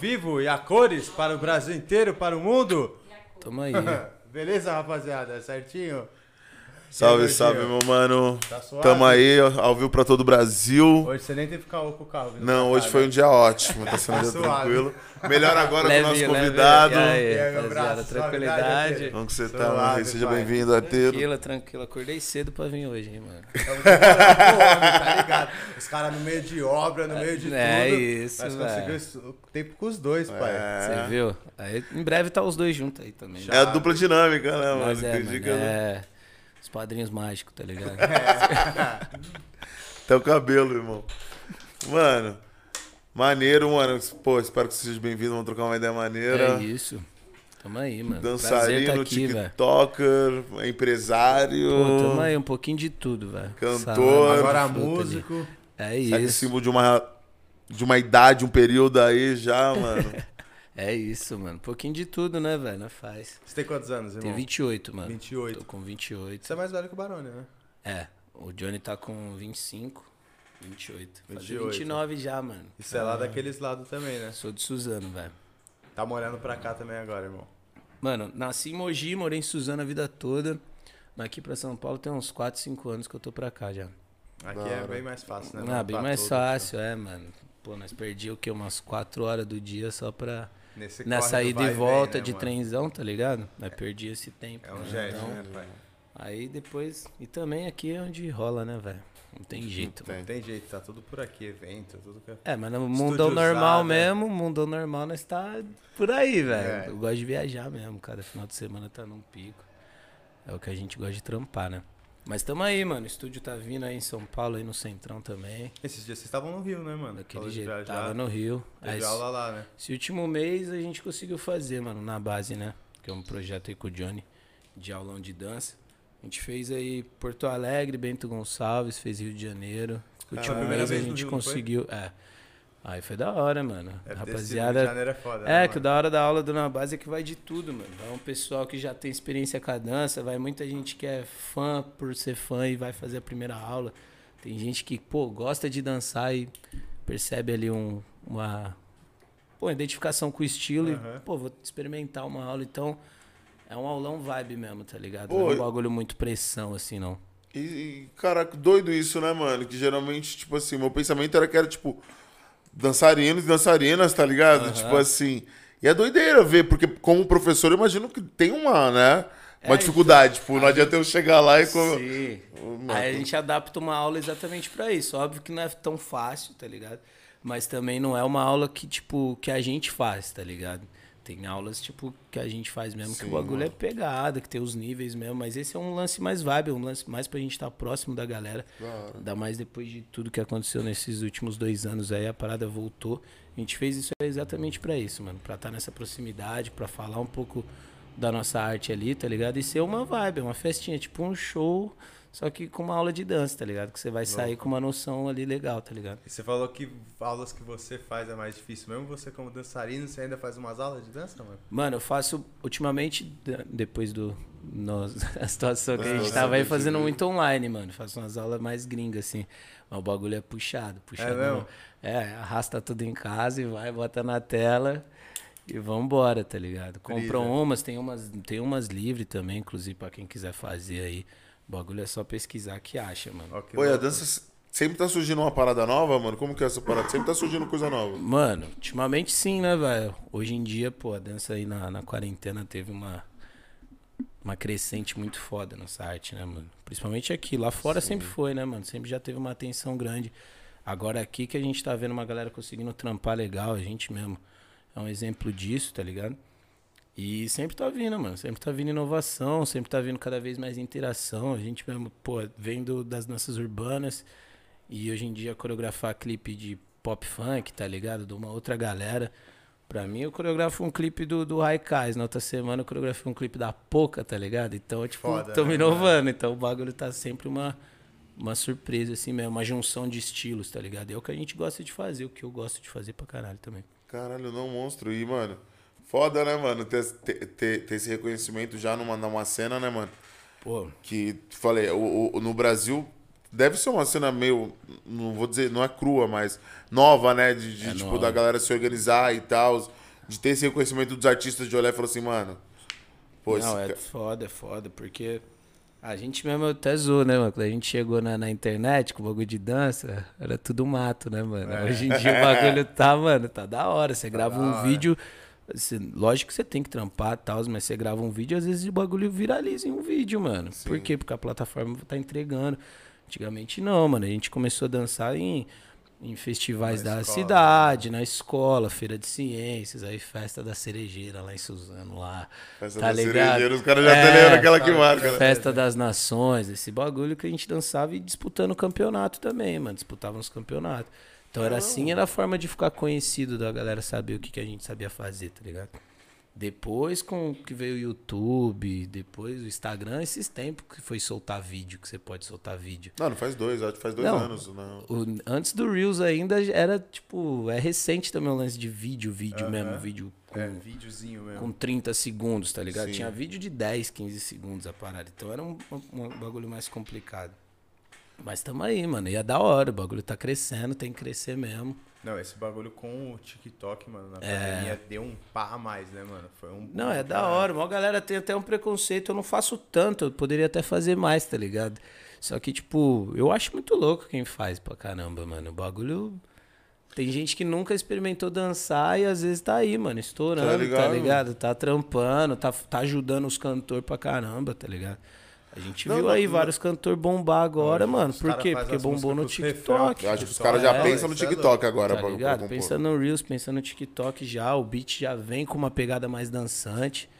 vivo e a cores para o Brasil inteiro, para o mundo. Tamo aí. Beleza, rapaziada? Certinho? Salve, aí, salve, meu mano. Tá suave? Tamo aí, ao vivo pra todo o Brasil. Hoje você nem teve que ficar com o carro. vindo Não, pra hoje cá, foi né? um dia ótimo, tá sendo um dia Suave. tranquilo. Melhor agora com o nosso Leve, convidado. leve. E aí, E aí, meu braço, tranquilidade. Como que você tá, Suave, meu rei? Seja bem-vindo, Arteiro. Tranquila, tranquila. Acordei cedo pra vir hoje, hein, mano. Estamos tá ligado? Os caras no meio de obra, no meio de É tudo. isso, Nós velho. conseguimos isso- o tempo com os dois, pai. Você É, viu? Aí, em breve tá os dois juntos aí também. é a dupla dinâmica, né, mano? Mas é, mano, é... Os padrinhos mágicos, tá ligado? Até o cabelo, irmão. Mano, maneiro, mano. Pô, espero que você seja bem-vindo. Vamos trocar uma ideia maneira. É isso. Tamo aí, mano. Dançarino, tá aqui. TikToker, empresário, Pô, tamo aí, um pouquinho de tudo, velho. Cantor. Agora fruta ali. músico. É Será que é isso. símbolo de uma, de uma idade, um período aí já, mano. É isso, mano. Um pouquinho de tudo, né, velho? Faz. Você tem quantos anos, irmão? Tem 28, mano. 28. Tô com 28. Você é mais velho que o Barone, né? É, o Johnny tá com 25, 28. Fazer 28. 29 já, mano. Isso é lá daqueles lados também, né? Sou de Suzano, velho. Tá morando pra cá também agora, irmão. Mano, nasci em Mogi, morei em Suzano a vida toda. Mas aqui pra São Paulo tem uns 4, 5 anos que eu tô pra cá já. Aqui é bem mais fácil, né? ah, bem mais fácil, é, mano. Pô, nós perdi o quê? Umas 4 horas do dia só pra. Nesse do ida e volta vem, né, de mano? trenzão, tá ligado? Nós perdi esse tempo. É um né? gesto, Então, né, pai? Aí depois. E também aqui é onde rola, né, velho? Não tem jeito. Não tem jeito, tá tudo por aqui, evento, tudo que é... É, mas no mundão normal usado, é. mesmo, mundão normal, nós tá por aí, velho. É. Eu gosto de viajar mesmo, cada final de semana tá num pico. É o que a gente gosta de trampar, né? Mas tamo aí, mano. O estúdio tá vindo aí em São Paulo, aí no Centrão também. Esses dias vocês estavam no Rio, né, mano? Daquele Falou jeito. viajar. Tava no Rio. Aí, aula lá, né? esse último mês a gente conseguiu fazer, mano, na base, né? Que é um projeto aí com o Johnny, de aulão de dança. A gente fez aí Porto Alegre, Bento Gonçalves, fez Rio de Janeiro. O último primeira mês a vez no gente Rio, conseguiu. É. Aí foi da hora, mano. De Rapaziada. Janeiro é foda, né, É, mano? que o da hora da aula do Na Base é que vai de tudo, mano. Vai um pessoal que já tem experiência com a dança, vai muita gente que é fã por ser fã e vai fazer a primeira aula. Tem gente que, pô, gosta de dançar e percebe ali um, uma pô, identificação com o estilo Aham. e, pô, vou experimentar uma aula. Então, é um aulão vibe mesmo, tá ligado? Pô, não é um bagulho muito pressão, assim, não. E, e, caraca, doido isso, né, mano? Que geralmente, tipo assim, meu pensamento era que era, tipo, dançarinos e dançarinas, tá ligado? Aham. Tipo assim. E é doideira ver, porque como professor, eu imagino que tem uma, né? Uma É, dificuldade. Tipo, não adianta eu chegar lá e. Sim. Aí a gente adapta uma aula exatamente pra isso. Óbvio que não é tão fácil, tá ligado? Mas também não é uma aula que, tipo, que a gente faz, tá ligado? Tem aulas, tipo, que a gente faz mesmo, que Sim, o bagulho é mano. pegada, que tem os níveis mesmo. Mas esse é um lance mais vibe, um lance mais pra gente estar próximo da galera. Hora. Ainda mais depois de tudo que aconteceu nesses últimos dois anos aí, a parada voltou. A gente fez isso exatamente pra isso, mano. Pra estar nessa proximidade, pra falar um pouco da nossa arte ali, tá ligado? E ser uma vibe, uma festinha, tipo um show, só que com uma aula de dança, tá ligado? Que você vai sair com uma noção ali legal, tá ligado? E você falou que aulas que você faz é mais difícil. Mesmo você como dançarino, você ainda faz umas aulas de dança, mano? Mano, eu faço ultimamente, de- depois do. nós- a situação que a gente tava aí fazendo muito online, mano. Faço umas aulas mais gringas, assim. Mas o bagulho é puxado, puxado. mesmo? É, arrasta tudo em casa e vai, bota na tela e vambora, tá ligado? Compram umas, tem umas, tem umas livres também, inclusive, pra quem quiser fazer aí. O bagulho é só pesquisar que acha, mano. Que Pô, e a dança sempre tá surgindo uma parada nova, mano? Como que é essa parada? Sempre tá surgindo coisa nova. Mano, ultimamente sim, né, velho? Hoje em dia, pô, a dança aí na, na quarentena teve uma, uma crescente muito foda nessa arte, né, mano? Principalmente aqui. Lá fora sempre foi, né, mano? Sempre já teve uma atenção grande. Agora aqui que a gente tá vendo uma galera conseguindo trampar legal, a gente mesmo é um exemplo disso, tá ligado? E sempre tá vindo, mano. Sempre tá vindo inovação, sempre tá vindo cada vez mais interação. A gente mesmo, pô, vem do- das danças urbanas e hoje em dia coreografar clipe de pop funk, tá ligado? De uma outra galera. Pra mim, eu coreografo um clipe do, do Raikais. Na outra semana, eu coreografei um clipe da Poca, tá ligado? Então, tipo, Foda, tamo né, inovando. Então, o bagulho tá sempre uma, uma surpresa, assim mesmo. Uma junção de estilos, tá ligado? É o que a gente gosta de fazer, o que eu gosto de fazer pra caralho também. Caralho, não, monstro. E, mano, foda, né, mano? Ter, ter, ter- esse reconhecimento já numa, numa cena, né, mano? Pô, Que, falei, o, o- no Brasil deve ser uma cena meio, não vou dizer, não é crua, mas nova, né? De, de, É tipo, nova. da galera se organizar e tal. De ter esse reconhecimento dos artistas de olhar e falar assim, mano. Pô, Não, é ca- foda, é foda, porque a gente mesmo até zoou, né, mano? Quando a gente chegou na, na internet com o bagulho de dança, era tudo mato, né, mano? É. Hoje em dia o bagulho tá, mano, tá da hora. Você grava da um hora. vídeo. Lógico que você tem que trampar e tal, mas você grava um vídeo, às vezes o bagulho viraliza em um vídeo, mano. Por quê? Porque a plataforma tá entregando. Antigamente não, mano. A gente começou a dançar em, em festivais Na da escola, cidade, na escola, feira de ciências, aí festa da cerejeira lá em Suzano lá. Essa tá da ligado? cerejeira, os caras já É, estão aquela que marca, né? Festa das Nações, esse bagulho que a gente dançava e disputando o campeonato também, mano. Disputava nos campeonatos. Então era assim, era a forma de ficar conhecido, da galera saber o que, que a gente sabia fazer, tá ligado? Depois com que veio o YouTube, depois o Instagram, esses tempos que foi soltar vídeo, que você pode soltar vídeo. Não, não faz dois, acho que faz dois Não. anos. Não. O- antes do Reels ainda era, tipo, é recente também o lance de vídeo, vídeo mesmo, vídeo com, É, videozinho mesmo. com 30 segundos, tá ligado? Sim. Tinha vídeo de 10, 15 segundos a parada. Então era um, um- um bagulho mais complicado. Mas tamo aí, mano. E é da hora, o bagulho tá crescendo, tem que crescer mesmo. Não, esse bagulho com o TikTok, mano, na pandemia deu um pá a mais, né, mano? Foi um. É. Não, é da hora. Uma galera tem até um preconceito. Eu não faço tanto, eu poderia até fazer mais, tá ligado? Só que, tipo, eu acho muito louco quem faz pra caramba, mano. O bagulho. Tem gente que nunca experimentou dançar e às vezes tá aí, mano, estourando, tá ligado? ligado? Tá, trampando, tá, tá ajudando os cantores pra caramba, tá ligado? A gente Não, viu não, aí não. vários cantores bombar agora, mano. Por quê? Porque bombou no TikTok. Eu acho que os Só caras já é, pensam no é TikTok agora Tá pra, ligado? pra compor. Pensa no Reels, pensa no TikTok já, o beat já vem com uma pegada mais dançante,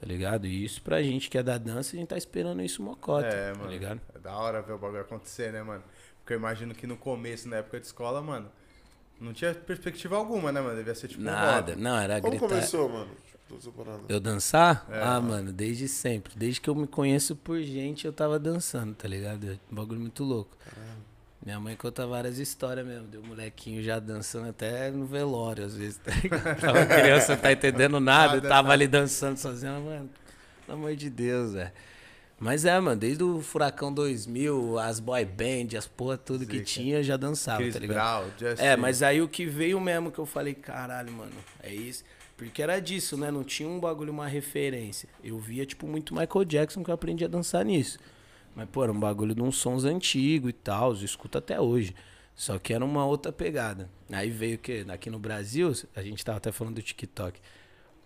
tá ligado? E isso pra gente que é da dança, a gente tá esperando isso mocota, É, tá mano. ligado? É da hora ver o bagulho acontecer, né, mano? Porque eu imagino que no começo, na época de escola, mano, não tinha perspectiva alguma, né, mano? Devia ser tipo um Nada, hobby. não, era Como gritar. começou, mano? Eu dançar? É, ah, mano. mano, desde sempre. Desde que eu me conheço por gente, eu tava dançando, tá ligado? Um bagulho muito louco. Minha mãe conta várias histórias mesmo. Deu molequinho já dançando até no velório, às vezes, tá? Tava criança, não tá entendendo nada, Nada, tava nada. ali dançando sozinho, mano. Pelo amor de Deus, velho. Mas é, mano, desde o Furacão 2000, as boy band, as porra, tudo que Zica. tinha, já dançava, Chris tá ligado? Brown. É, mas aí o que veio mesmo que eu falei, caralho, mano, é isso. Porque era disso, né? Não tinha um bagulho, uma referência. Eu via, tipo, muito Michael Jackson que eu aprendi a dançar nisso. Mas, pô, era um bagulho de uns sons antigos e tal, eu escuto até hoje. Só que era uma outra pegada. Aí veio o quê? Aqui no Brasil, a gente tava até falando do TikTok.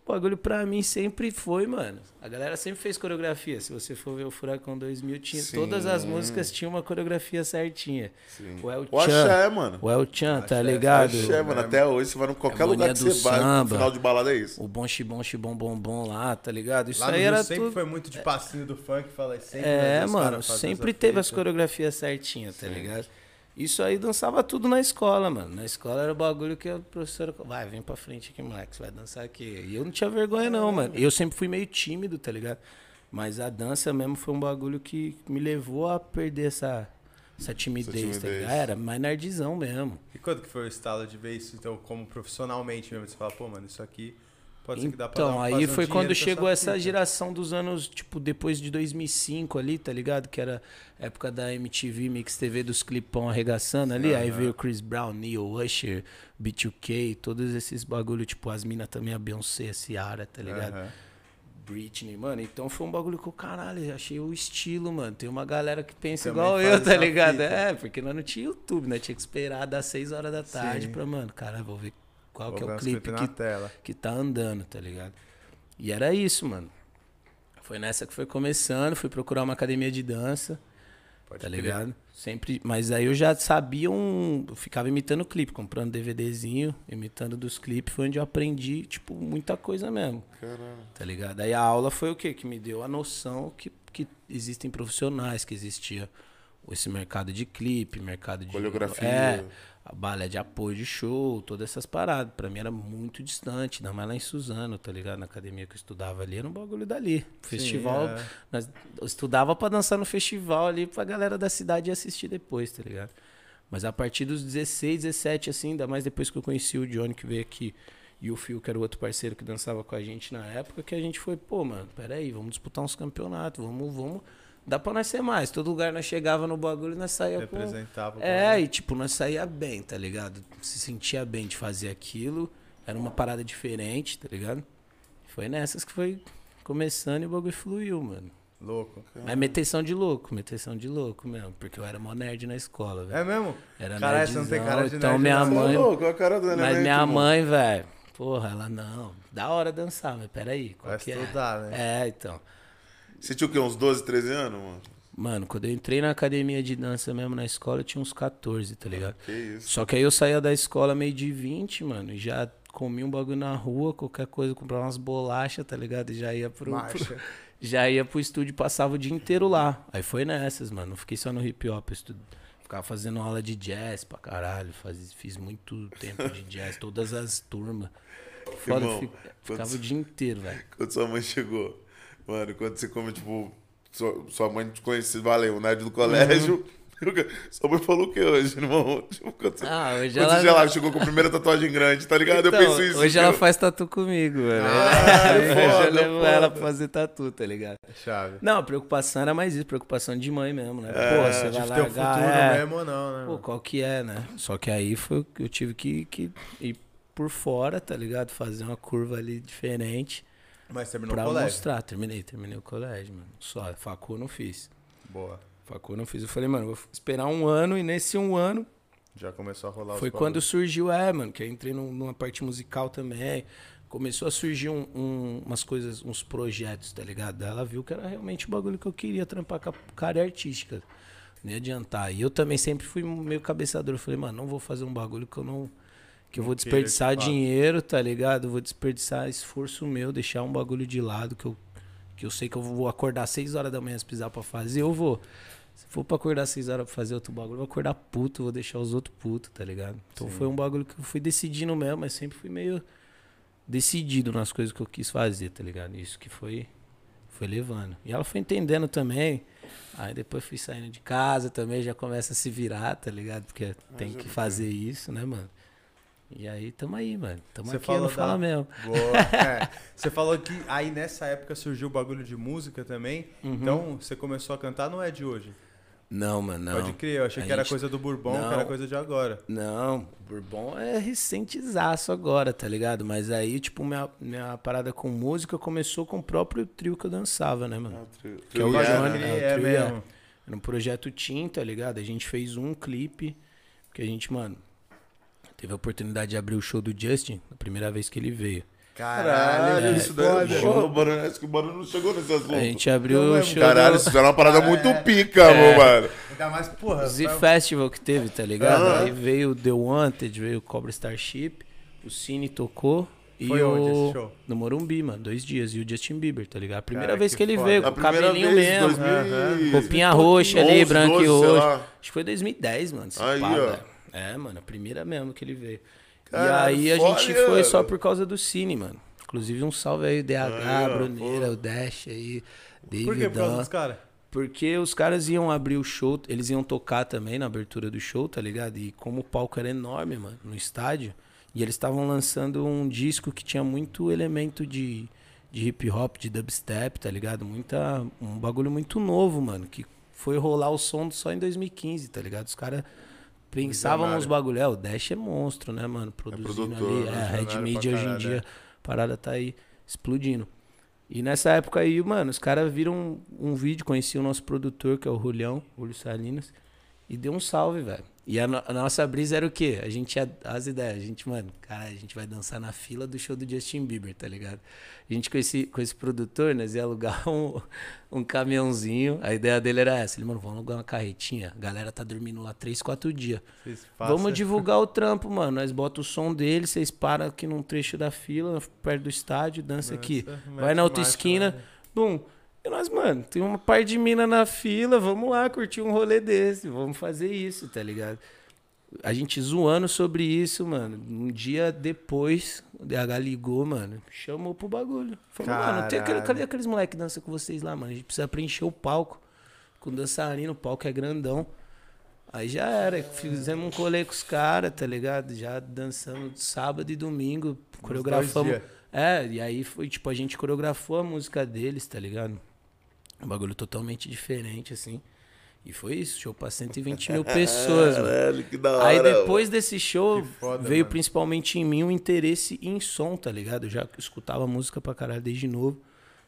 O bagulho pra mim sempre foi, mano. A galera sempre fez coreografia. Se você for ver o Furacão 2000, tinha, Sim. todas as músicas tinham uma coreografia certinha. Sim. O El O Chan. axé, mano. O El Chan, tá Axé, ligado? Axé, mano. Até hoje, você vai em qualquer lugar mania que você vai, no samba. final de balada é isso. O bom xibom xibom bom bom lá, tá ligado? Isso Lá no aí Rio era sempre tudo. foi muito de passinho do funk, fala sempre. É, mano, sempre teve as coreografias certinhas, tá ligado? Isso aí dançava tudo na escola, mano. Na escola era o bagulho que a professora. Vai, vem pra frente aqui, moleque, você vai dançar aqui. E eu não tinha vergonha, não, mano. Eu sempre fui meio tímido, tá ligado? Mas a dança mesmo foi um bagulho que me levou a perder essa, essa timidez, tá timidez. ligado? Era mais nerdzão mesmo. E quando que foi o estalo de ver isso, então, como profissionalmente mesmo? Você fala, pô, mano, isso aqui pode ser que dá pra Então, aí um foi quando chegou essa geração dos anos, tipo, depois de 2005 ali, tá ligado? Que era época da MTV, Mix TV, dos clipão arregaçando ali. Aí veio Chris Brown, Neil, Usher, B2K, todos esses bagulho, tipo, as minas também, a Beyoncé, a Ciara, tá ligado? Britney, mano. Então foi um bagulho que eu, caralho, achei o estilo, mano. Tem uma galera que pensa Também igual eu, tá ligado? fita. É, porque nós não tinha YouTube, né? Tinha que esperar das 6 horas da tarde Sim. pra, mano, cara, vou ver qual que é o clipe que que tá andando, tá ligado? E era isso, mano. Foi nessa que foi começando, fui procurar uma academia de dança, Pode tá crer. ligado? Sempre, mas aí eu já sabia um, eu ficava imitando clipe, comprando DVDzinho, imitando dos clipes, foi onde eu aprendi, tipo, muita coisa mesmo, Caralho. tá ligado? Aí a aula foi o quê? Que me deu a noção que, que existem profissionais, que existia esse mercado de clipe, mercado de Coreografia. É, a balé de apoio de show, todas essas paradas. Pra mim era muito distante, ainda mais lá em Suzano, tá ligado? Na academia que eu estudava ali, era um bagulho dali. Festival. é. nós- eu estudava pra dançar no festival ali pra galera da cidade ir assistir depois, tá ligado? Mas a partir dos 16, 17, assim, ainda mais depois que eu conheci o Johnny que veio aqui e o Phil, que era o outro parceiro que dançava com a gente na época, que a gente foi, pô, mano, peraí, vamos disputar uns campeonatos, vamos, vamos dá pra nós ser mais. Todo lugar nós chegava no bagulho e nós saía com... Representava. o É, e tipo, nós saía bem, tá ligado? Se sentia bem de fazer aquilo. Era uma parada diferente, tá ligado? Foi nessas que foi começando e o bagulho fluiu, mano. Louco. Mas meteção de louco, meteção de louco mesmo. Porque eu era mó nerd na escola, velho. É mesmo? Era Caralho, você não tem nerdzão, cara de Então nerd, minha. Você é mãe... louco, a cara do Mas minha mãe, velho, porra, ela não. Da hora dançar, mas peraí, qual Vai que estudar, é? né? É, então. Você tinha o quê? Uns 12, 13 anos, mano? Mano, quando eu entrei na academia de dança mesmo na escola, eu tinha uns 14, tá ligado? Que isso. Só que aí eu saía da escola meio de 20, mano, e já comia um bagulho na rua, qualquer coisa, comprava umas bolachas, tá ligado? E já ia pro, pro- já ia pro estúdio e passava o dia inteiro lá. Aí foi nessas, mano. Não fiquei só no hip hop, eu estu... ficava fazendo aula de jazz pra caralho, faz... fiz muito tempo de jazz, todas as turmas. Foda, Irmão, fi- ficava quando- o dia inteiro, velho. Quando sua mãe chegou, mano, quando você come, tipo, sua, sua mãe te conhece, valeu, o nerd do colégio. Sua mãe falou o que hoje, irmão? Tipo, quando você, Ah, hoje quando ela- você lá chegou com a primeira tatuagem grande, tá ligado? Então, eu penso isso. hoje ela faz tatu comigo, velho. Ah, hoje foda, eu levo foda. ela pra fazer tatu, tá ligado? Chave. Não, a preocupação era mais isso, preocupação de mãe mesmo, né? É, Pô, você vai largar, futuro é. mesmo ou não, né? Pô, mano? qual que é, né? Só que aí foi que eu tive que, que ir por fora, tá ligado? Fazer uma curva ali diferente Mas terminou o pra colégio. mostrar. Terminei, terminei o colégio, mano. Só, facul eu não fiz. Boa. Facul eu não fiz. Eu falei, mano, vou esperar um ano e nesse um ano Já começou a rolar foi quando surgiu, é, mano, que eu entrei num- numa parte musical também. Começou a surgir um- um- umas coisas, uns projetos, tá ligado? Ela viu que era realmente o bagulho que eu queria trampar com a com a área artística. Ia adiantar. E eu também sempre fui meio cabeçador. Eu falei, mano, não vou fazer um bagulho que eu não. Que eu vou desperdiçar dinheiro, tá ligado? Eu vou desperdiçar esforço meu, deixar um bagulho de lado que eu, que eu sei que eu vou acordar 6 horas da manhã se precisar pra fazer, eu vou. Se for pra acordar 6 horas pra fazer outro bagulho, eu vou acordar puto, vou deixar os outros putos, tá ligado? Então Sim. foi um bagulho que eu fui decidindo mesmo, mas sempre fui meio decidido nas coisas que eu quis fazer, tá ligado? Isso que foi foi levando. E ela foi entendendo também. Aí depois fui saindo de casa também, já começa a se virar, tá ligado? Porque tem que vi. fazer isso, né, mano? E aí tamo aí, mano. Tamo Você aqui, falou não fala da- mesmo. Boa. É. Você falou que aí nessa época surgiu o bagulho de música também. Uhum. Então você começou a cantar, não é de hoje. Não, mano, não. Pode crer, eu achei A que era gente- coisa do Bourbon, Não. que era coisa de agora. Não, Bourbon é recentezaço agora, tá ligado? Mas aí, tipo, minha, minha parada com música começou com o próprio trio que eu dançava, né, mano? Ah, trio- Que é o Johnny, é, é mesmo. Era um projeto Team, tá ligado? A gente fez um clipe, que a gente, mano, teve a oportunidade de abrir o show do Justin, a primeira vez que ele veio. Caralho, que isso daí. foda. Pô, o Barulho- acho que o Barulho não chegou nesse assunto. A gente abriu o show Caralho, isso era uma parada muito É. pica, meu mano. Ainda mais, porra. Z vai- Festival que teve, tá ligado? Ah. Aí veio o The Wanted, veio o Cobra Starship, o Cine tocou. E Foi o... onde esse show? No Morumbi, mano, dois dias. E o Justin Bieber, tá ligado? A primeira Cara, vez que que, ele foda. veio, com A o primeira cabelinho vez, mesmo. 2000 Roupinha roxa ali, 11, branco 12, e roxo. Acho que foi 2010, mano. Aí, pá, ó. velho. É, mano, a primeira mesmo que ele veio. E aí a gente foi só por causa do Cine, mano. Inclusive um salve aí, DH, ó, Bruneira, pô. o Dash aí, Por que? Por causa dos caras? Porque os caras iam abrir o show, eles iam tocar também na abertura do show, tá ligado? E como o palco era enorme, mano, no estádio, e eles estavam lançando um disco que tinha muito elemento de, de hip hop, de dubstep, tá ligado? Muita, um bagulho muito novo, mano, que foi rolar o som só em 2015, tá ligado? Os caras pensavam nos bagulho. É, o Dash é monstro, né, mano? Produzindo produtor, ali. É, a Red Media hoje em dia, é. a parada tá aí explodindo. E nessa época aí, mano, os caras viram um, um vídeo, conheci o nosso produtor, que é o Julião, Julio Salinas, e deu um salve, velho. E a, no- a nossa brisa era o quê? A gente tinha as ideias. A gente, mano, cara, a gente vai dançar na fila do show do Justin Bieber, tá ligado? A gente com esse, com esse produtor, nós ia alugar um, um caminhãozinho. A ideia dele era essa. Ele, mano, vamos alugar uma carretinha. A galera tá dormindo lá três, quatro dias. Vamos divulgar o trampo, mano. Nós bota o som dele, vocês param aqui num trecho da fila, perto do estádio, dança aqui. Vai na outra marcha, esquina, né? bum. E nós, mano, tem uma par de mina na fila, vamos lá curtir um rolê desse, vamos fazer isso, tá ligado? A gente zoando sobre isso, mano. Um dia depois, o DH ligou, mano, chamou pro bagulho. Falou, mano, tem aquele, Caralho. cadê aqueles moleques que dançam com vocês lá, mano? A gente precisa preencher o palco com dançarino, o palco é grandão. Aí já era, fizemos um rolê com os caras, tá ligado? Já dançando sábado e domingo, coreografamos. É, e aí foi tipo, a gente coreografou a música deles, tá ligado? Um bagulho totalmente diferente, assim. E foi isso, show pra 120 mil pessoas, mano. Caralho, que da hora. Aí depois desse show, foda, veio mano. principalmente em mim um interesse em som, tá ligado? Eu já escutava música pra caralho desde novo,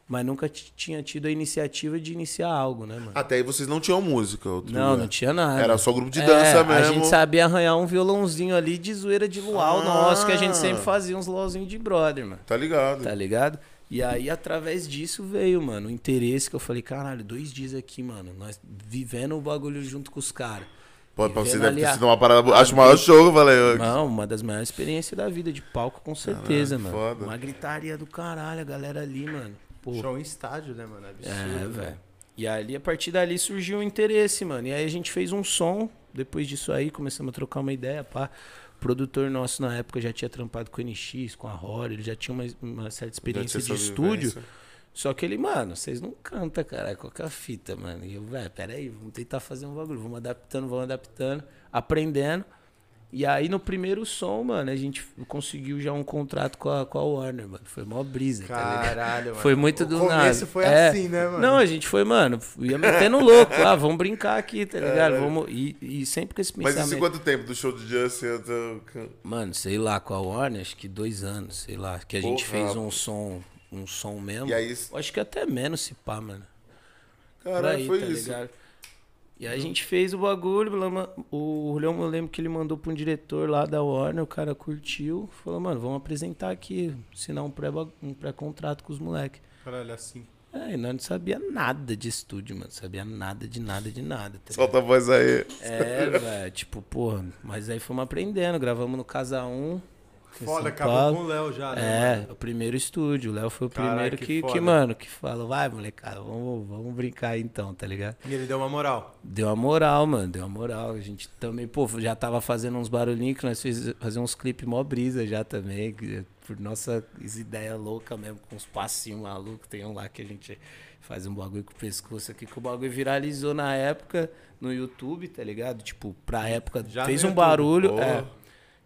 mas nunca tinha tido a iniciativa de iniciar algo, né, mano? Até aí vocês não tinham música. o Não, não tinha nada. Era só grupo de É, dança A mesmo. gente sabia arranhar um violãozinho ali de zoeira de luau Ah. nosso, que a gente sempre fazia uns luauzinhos de brother, mano. Tá ligado. Tá ligado? E aí, através disso, veio, mano, o interesse que eu falei, caralho, dois dias aqui, mano, nós vivendo o bagulho junto com os caras. Pô, pra você deve ali ter sido uma parada. a Acho o maior show, eu falei. Não, uma das maiores experiências da vida de palco, com certeza, Caralho, mano. foda. Uma gritaria do caralho, a galera ali, mano. Pô, Show em estádio, né, mano? Absurdo. é, né? velho. E ali, a partir dali, surgiu o interesse, mano. E aí a gente fez um som. Depois disso aí, começamos a trocar uma ideia, pá. O produtor nosso na época já tinha trampado com o NX, com a Rory, ele já tinha uma, uma certa experiência de estúdio. vivência. Só que ele, mano, vocês não cantam, cara, qual que é a fita, mano? E eu, velho, peraí, vamos tentar fazer um bagulho, vamos adaptando, vamos adaptando, aprendendo. E aí no primeiro som, mano, a gente conseguiu já um contrato com a, com a Warner, mano. Foi mó brisa, tá ligado? Caralho, mano. Foi muito o do começo nada. foi É. assim, né, mano? Não, a gente foi, mano, ia metendo louco. Ah, vamos brincar aqui, tá ligado? Caralho. Vamos, e, e sempre com esse Mas pensamento. isso em quanto tempo do show de Justin até o. Mano, sei lá, com a Warner, acho que dois anos, sei lá. Que a gente Porra. fez um som, um som mesmo. E aí- Eu Acho que até menos se pá, mano. Caralho, aí, foi tá isso. ligado? E aí a gente fez o bagulho, o Julião, eu lembro que ele mandou pra um diretor lá da Warner, o cara curtiu, falou, mano, vamos apresentar aqui, assinar um pré- um pré-contrato com os moleques. Caralho, assim. É, e nós não sabia nada de estúdio, mano, sabia nada de nada de nada. Tá? Solta a voz aí. É, velho, tipo, porra, mas aí fomos aprendendo, gravamos no Casa 1. Foda, acabou Paulo. com o Léo já, né? É, mano? o primeiro estúdio. O Léo foi o primeiro que que, que, mano, que falou, vai, molecada, vamos, vamos brincar aí então, tá ligado? E ele deu uma moral. Deu a moral, mano, deu a moral. A gente também, pô, já tava fazendo uns barulhinhos que nós fez fazer uns clipes mó brisa já também, que- por nossa ideia louca mesmo, com uns passinhos malucos. Tem um lá que a gente faz um bagulho com o pescoço aqui, que o bagulho viralizou na época no YouTube, tá ligado? Tipo, pra época, Já fez um YouTube, barulho. É.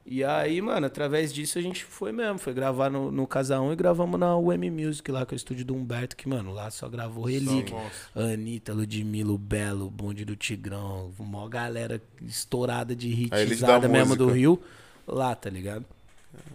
E aí, mano, através disso a gente foi mesmo. Foi gravar no, no Casa 1 e gravamos na UM Music lá, que é o estúdio do Humberto, que, mano, lá só gravou Relíquia. Anitta, Ludmilla, o Belo, o Bonde do Tigrão, mó galera estourada de dão mesmo do. Rio, lá, tá ligado?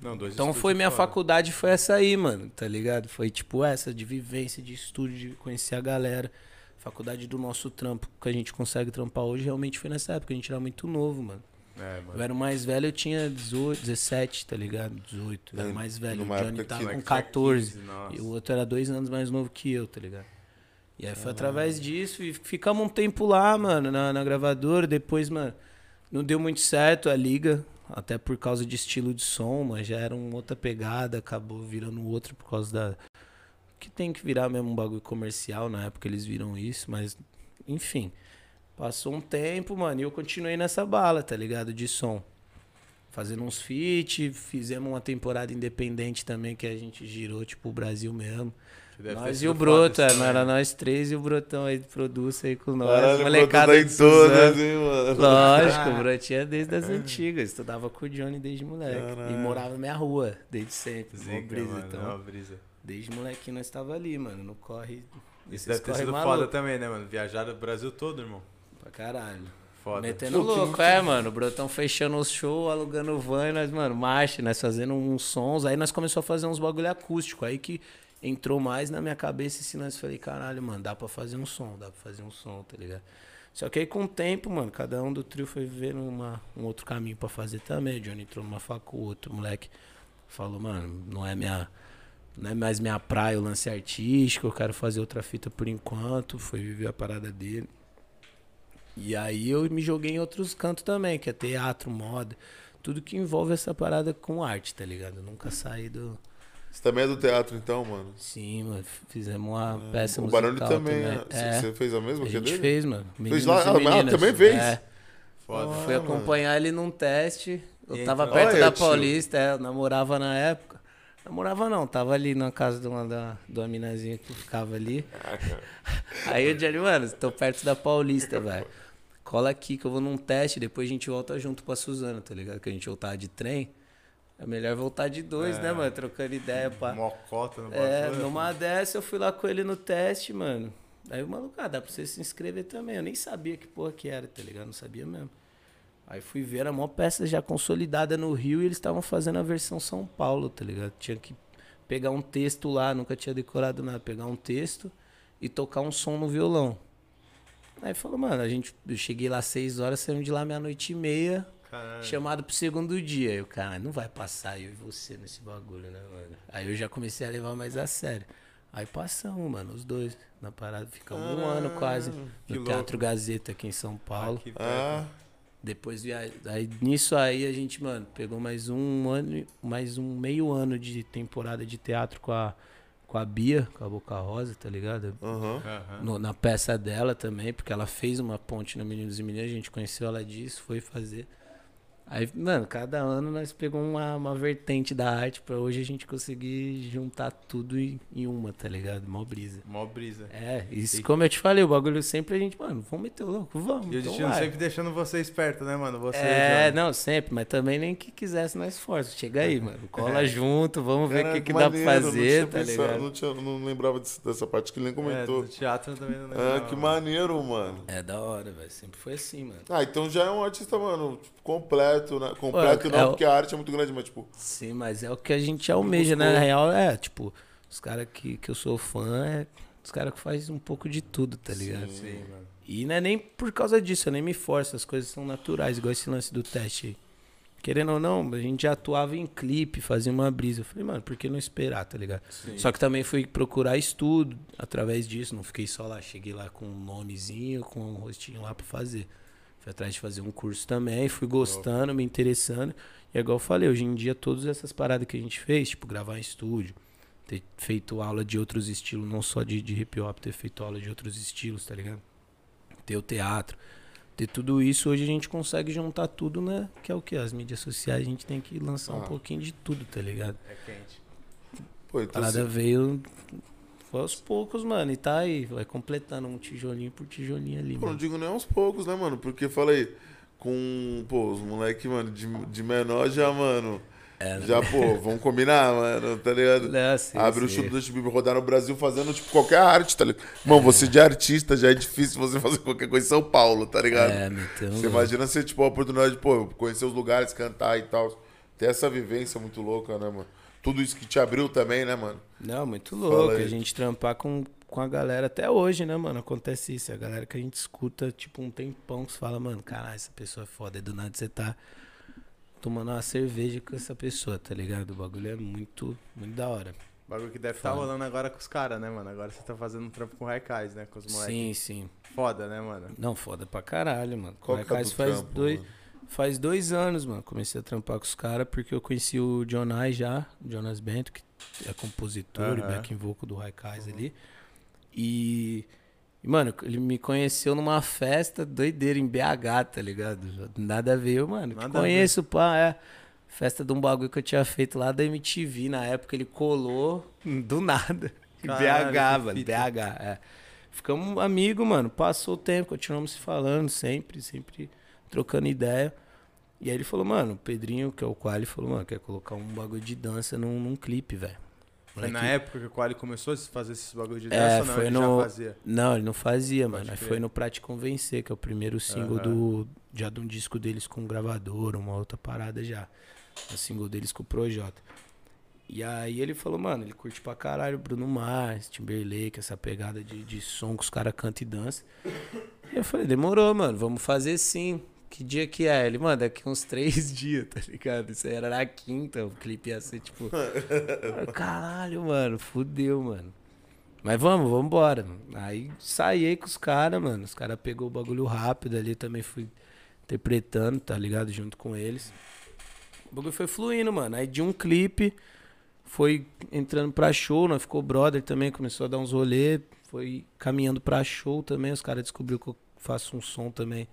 Não, dois Então foi minha foda. faculdade, foi essa aí, mano, tá ligado? Foi tipo essa, de vivência, de estúdio, de conhecer a galera. Faculdade do nosso trampo, que a gente consegue trampar hoje, realmente foi nessa época, a gente era muito novo, mano. É, Eu era o mais velho, eu tinha 18, 17, tá ligado? 18, eu era o mais velho. O Johnny tava com Moleque tinha 14. 15, nossa. E o outro era dois anos mais novo que eu, tá ligado? E aí foi através disso e ficamos um tempo lá, mano, na, na gravadora. Depois, mano, não deu muito certo a liga, até por causa de estilo de som, mas já era uma outra pegada, acabou virando outro por causa da. Que tem que virar mesmo um bagulho comercial, na época eles viram isso, mas enfim. Passou um tempo, mano, e eu continuei nessa bala, tá ligado? De som. Fazendo uns feat, fizemos uma temporada independente também que a gente girou, tipo, o Brasil mesmo. Nós e o Broto, é, não era nós três e o Brotão aí produz aí com nós. Caralho, o molecada tá em todas, hein, mano. Lógico, o Brotinho é desde as antigas. Estudava com o Johnny desde moleque. E Caralho. morava na minha rua, desde sempre. Zica, brisa, mano, então. é uma brisa. Desde molequinho nós tava ali, mano. No corre. Isso deve ter sido maluco foda também, né, mano? Viajar do Brasil todo, irmão. Pra caralho. Foda. Metendo louco, é, mano. O Brotão fechando os shows, alugando van, e nós, mano, marcha, nós fazendo uns sons. Aí nós começamos a fazer uns bagulho acústico. Aí que entrou mais na minha cabeça e nós falei, caralho, mano, dá pra fazer um som, dá pra fazer um som, tá ligado? Só que aí com o tempo, mano, cada um do trio foi vivendo uma, um outro caminho pra fazer também. O Johnny entrou numa facu, o outro moleque falou, mano, não é minha. Não é mais minha praia o lance artístico, eu quero fazer outra fita por enquanto. Foi viver a parada dele. E aí eu me joguei em outros cantos também, que é teatro, moda, tudo que envolve essa parada com arte, tá ligado? Eu nunca saí do. Você também é do teatro, então, mano? Sim, mano, fizemos uma peça o musical Barulho também. também. é. É, Você fez a mesma a que é gente dele? fez, mano. Meninos lá? e Ah, também fez? É, Foda. fui acompanhar ele num teste. Eu E tava perto Olha, da tio. Paulista, é, eu namorava na época. Namorava não, tava ali na casa de uma, da, de uma minazinha que ficava ali. Aí o Johnny, mano, tô perto da Paulista, velho. Cola aqui que eu vou num teste, depois a gente volta junto pra Suzano, tá ligado? Que a gente voltava de trem. É melhor voltar de dois, É. né, mano? Trocando ideia, pá. Mocota no É, bagulho. numa dessa eu fui lá com ele no teste, mano. Aí o maluco, ah, dá pra você se inscrever também. Eu nem sabia que porra que era, tá ligado? Não sabia mesmo. Aí fui ver, era uma peça já consolidada no Rio e eles estavam fazendo a versão São Paulo, tá ligado? Tinha que pegar um texto lá, nunca tinha decorado nada, pegar um texto e tocar um som no violão. Aí falou, mano, a gente, eu cheguei lá às seis horas, saímos de lá meia-noite e meia, Caralho. chamado pro segundo dia. Aí o cara, não vai passar eu e você nesse bagulho, né, mano? Aí eu já comecei a levar mais a sério. Aí passamos, mano, os dois na parada. Ficamos um ano quase que no louco. Teatro Gazeta aqui em São Paulo. Que Ah, Depois via... aí nisso aí a gente, mano, pegou mais um ano, mais um meio ano de temporada de teatro com a com a Bia, com a Boca Rosa, tá ligado? Aham. No- na peça dela também, porque ela fez uma ponte no Meninos e Meninas, a gente conheceu ela disso, foi fazer. Aí, mano, cada ano nós pegamos uma, uma vertente da arte pra hoje a gente conseguir juntar tudo em, em uma, tá ligado? Mó brisa. Mó brisa. É, isso E- como eu te falei, o bagulho sempre a gente, mano, vamos meter o louco, vamos. E o então destino vai. sempre deixando você esperto, né, mano? Você, É, Johnny. não, sempre, mas também nem que quisesse nós força. Chega aí, mano. Cola É. junto, vamos ver o que, que dá pra não fazer, tinha tá pensado, ligado? Não, tinha- não lembrava desse- dessa parte que ele nem É, comentou. do teatro eu também não. Ah, não. que maneiro, mano. É da hora, velho. Sempre foi assim, mano. Ah, então já é um artista, mano, tipo, completo, né? Completo é não, o- porque a arte é muito grande, mas tipo. Sim, mas é o que a gente almeja, né? Na real, é, tipo, os caras que, que eu sou fã é os caras que fazem um pouco de tudo, tá ligado? Sim, mano. E não é nem por causa disso, eu nem me forço, as coisas são naturais, igual esse lance do teste aí. Querendo ou não, a gente já atuava em clipe, fazia uma brisa. Eu falei, mano, por que não esperar, tá ligado? Sim. Só que também fui procurar estudo através disso, não fiquei só lá, cheguei lá com um nomezinho, com um rostinho lá pra fazer. Fui atrás de fazer um curso também, fui gostando, me interessando. E é igual eu falei, hoje em dia todas essas paradas que a gente fez, tipo gravar em estúdio, ter feito aula de outros estilos, não só de, de hip hop, ter feito aula de outros estilos, tá ligado? Ter o teatro, ter tudo isso, hoje a gente consegue juntar tudo, né? Que é o que? As mídias sociais, a gente tem que lançar um Ah. pouquinho de tudo, tá ligado? É quente. Pô, A então. parada assim, veio. Foi aos poucos, mano. E tá aí, vai completando um tijolinho por tijolinho ali, pô, não digo nem aos poucos, né, mano? Porque falei, com, pô, os moleque, mano, de, de menor já, mano. É, né? Já, pô, vamos combinar, mano, tá ligado? Não, sim, Abre o sim. show do Justin Bieber, rodar no Brasil fazendo, tipo, qualquer arte, tá ligado? Mano, você de artista já é difícil você fazer qualquer coisa em São Paulo, tá ligado? É, meteu. Você imagina você, tipo, a oportunidade de, pô, conhecer os lugares, cantar e tal. Ter essa vivência muito louca, né, mano? Tudo isso que te abriu também, né, mano? Não, muito louco. A gente trampar com, com a galera até hoje, né, mano? Acontece isso. A galera que a gente escuta, tipo, um tempão, que você fala, mano, caralho, essa pessoa é foda. E do nada você tá tomando uma cerveja com essa pessoa, tá ligado? O bagulho é muito, muito da hora. O bagulho que deve estar Fala. rolando agora com os caras, né, mano? Agora você tá fazendo um trampo com o Raikais, né? Com os moleques. Sim, sim. Foda, né, mano? Não, foda pra caralho, mano. Qual que é do faz dois. mano? Faz dois anos, mano. Comecei a trampar com os caras porque eu conheci o Jonai já, o Jonas Bento, que é compositor e Aham. backing vocal do Raikais ali. E, e, mano, ele me conheceu numa festa doideira em BH, tá ligado? Nada a ver, mano. Nada conheço, pá, é. Festa de um bagulho que eu tinha feito lá da MTV. Na época ele colou do nada. Em Caralho, BH, mano. BH, é. Ficamos amigos, mano. Passou o tempo, continuamos se falando sempre, sempre trocando ideia. E aí ele falou, mano, o Pedrinho, que é o Quali, falou, mano, quer colocar um bagulho de dança num, num clipe, velho. Foi na Moleque- época que o Quali começou a fazer esses bagulho de É, dança ou não? foi Ele no- já fazia. Não, ele não fazia, Pode mano. Aí foi no Pra Te Convencer, que é o primeiro single Aham. do, já de um disco deles com um gravador, uma outra parada já. O single deles com o Projota. E aí ele falou, mano, ele curte pra caralho Bruno Mars, Timberlake, essa pegada de, de som que os caras cantam e dançam. E eu falei, demorou, mano, vamos fazer sim. Que dia que é? Ele, mano, daqui uns três dias, tá ligado? Isso aí era na quinta, o clipe ia ser tipo. Caralho, mano, fudeu, mano. Mas vamos, vamos embora. Aí saí aí com os caras, mano. Os caras pegou o bagulho rápido ali, também fui interpretando, tá ligado? Junto com eles. O bagulho foi fluindo, mano. Aí de um clipe foi entrando pra show, nós ficou brother também, começou a dar uns rolê, foi caminhando pra show também, os caras descobriram que eu faço um som também.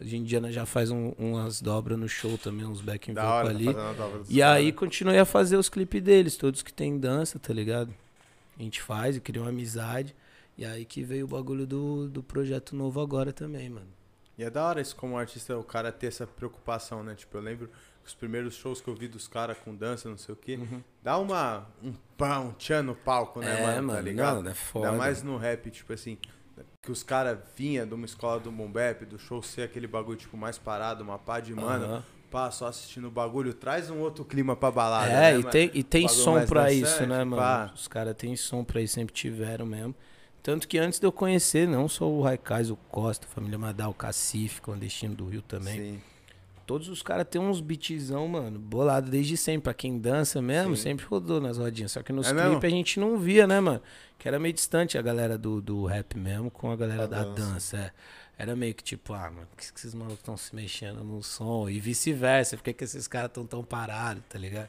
Hoje em dia nós já faz um- umas dobras no show também, uns backing Da vocal tá ali. E caras. aí continuei a fazer os clipes deles, todos que tem dança, tá ligado? A gente faz, eu criei uma amizade. E aí que veio o bagulho do, do projeto novo agora também, mano. E é da hora isso como artista, o cara ter essa preocupação, né? Tipo, eu lembro os primeiros shows que eu vi dos caras com dança, não sei o quê. Dá uma, um pão, um tchan no palco, né, é, mano? mano, Tá ligado? não, é foda. Ainda mais no rap, tipo assim, que os caras vinham de uma escola do Bombep, do show ser aquele bagulho, tipo, mais parado, uma pá de mano. Aham. Pá, só assistindo o bagulho, traz um outro clima pra balada. É, né, e tem, e tem som pra dançante, isso, né, mano? pá. Os caras têm som pra isso, sempre tiveram mesmo. Tanto que antes de eu conhecer, não só o Raikais, o Costa, a família Madal, o Cacife, clandestino do Rio também. Sim. Todos os caras têm uns beatzão, mano, bolado desde sempre. Pra quem dança mesmo, Sim. sempre rodou nas rodinhas. Só que nos É clipes a gente não via, né, mano? Que era meio distante a galera do, do rap mesmo com a galera A da dança. dança. é. Era meio que tipo, ah, mano, que que esses malucos estão se mexendo no som? E vice-versa, por que, que esses caras estão tão parados, tá ligado?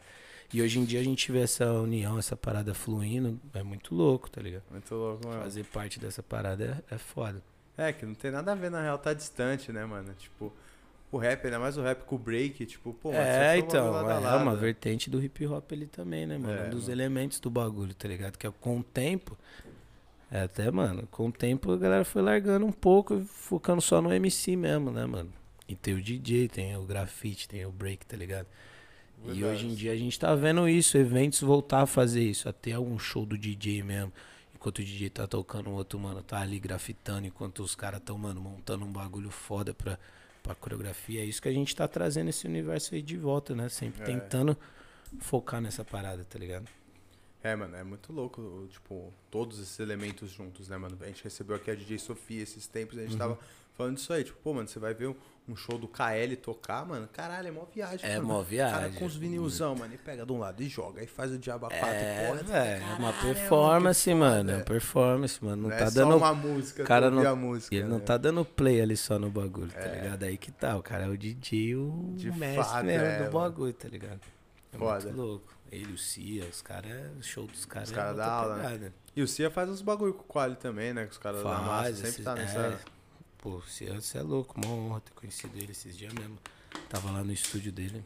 E hoje em dia a gente vê essa união, essa parada fluindo, é muito louco, tá ligado? Muito louco, mano. Fazer parte dessa parada é, é foda. É, que não tem nada a ver, na real, tá distante, né, mano? Tipo, o rap, ainda mais o rap com o break, tipo, pô, é, então, bagulho lado é uma vertente do hip hop ali também, né, mano? É, um dos mano. elementos do bagulho, tá ligado? Que é com o tempo. É até, mano, com o tempo a galera foi largando um pouco e focando só no MC mesmo, né, mano? E tem o DJ, tem o grafite, tem o break, tá ligado? E Verdade. hoje em dia a gente tá vendo isso, eventos voltar a fazer isso, até algum show do DJ mesmo. Enquanto o DJ tá tocando, o outro, mano, tá ali grafitando, enquanto os caras tão, mano, montando um bagulho foda pra, pra coreografia. É isso que a gente tá trazendo esse universo aí de volta, né? Sempre É. tentando focar nessa parada, tá ligado? É, mano, é muito louco, tipo, todos esses elementos juntos, né, mano? A gente recebeu aqui a DJ Sofia esses tempos, a Uhum. gente tava falando disso aí, tipo, pô, mano, você vai ver um, show do KL tocar, mano, caralho, é mó viagem, É mano. mó O cara viagem. com os vinilzão, mano, e pega de um lado e joga, aí faz o diabo a quatro, É, porra, é uma caralho, performance, que mano. É uma performance, mano. Não, Não tá é dando. só uma música, cara não- a música, Ele não né? tá dando play ali só no bagulho, tá ligado? Aí que tá, o cara é o DJ, o De mestre fato, mesmo é, do bagulho, tá ligado? É Foda. muito louco. Ele, o Cia, os caras, o show dos caras Os é caras outra da aula, né? pegada. E o Cia faz uns bagulho com o Quali também, né? Que os caras da massa sempre esses- tá nessa. É. Pô, o você é louco, uma honra ter conhecido ele esses dias mesmo. Tava lá no estúdio dele.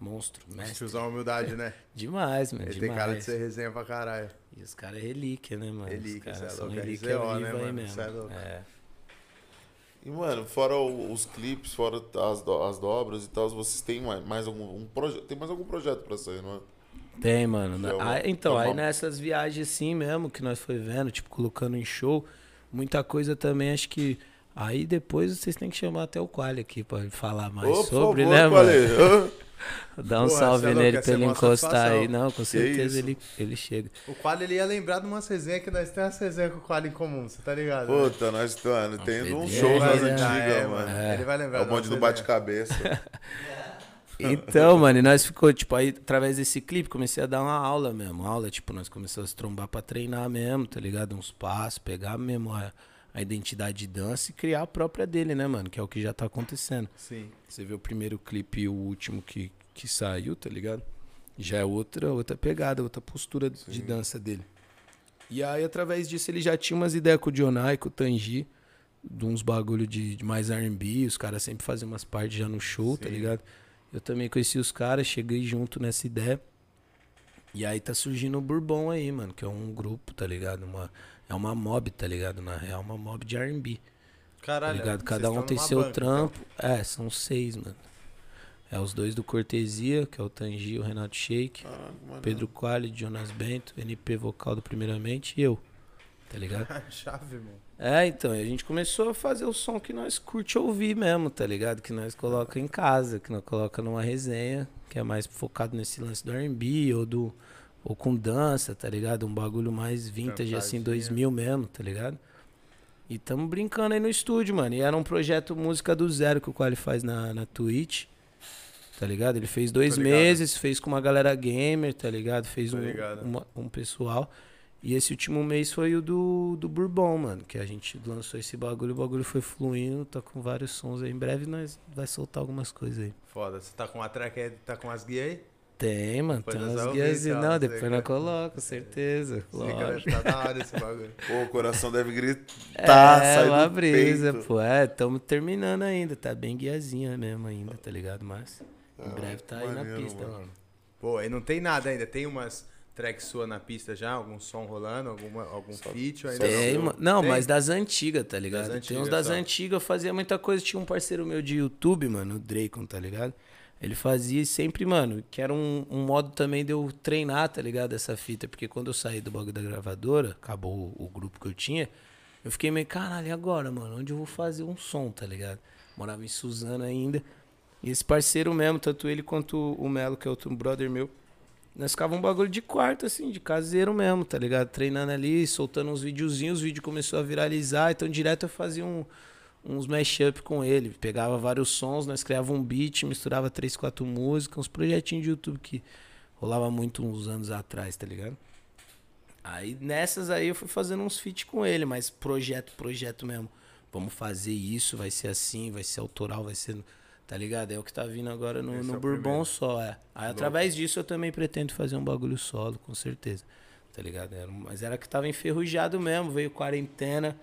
Monstro, mestre. Tiozão humildade, né? Demais, mano. Ele demais. tem cara de ser resenha pra caralho. E os caras é relíquia, né, mano? Relíquia, os cê é louco, é relíquia né, aí mano? mesmo. É louco. É. E, mano, fora os clipes, fora as, do- as dobras e tal, vocês têm mais, mais algum um projeto? Tem mais algum projeto pra sair, não é? Tem, mano. É uma- Ah, então, é aí nessas viagens assim mesmo que nós foi vendo, tipo, colocando em show, muita coisa também, acho que. Aí depois vocês têm que chamar até o Quali aqui pra ele falar mais Ô, sobre, favor, né, Quali. mano? Dá um Porra, salve é nele pra é ele uma encostar aí. Não, com certeza ele, ele chega. O Quali ele ia lembrar de uma resenha que nós temos essa resenha com o Quali em comum, você tá ligado? né? Puta, nós estamos tendo um Pedrinho. show Ele nas antigas, é, mano. É. Ele vai lembrar. É o bonde do bate-cabeça. Então, mano, e nós ficou, tipo, aí, através desse clipe, comecei a dar uma aula mesmo. Aula, tipo, nós começamos a se trombar pra treinar mesmo, tá ligado? Uns passos, pegar mesmo a, a identidade de dança e criar a própria dele, né, mano? Que é o que já tá acontecendo. Sim. Você vê o primeiro clipe e o último que, que saiu, tá ligado? Já é outra, outra pegada, outra postura de dança dele. E aí, através disso, ele já tinha umas ideias com o Dionai, com o Tangi, de uns bagulho de, de mais R&B, os caras sempre faziam umas partes já no show, tá Sim. ligado? Eu também conheci os caras, cheguei junto nessa ideia. E aí tá surgindo o Bourbon aí, mano, que é um grupo, tá ligado? Uma, é uma mob, tá ligado? Na real, uma mob de R&B. Tá Caralho. ligado? vocês Cada um tem seu banca, então. trampo. É, são seis, mano. É os dois do Cortesia, que é o Tangi, o Renato Shake, Caralho, mano. Pedro Quali, Jonas Bento, NP vocal do primeiramente e eu. Tá ligado? então. Chave, mano. É, então, e a gente começou a fazer o som que nós curte ouvir mesmo, tá ligado? Que nós coloca em casa, que nós coloca numa resenha, que é mais focado nesse lance do R&B ou do ou com dança, tá ligado? Um bagulho mais vintage assim, Cantadinha. 2000 mesmo, tá ligado? E tamo brincando aí no estúdio, mano. E era um projeto música do zero que o Quali faz na, na Twitch. Tá ligado? Ele fez dois meses, fez com uma galera gamer, tá ligado? Fez um, ligado. uma- um pessoal. E esse último mês foi o do, do Bourbon, mano. Que a gente lançou esse bagulho, o bagulho foi fluindo, tá com vários sons aí. Em breve nós vai soltar algumas coisas aí. Foda. Você tá com a track aí, tá com as guias aí? Tem, mano, Depois tem umas guias. ver, Não, depois nós que- colocamos, certeza. Lógico. tá da hora esse bagulho. Pô, o coração deve gritar. É, sai uma do brisa, peito. pô. É, tamo terminando ainda. Tá bem guiazinha mesmo ainda, tá ligado? Mas em breve tá aí na maneiro, pista, mano. mano. Pô, e não tem nada ainda. Tem umas tracks sua na pista já? Algum som rolando? Alguma, algum feat? ou Ainda Tem, não? mano. Não, Tem? mas das antigas, tá ligado? Das Tem antigas uns das só. antigas, eu fazia muita coisa. Tinha um parceiro meu de YouTube, mano, o Dracon, tá ligado? Ele fazia sempre, mano, que era um, um modo também de eu treinar, tá ligado? Essa fita. Porque quando eu saí do bagulho da gravadora, acabou o, grupo que eu tinha, Eu fiquei meio, caralho, e agora, mano? Onde eu vou fazer um som, tá ligado? Morava em Suzano ainda. E esse parceiro mesmo, tanto ele quanto o Melo, que é outro brother meu, nós ficava um bagulho de quarto, assim, de caseiro mesmo, tá ligado? Treinando ali, soltando uns videozinhos, o vídeo começou a viralizar, então direto eu fazia um, uns mashup com ele. Pegava vários sons, nós criava um beat, misturava três, quatro músicas, uns projetinhos de YouTube que rolava muito uns anos atrás, tá ligado? Aí nessas aí eu fui fazendo uns feat com ele, mas projeto, projeto mesmo. Vamos fazer isso, vai ser assim, vai ser autoral, vai ser. Tá ligado? É o que tá vindo agora no, Esse no é Bourbon primeiro. só, é. Aí através disso eu também pretendo fazer um bagulho solo, com certeza. Tá ligado? Era- mas era que tava enferrujado mesmo, veio quarentena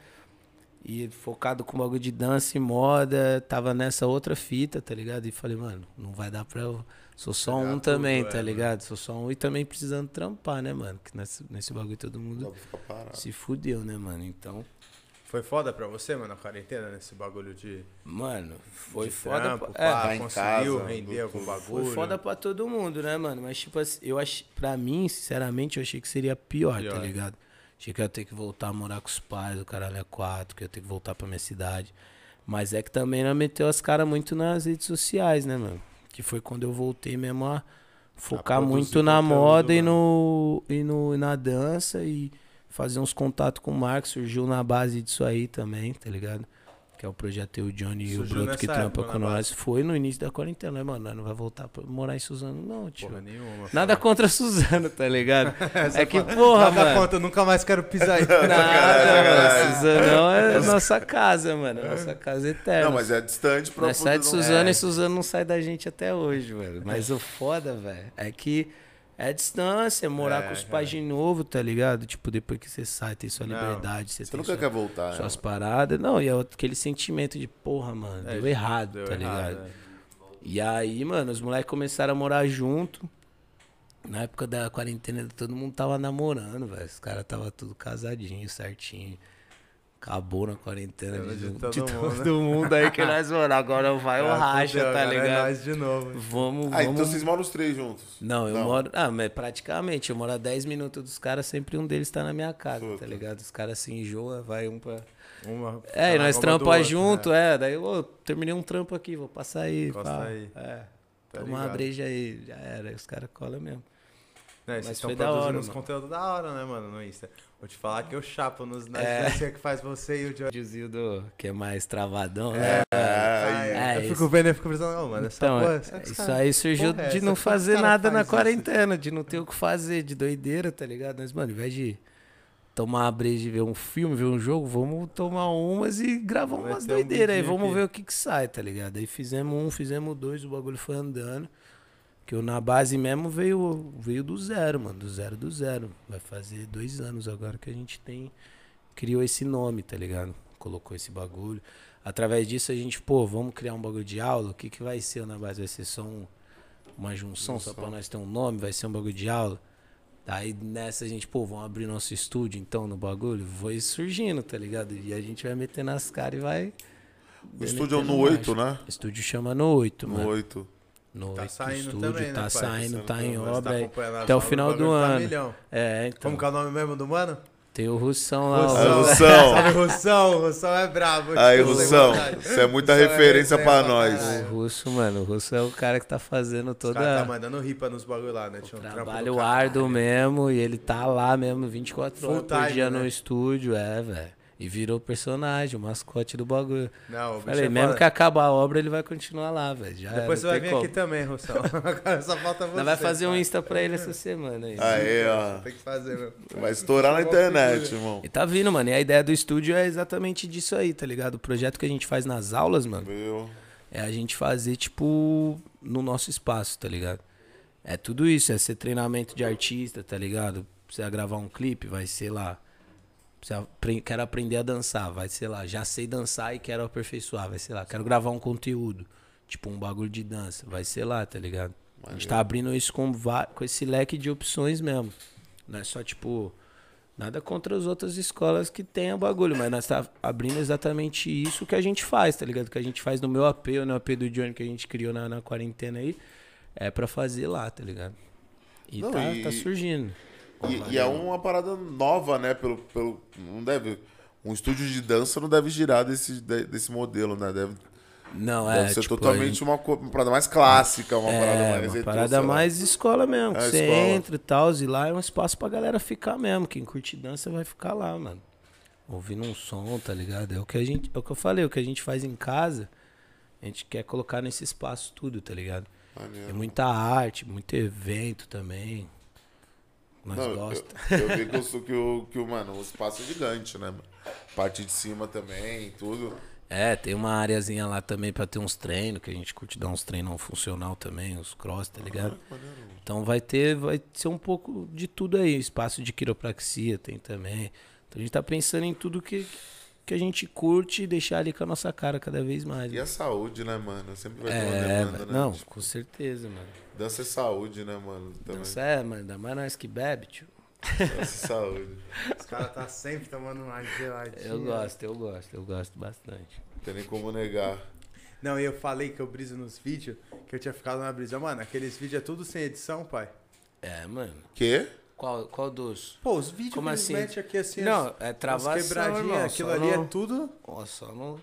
e focado com bagulho de dança e moda, tava nessa outra fita, tá ligado? E falei, mano, não vai dar pra eu. Sou só um tudo, também, é, tá né? ligado? Sou só um e também precisando trampar, né, mano? Que nesse, nesse bagulho todo mundo se fudeu, né, mano? Então, Foi foda pra você, mano, a quarentena, nesse bagulho de. mano, foi de foda. trampo, pra- é, pá, Tá conseguiu casa, render do- algum foi bagulho. Foi foda pra todo mundo, né, mano? Mas, tipo assim, eu achei. Pra mim, sinceramente, eu achei que seria pior, Pior. tá ligado? Achei que eu ia ter que voltar a morar com os pais, o caralho é quatro, que eu ia ter que voltar pra minha cidade. Mas é que também não meteu as caras muito nas redes sociais, né, mano? Que foi quando eu voltei mesmo a focar produzir muito na moda e, mano. no, e, no, e na dança e fazer uns contatos com o Marcos. Surgiu na base disso aí também, tá ligado? Que é o projeto Eu, o Johnny e o Broto que trampa época, com na nós. Foi no início da quarentena, né, mano? Nós não vai voltar pra morar em Suzano, não, tio. Porra nenhuma. Nada contra Suzano, tá ligado? É que, porra, Nada mano. conta, eu nunca mais quero pisar aí. Nada, mano. Suzanão é nossa casa, mano. Nossa casa eterna. Não, mas é distante pra Nós sai de Suzano É. e Suzano não sai da gente até hoje, velho. Mas o foda, velho, é que é distância, morar É, com os pais de novo, tá ligado? Tipo, depois que você sai, tem sua liberdade, você, Você tem nunca sua- quer voltar, suas né? paradas. Não, e é aquele sentimento de, porra, mano, É, deu errado, Deu tá errado, ligado? é. E aí, mano, os moleques começaram a morar junto. Na época da quarentena, todo mundo tava namorando, velho. Os caras tava tudo casadinho, certinho. Acabou na quarentena de, de de todo todo, mundo, mundo aí que nós, mano, agora vai o racha, tá É ligado? nós de novo. Vamos, Ah, vamos. então vocês moram os três juntos. Não, eu Não. moro. Ah, mas praticamente, eu moro a 10 minutos dos caras, sempre um deles tá na minha casa, tá ligado? Os caras se enjoam, vai um pra. Uma É, e nós uma do trampa junto, né? é. Daí, ô, terminei um trampo aqui, vou passar aí. Pá. aí. É. Tá Tomar uma breja aí, já era. Aí os caras colam mesmo. Mas vocês estão produzindo hora, uns mano. conteúdos da hora, né, mano, no Insta. Vou te falar que eu chapo nos, nas É. que faz você e o Johnny. Do que é mais travadão, né? É, é, eu isso. fico vendo e fico pensando, não, mano, Então, porra, é, isso aí surgiu porra é de não fazer nada faz na isso? quarentena, de não ter o que fazer, de doideira, tá ligado? Mas, mano, ao invés de tomar uma breja e ver um filme, ver um jogo, vamos tomar umas e gravar umas ter um doideiras aí, vamos aqui. ver o que que sai, tá ligado? Aí fizemos um, fizemos dois, o bagulho foi andando. Que eu na base mesmo veio, veio do zero, mano, do zero do zero. Vai fazer dois anos agora que a gente tem, criou esse nome, tá ligado? Colocou esse bagulho. Através disso a gente, pô, vamos criar um bagulho de aula, o que que vai ser na base? Vai ser só um- uma junção, só pra nós ter um nome, vai ser um bagulho de aula. Daí nessa a gente, pô, vamos abrir nosso estúdio então no bagulho. Foi surgindo, tá ligado? E a gente vai meter nas caras e vai. O estúdio é metendo no 8, marcha. né? O estúdio chama no 8, No mano. 8. No Tá 8 saindo estúdio, também, né, tá pai? saindo, Tá tá em tá obra. as até o final do tá ano. milhão. É, então. Como que é o nome mesmo do mano? Tem o Russão lá. Russão. o- Russão. Salve, Russão. Russão é brabo. Aí, Russão, isso é muita Russão referência resenha pra nós. caralho. O Russo, mano, o Russo é o cara que tá fazendo toda. caras tá mandando ripa nos bagulho lá, né? Tinha um Trabalho árduo mesmo e ele tá lá mesmo 24 Full horas por time, dia né? no estúdio, é, velho. E virou personagem, o mascote do bagulho. Não, o Falei, é mesmo foda. que acabar a obra, ele vai continuar lá, velho. Depois você vai vir como. aqui também, Russão. Agora só falta você. Nós vai fazer um. Insta pra ele essa semana aí. Aí, ó. Tem que fazer, meu. Vai estourar na internet, irmão. E tá vindo, mano. E a ideia do estúdio é exatamente disso aí, tá ligado? O projeto que a gente faz nas aulas, mano, Viu? é a gente fazer, tipo, no nosso espaço, tá ligado? É tudo isso, é ser treinamento de artista, tá ligado? Você gravar um clipe, vai ser lá. Quero aprender a dançar, vai ser lá. Já sei dançar e quero aperfeiçoar, vai ser lá. Quero gravar um conteúdo, tipo um bagulho de dança, vai ser lá, tá ligado? A gente tá abrindo isso com, com esse leque de opções mesmo. Não é só, tipo, nada contra as outras escolas que tenham bagulho, mas nós tá abrindo exatamente isso que a gente faz, tá ligado? Que a gente faz no meu AP, ou no AP do Johnny que a gente criou na, na quarentena aí, é pra fazer lá, tá ligado? E, Não, tá, e- tá surgindo. E, e é uma parada nova, né? Pelo, pelo, não deve. um estúdio de dança não deve girar desse, de- desse modelo, né? Deve, Não, deve é. ser tipo, totalmente gente- uma, uma parada mais clássica, uma parada É, mais. uma retrô, parada mais escola mesmo. É, você escola. entra e tal, e lá é um espaço pra galera ficar mesmo. Quem curte dança vai ficar lá, mano. Ouvindo um som, tá ligado? É o que a gente. É o que eu falei, o que a gente faz em casa, a gente quer colocar nesse espaço tudo, tá ligado? Maneiro. Tem muita arte, muito evento também. Nós Não, eu, gostamos. eu vi que, eu sou, que, o, que o, mano, o espaço é gigante, né? mano? Parte de cima também, tudo. É, tem uma areazinha lá também pra ter uns treinos, que a gente curte dar uns treinos funcional também, os cross, tá ligado? Então vai ter, vai ser um pouco de tudo aí. Espaço de quiropraxia tem também. Então a gente tá pensando em tudo que, que a gente curte e deixar ali com a nossa cara cada vez mais. E mano. a saúde, né, mano? Sempre vai ter uma É, demanda, mano, né? não, Tipo, com certeza, mano. Dança é saúde, né, mano? Também. Dança é, mano, ainda mais nós que bebe, tio. Dança é saúde. Os caras tá sempre tomando uma geladinha. Eu gosto, eu gosto, eu gosto bastante. Não tem nem como negar. Não, e eu falei que eu briso nos vídeos, que eu tinha ficado na brisa. Mano, aqueles vídeos é tudo sem edição, pai. É, mano. Quê? Qual, qual dos? Pô, os vídeos Como que assim? aqui assim, Não, as- é travação, irmão, aquilo ali é tudo. Ó, só no.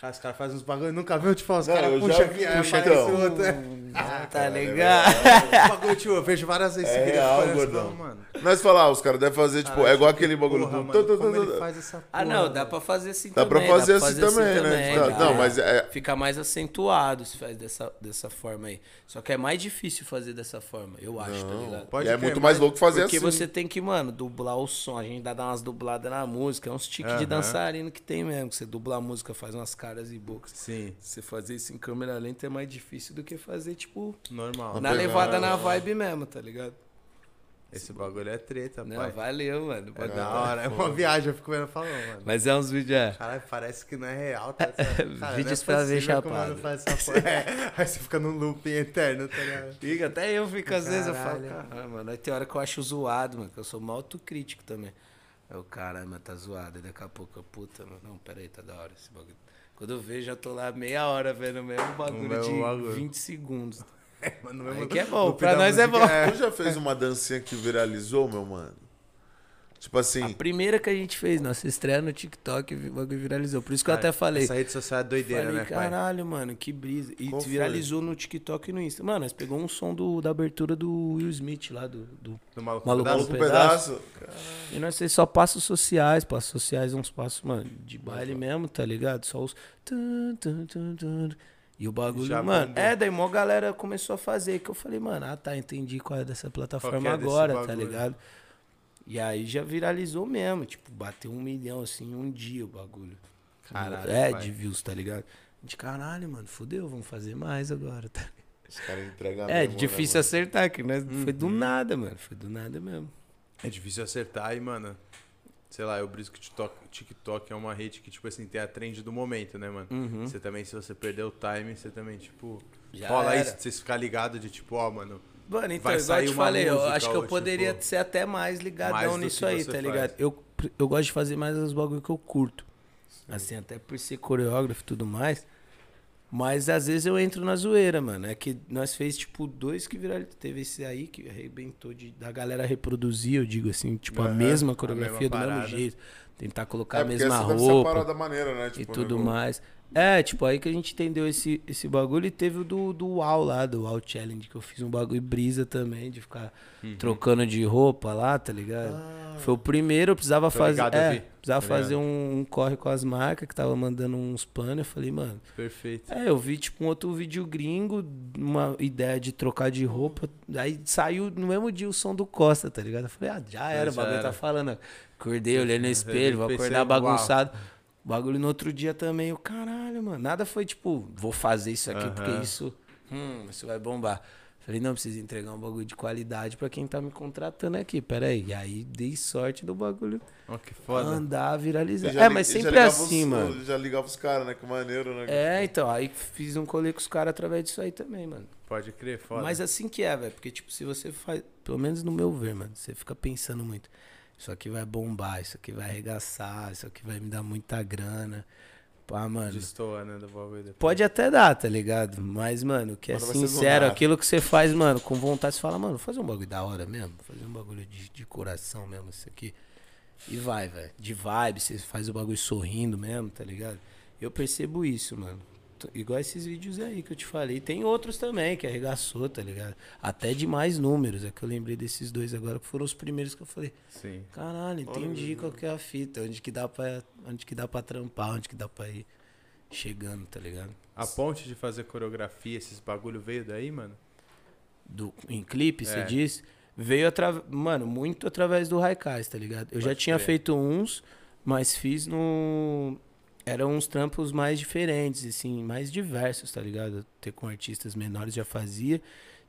Cara, os caras fazem uns bagulho, nunca viu? Tipo, os caras puxam aqui, aí puxa aparece então. outro. tá cara, é ligado? Bagulho, tio, eu vejo várias vezes É esse vídeo, real, gordão. assim, mano. Nós falar, os caras devem fazer, tipo, é igual que aquele bagulho porra, do. mano, tu, tu, tu, como ele tu. faz essa Ah, não, dá pra fazer assim Dá também. pra fazer assim também, né? Tá- dá. não, mas é- Fica mais acentuado se faz dessa, dessa forma aí. Só que é mais difícil fazer dessa forma, eu acho, tá Não. ligado? Pode e é muito mais louco fazer Porque assim. você tem que, mano, dublar o som. A gente dá dar umas dubladas na música. É uns tiques de dançarino que tem mesmo. que Você dubla a música, faz umas caras e bocas. Sim, Você fazer isso em câmera lenta é mais difícil do que fazer, tipo, normal. na levada, na vibe mesmo, tá ligado? Esse bagulho é treta, Não, pai. valeu, mano. É da hora, é uma viagem, eu fico vendo falando, mano. Mas é uns vídeos, é. Caralho, parece que não é real, tá? Cara, Vídeos não é pra ver chapado. É, aí você fica num looping eterno, tá ligado? Fica, até eu fico, às vezes eu falo, Caralho. caralho, mano. Aí tem hora que eu acho zoado, mano, que eu sou mal autocrítico também. Aí o caralho, mano, tá zoado. Aí daqui a pouco eu, puta, mano, não, pera aí, tá da hora esse bagulho. Quando eu vejo, eu tô lá meia hora vendo o mesmo bagulho mesmo de bagulho. 20 segundos. Mano, Aí mesmo que é bom, pra nós é bom. Tu já fez uma dancinha que viralizou, meu mano? Tipo A assim, primeira que a gente fez, nossa estreia no TikTok, o bagulho viralizou. Por isso que eu Cara, até falei. Essa rede social é doideira, falei, né, pai? caralho, mano, que brisa. E Qual foi? viralizou no TikTok e no Insta. Mano, nós pegou um som do, da abertura do Will Smith lá, do, do Do maluco, Maluco pedaço? um pedaço. E nós fez só passos sociais, passos sociais, uns passos, mano, de baile mesmo, tá ligado? Só os. E o bagulho, Já mano. bombou. É, daí mó galera começou a fazer. Que eu falei, mano, ah tá, entendi qual é dessa plataforma Qual que é agora, tá ligado? E aí já viralizou mesmo, tipo, bateu um milhão assim em um dia o bagulho. Caralho, É, pai. de views, tá ligado? De caralho, mano, fudeu, vamos fazer mais agora, tá? Os caras entregam É, mesmo, né, difícil mano? acertar, que né? foi Uhum. do nada, mano. Foi do nada mesmo. É difícil acertar e, mano, sei lá, eu briso que o TikTok, TikTok é uma rede que, tipo assim, tem a trend do momento, né, mano? Uhum. Você também, se você perder o time, você também, tipo, Já rola era. isso, de vocês ficar ligado de, tipo, ó, mano, Mano, então, Vai igual eu te falei, eu acho que eu poderia tipo, ser até mais ligadão mais nisso aí, tá faz. ligado? Eu, eu gosto de fazer mais os bagulho que eu curto. Assim, até por ser coreógrafo e tudo mais. Mas às vezes eu entro na zoeira, mano. É que nós fez, tipo, dois que viraram. Teve esse aí que arrebentou de, da galera reproduzir, eu digo assim, tipo, a Aham, mesma a coreografia mesma do mesmo jeito. Tentar colocar É, a mesma essa deve ser a roupa parada maneira, né? e Tipo, tudo nego- mais. É, tipo, aí que a gente entendeu esse, esse bagulho e teve o do, do UAU lá, do UAU Challenge, que eu fiz um bagulho brisa também, de ficar Uhum. trocando de roupa lá, tá ligado? Ah, Foi o primeiro, eu precisava Tô fazer. ligado, eu é, vi. precisava Tá fazer ligado. um, um corre com as marcas que tava mandando uns panos. Eu falei, mano. perfeito. É, eu vi tipo um outro vídeo gringo, uma ideia de trocar de roupa. Aí saiu no mesmo dia o som do Costa, tá ligado? Eu falei, ah, já era, o Já bagulho era. tá falando. Acordei, olhei no espelho, vou acordar uau. Bagunçado. Bagulho no outro dia também, o caralho, mano. Nada foi tipo, vou fazer isso aqui porque Aham. isso, hum, isso vai bombar. Falei, não, preciso entregar um bagulho de qualidade pra quem tá me contratando aqui. Pera aí. E aí dei sorte do bagulho Ó, que foda. andar, viralizar. E já É, mas sempre assim, os- mano. Já ligava os caras, né? Que maneiro, né? É, então, aí fiz um colê com os caras através disso aí também, mano. Pode crer, foda. Mas assim que é, velho. Porque, tipo, se você faz. Pelo menos no meu ver, mano. Você fica pensando muito. Isso aqui vai bombar, isso aqui vai arregaçar, isso aqui vai me dar muita grana. Pá, mano. Destoa, né, do bagulho depois. Pode até dar, tá ligado? Mas, mano, que é sincero, aquilo que você faz, mano, com vontade, você fala, mano, vou fazer um bagulho da hora mesmo. Fazer um bagulho de, de coração mesmo, isso aqui. E vai, velho. De vibe, você faz o bagulho sorrindo mesmo, tá ligado? Eu percebo isso, mano. Igual esses vídeos aí que eu te falei. Tem outros também que arregaçou, tá ligado? Até de mais números. É que eu lembrei desses dois agora, que foram os primeiros que eu falei. Sim. Caralho, entendi qual que é a fita. Onde que dá pra, onde que dá pra trampar, onde que dá pra ir chegando, tá ligado? A ponte de fazer coreografia, esses bagulho veio daí, mano? do, em clipe, você É. diz, veio através, mano, muito através do Raikais, tá ligado? Eu já Pode tinha crer. feito uns, mas fiz no eram uns trampos mais diferentes, assim, mais diversos, tá ligado? Ter com artistas menores já fazia.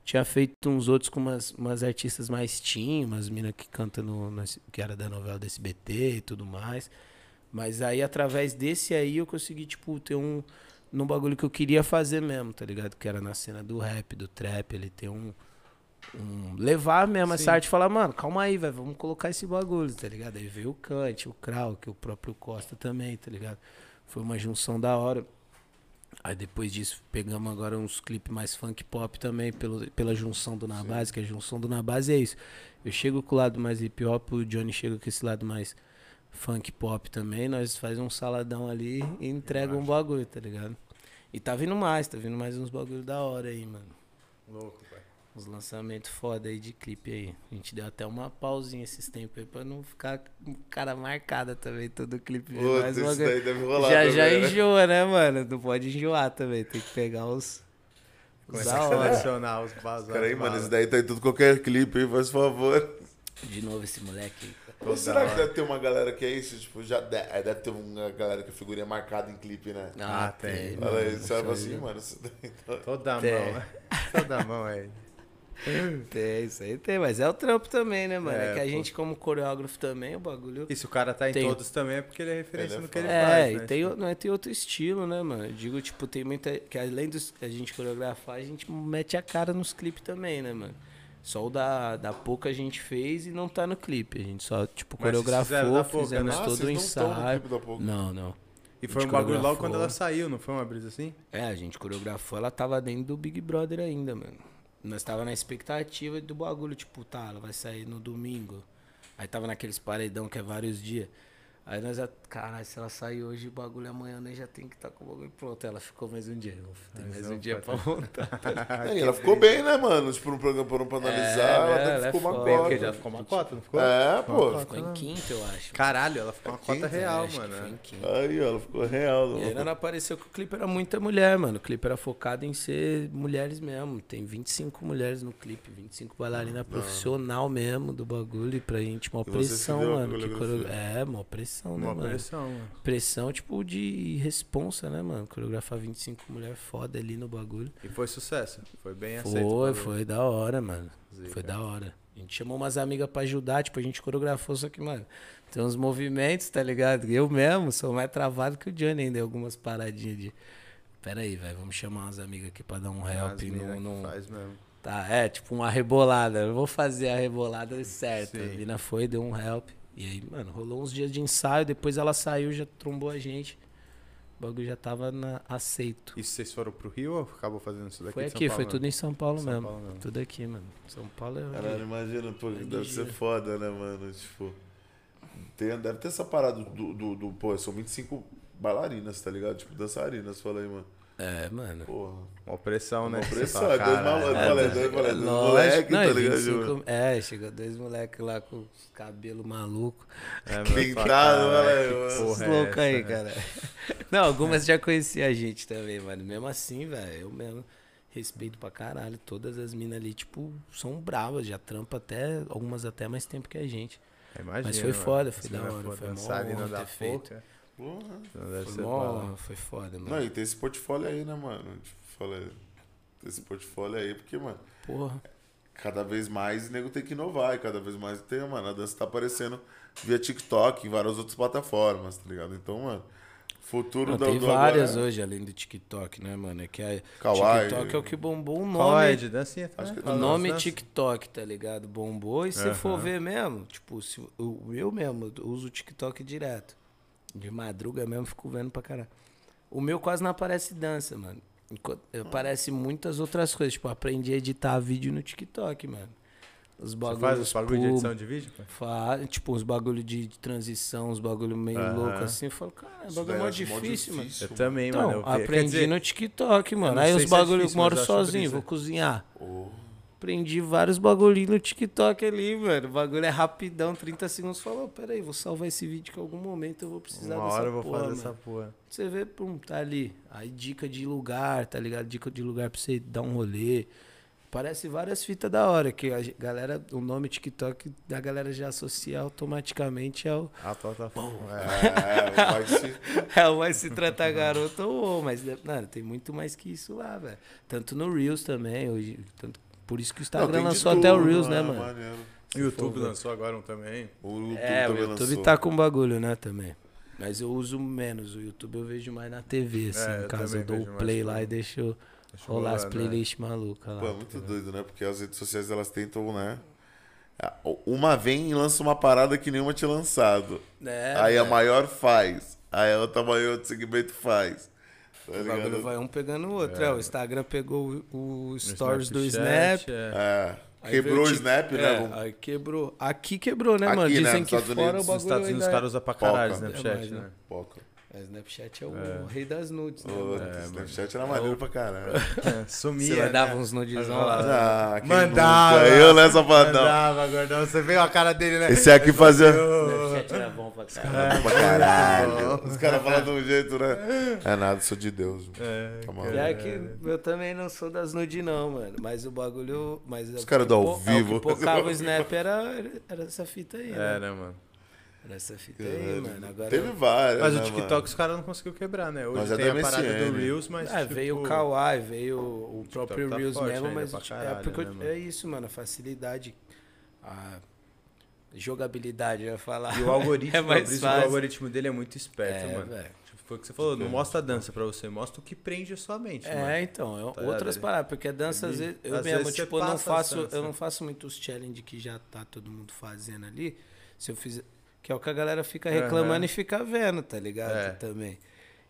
Tinha feito uns outros com umas, umas artistas mais teen, umas minas que cantam no, no- que era da novela do SBT e tudo mais. Mas aí, através desse aí, eu consegui, tipo, ter um. Num bagulho que eu queria fazer mesmo, tá ligado? Que era na cena do rap, do trap, ele ter um. um levar mesmo Sim. essa arte e falar, mano, calma aí, velho, vamos colocar esse bagulho, tá ligado? Aí veio o Kant, o Krauk, o próprio Costa também, tá ligado? Foi uma junção da hora. Aí depois disso, pegamos agora uns clipes mais funk pop também, pelo, pela junção do Na Base, que a junção do Na Base é isso. Eu chego com o lado mais hip hop, o Johnny chega com esse lado mais funk pop também, nós faz um saladão ali e entrega um bagulho, tá ligado? E tá vindo mais, tá vindo mais uns bagulho da hora aí, mano. Louco. Uns lançamentos foda aí de clipe aí. A gente deu até uma pausinha esses tempos aí pra não ficar com cara marcada também, todo clipe. Puta, mais isso daí deve rolar Já também, já né? enjoa, né, mano? Não pode enjoar também, tem que pegar os. Começar a selecionar os basados. Peraí, mano, isso daí tá em tudo qualquer clipe, hein? Faz favor. De novo esse moleque aí. Ou será que deve ter uma galera que é isso? Tipo, já deve, é, deve ter uma galera que a figurinha é marcada em clipe, né? Ah, tem. Olha aí, sabe assim, mano? Tá- Toda mão, né? Toda a mão aí. Tem, isso aí tem, mas é o trampo também, né, mano? É, É, que a pô. gente, como coreógrafo também, o bagulho. E se o cara tá em Tem. todos também é porque ele é referência Ele é no que ele É, faz, e né? tem, o- não, é, tem outro estilo, né, mano? Eu digo, tipo, tem muita. Que além dos a gente coreografar, a gente mete a cara nos clipes também, né, mano? Só o da, da Poca a gente fez e não tá no clipe. A gente só, tipo, Mas coreografou, da Poca, fizemos né? Ah, todo o tão no ensaio. Não, não. E foi um bagulho logo quando ela saiu, não foi uma brisa assim? É, a gente coreografou, ela tava dentro do Big Brother ainda, mano. Nós tava na expectativa do bagulho, tipo, tá, ela vai sair no domingo. Aí tava naqueles paredão que é vários dias. Aí nós já, caralho, se ela sair hoje, o bagulho amanhã, nós já tem que estar com o bagulho pronto. Ela ficou mais um dia. Tem mais um não, dia pra montar. É, ela ficou bem, né, mano? Tipo, no programa pra não pra analisar, ela né, até ela é ficou uma foda. Bem, cota. porque já ficou uma cota, não ficou? É, Ficou uma pô. cota, Ficou em não. quinto, eu acho. Caralho, ela ficou uma cota Quinta, real, Acho que mano. foi em né? quinto. Aí, ó, ela ficou real. E aí Não. não apareceu que o clipe era muita mulher, mano. O clipe era focado em ser mulheres mesmo. Tem 25 mulheres no clipe, 25 bailarinas profissional mesmo do bagulho. E pra gente, uma pressão, mano. que coreo- É, uma pressão, né, Uma mano? pressão, mano. Pressão, tipo, de responsa, né, mano? Coreografar 25 mulheres foda ali no bagulho. E foi sucesso. Foi bem aceito. o Foi, foi da hora, mano. Zica. Foi da hora. A gente chamou umas amigas pra ajudar, tipo, a gente coreografou, só que, mano, tem uns movimentos, tá ligado? Eu mesmo sou mais travado que o Johnny ainda, algumas paradinhas de. Pera aí, velho, vamos chamar umas amigas aqui pra dar um As help no, no- faz mesmo. Tá, é, tipo uma rebolada. Eu vou fazer a rebolada certa. A Sim. mina foi, deu um help. E aí, mano, rolou uns dias de ensaio, depois ela saiu, já trombou a gente. O bagulho já tava na- aceito. E vocês foram pro Rio ou acabou fazendo isso daqui Foi de São aqui, Paulo foi mesmo? tudo em São Paulo São mesmo. Paulo mesmo. Tudo aqui, mano. São Paulo é. Caralho, imagina, pô, Aí deve ser gira. foda, né, mano? Tipo, tem, deve ter essa parada do, do, do- Pô, são 25 bailarinas, tá ligado? Tipo, dançarinas, fala aí, mano. É, mano. Porra. Uma pressão, né? Uma pressão, fala, é dois É, falei, tá- dois, moleque, não, tá ligado? 25 É, chegou dois moleques lá com os cabelos malucos. É, Pintado, fala, olha "Caralho, aí, que mano. porra é loucos aí, né?" cara. Não, algumas já conheciam a gente também, mano. Mesmo assim, velho, eu mesmo respeito pra caralho. Todas as minas ali, tipo, são bravas, já trampa até, algumas até mais tempo que a gente. Imagina, Mas foi mano. foda, foi da não hora, foi mó dançarina honra da ter feito. Foca, Porra. não deve Foi ser mó, foi foda, mano. Não, e tem esse portfólio aí, né, mano? Tipo, falei, tem esse portfólio aí, porque, mano, Porra. cada vez mais o nego tem que inovar e cada vez mais tem, mano, a dança tá aparecendo via TikTok em várias outras plataformas, tá ligado? Então, mano, futuro Não, do tem do várias agora hoje, além do TikTok, né, mano? É que a Kawaii. TikTok é o que bombou o é nome. de dancinha Acho também? que O Fala nome das danças. TikTok, tá ligado? Bombou. E se você for ver mesmo, tipo, se, o eu mesmo eu uso o TikTok direto. De madruga mesmo, fico vendo pra caralho. O meu quase não aparece dança, mano. Aparece muitas outras coisas. Tipo, aprendi a editar vídeo no TikTok, mano. os Você bagulhos. faz os bagulho de edição de vídeo? cara? Fa- tipo, uns bagulho de, de transição, uns bagulho meio Aham. louco assim. Eu falo, cara, é bagulho mó acho mó difícil, mano. Eu também, Então, mano. Eu, aprendi dizer, no TikTok, mano. Aí os se é difícil, eu moro sozinho, vou cozinhar. Oh, Aprendi vários bagulhinhos no TikTok ali, mano. O bagulho é rapidão, 30 segundos. Falou, pera aí, vou salvar esse vídeo que em algum momento eu vou precisar uma dessa hora eu vou porra, fazer mano. essa porra. Você vê, pum, tá ali. Aí dica de lugar, tá ligado? Dica de lugar pra você dar um rolê. Parece várias fitas da hora, que a galera, o nome TikTok da galera já associa automaticamente ao. A plataforma. é, É. vai se... É, vai se tratar garoto ou mas, mano, tem muito mais que isso lá, velho. Tanto no Reels também, hoje. Tanto, por isso que o Não, Instagram de lançou até o tudo, Reels, né, né, mano? maneiro. O YouTube for, lançou agora um também. O YouTube É, o também YouTube lançou. tá com bagulho, né, também. Mas eu uso menos. O YouTube eu vejo mais na TV, assim. É, no caso, eu dou o play lá e deixo Deixa rolar as né? playlists malucas lá. Pô, é muito tá doido, né? Porque as redes sociais elas tentam, né? Uma vem e lança uma parada que nenhuma tinha lançado. É, aí a velho. maior faz. Aí a outra maior do segmento faz. Tá O bagulho vai um pegando o outro. É. o Instagram pegou o, o stories do Snap. é. É. aí Quebrou o Snap, né? é, vamos- Aí quebrou. Aqui quebrou, né, Aqui, mano? né, Dizem nos que Estados fora Unidos. o Nos bagulho Estados Unidos os é- caras usam pra caralho o. Snapchat, É mais, né? Poca. É, Snapchat é o É. rei das nudes, né? Ô, mano? É, Snapchat era maneiro pra caralho. É, Sumia, Você né? mandava uns nudezão lá. Ah, Mandava. nunca? Eu nessa padrão. Mandava, gordão. Você viu a cara dele, né? Esse aqui fazia. Snapchat era bom pra caralho. pra caralho. Os caras falam de um jeito, né? É nada, sou de Deus. É, Tá maluco. E é que eu também não sou das nude, não, mano. Mas o bagulho. Mas Os o caras do ao é, vivo. O que pocava o Snap era, era essa fita aí, né? É, né, mano? Era essa fita aí, mano. Agora. Teve várias. Mas né, o TikTok mano? os caras não conseguiu quebrar, né? Hoje Mas é tem da a parada do Reels, mas. É, tipo, veio o Kawaii, veio o próprio tá Reels forte mesmo, mas é caralho, porque né, mano? é isso, mano, a facilidade, a jogabilidade, eu ia falar. E o algoritmo, é é mais o fácil. algoritmo dele é muito esperto, É, mano. velho. Tipo, foi o que você falou, não mostra a dança pra você, mostra o que prende a sua mente, É, mano. então, é Tá outras paradas, porque a dança, às vezes, eu às mesmo, vezes tipo, eu não faço, eu não faço muitos challenge que já tá todo mundo fazendo ali. Se eu fizer, que é o que a galera fica reclamando Aham. e fica vendo, tá ligado? É. Também.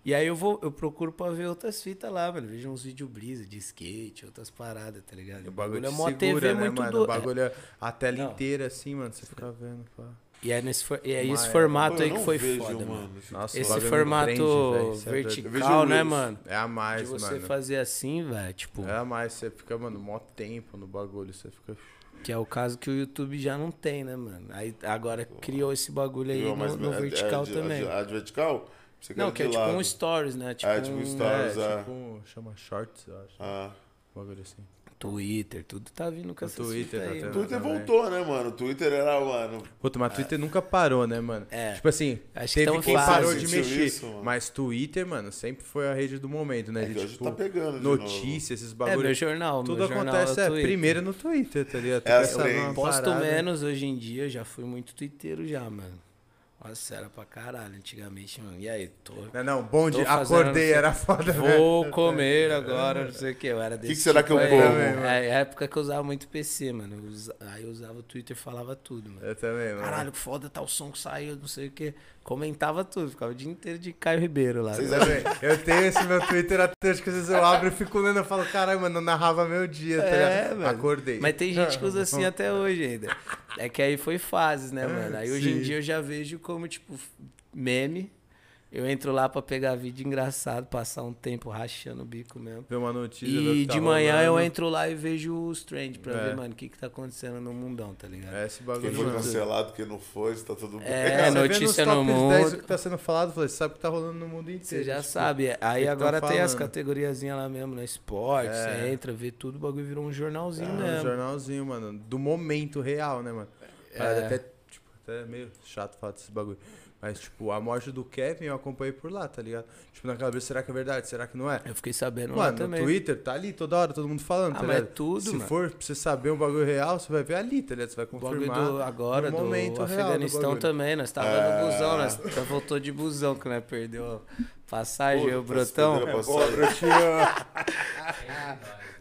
E aí eu vou, eu procuro pra ver outras fitas lá, mano. Vejo uns vídeos brisa de skate, outras paradas, tá ligado? O bagulho é te mó segura, TV né, muito mano? doido. O bagulho é a tela Não. inteira assim, mano, você fica vendo, pá. E é, nesse, for- e é esse formato aí que não foi vejo, foda, mano. Nossa, o Esse bagulho me formato prende, é vertical, né, mano? É a De mais, você mano. fazer assim, velho, tipo, É a mais, você fica, mano, mó tempo no bagulho, você fica... que é o caso que o YouTube já não tem, né, mano? Aí agora criou esse bagulho aí no, no é- vertical é de- também. A de vertical? Você Não, que é tipo lado. um stories, né? Tipo, É, tipo um um stories. é, é. tipo, chama shorts, eu acho. Ah. Um bagulho assim. Twitter, tudo tá vindo com O essas Twitter tá aí, mano. Twitter voltou, né, mano? Twitter era, mano. Puta, mas Twitter nunca parou, né, mano? É. Tipo assim, Acho que teve tão quem fácil. parou de mexer. isso, mano? mas Twitter, mano, sempre foi a rede do momento, né? É De, que hoje tipo, tá pegando de notícias, esses É, bagulhos. meu jornal, Tudo meu jornal acontece é, o é, Twitter. primeiro no Twitter, tá ligado? É que assim, Posto parada. menos hoje em dia, já fui muito twitteiro já, mano. Nossa, era pra caralho antigamente, mano. E aí, tô... Não, não, bom dia, acordei, era foda. Vou comer agora, não sei o que. Eu era desse que será que eu como? É, é época que eu usava muito PC, mano. Eu Aí eu usava o Twitter e falava tudo, mano. Eu também, mano. Caralho, que foda tá o som que saiu, não sei o que. Comentava tudo, ficava o dia inteiro de Caio Ribeiro lá. Vocês Eu também. Eu tenho esse meu Twitter até acho que às vezes eu abro e fico lendo e falo, caralho, mano, eu narrava meu dia, tá É, ligado? Acordei. Mas tem gente que usa assim até hoje ainda. É que aí foi fases, né, mano? Aí hoje em dia eu já vejo como, tipo, meme. Eu entro lá pra pegar vídeo engraçado, passar um tempo rachando o bico mesmo. Ver uma notícia, o E que tá de manhã eu rolando. entro lá e vejo os trend pra É. ver, mano, o que que tá acontecendo no mundão, tá ligado? É esse Quem bagulho, foi mano. cancelado, quem não foi, se tá tudo bem. É, vê notícia no tops 10 mundo. o que tá sendo falado, você sabe o que tá rolando no mundo inteiro. Você já tipo, sabe. Aí agora tem as categoriazinhas lá mesmo, no esporte, É. você entra, vê tudo, o bagulho virou um jornalzinho É, um mesmo. jornalzinho, mano, do momento real, né, mano? É. Até, tipo, até meio chato falar desse bagulho. Mas, tipo, a morte do Kevin eu acompanhei por lá, tá ligado? Tipo, na cabeça, será que é verdade? Será que não é? Eu fiquei sabendo lá Mano, no também. Twitter tá ali toda hora, todo mundo falando, Ah, tá mas ligado? tudo, Se mano. for pra você saber um bagulho real, você vai ver ali, tá ligado? Você vai O bagulho confirmar. do, agora, no do momento real do Afeganistão bagulho. também. Nós tava É. no busão, nós voltou de busão, que nós perdeu a passagem, o brotão. perderam a passagem.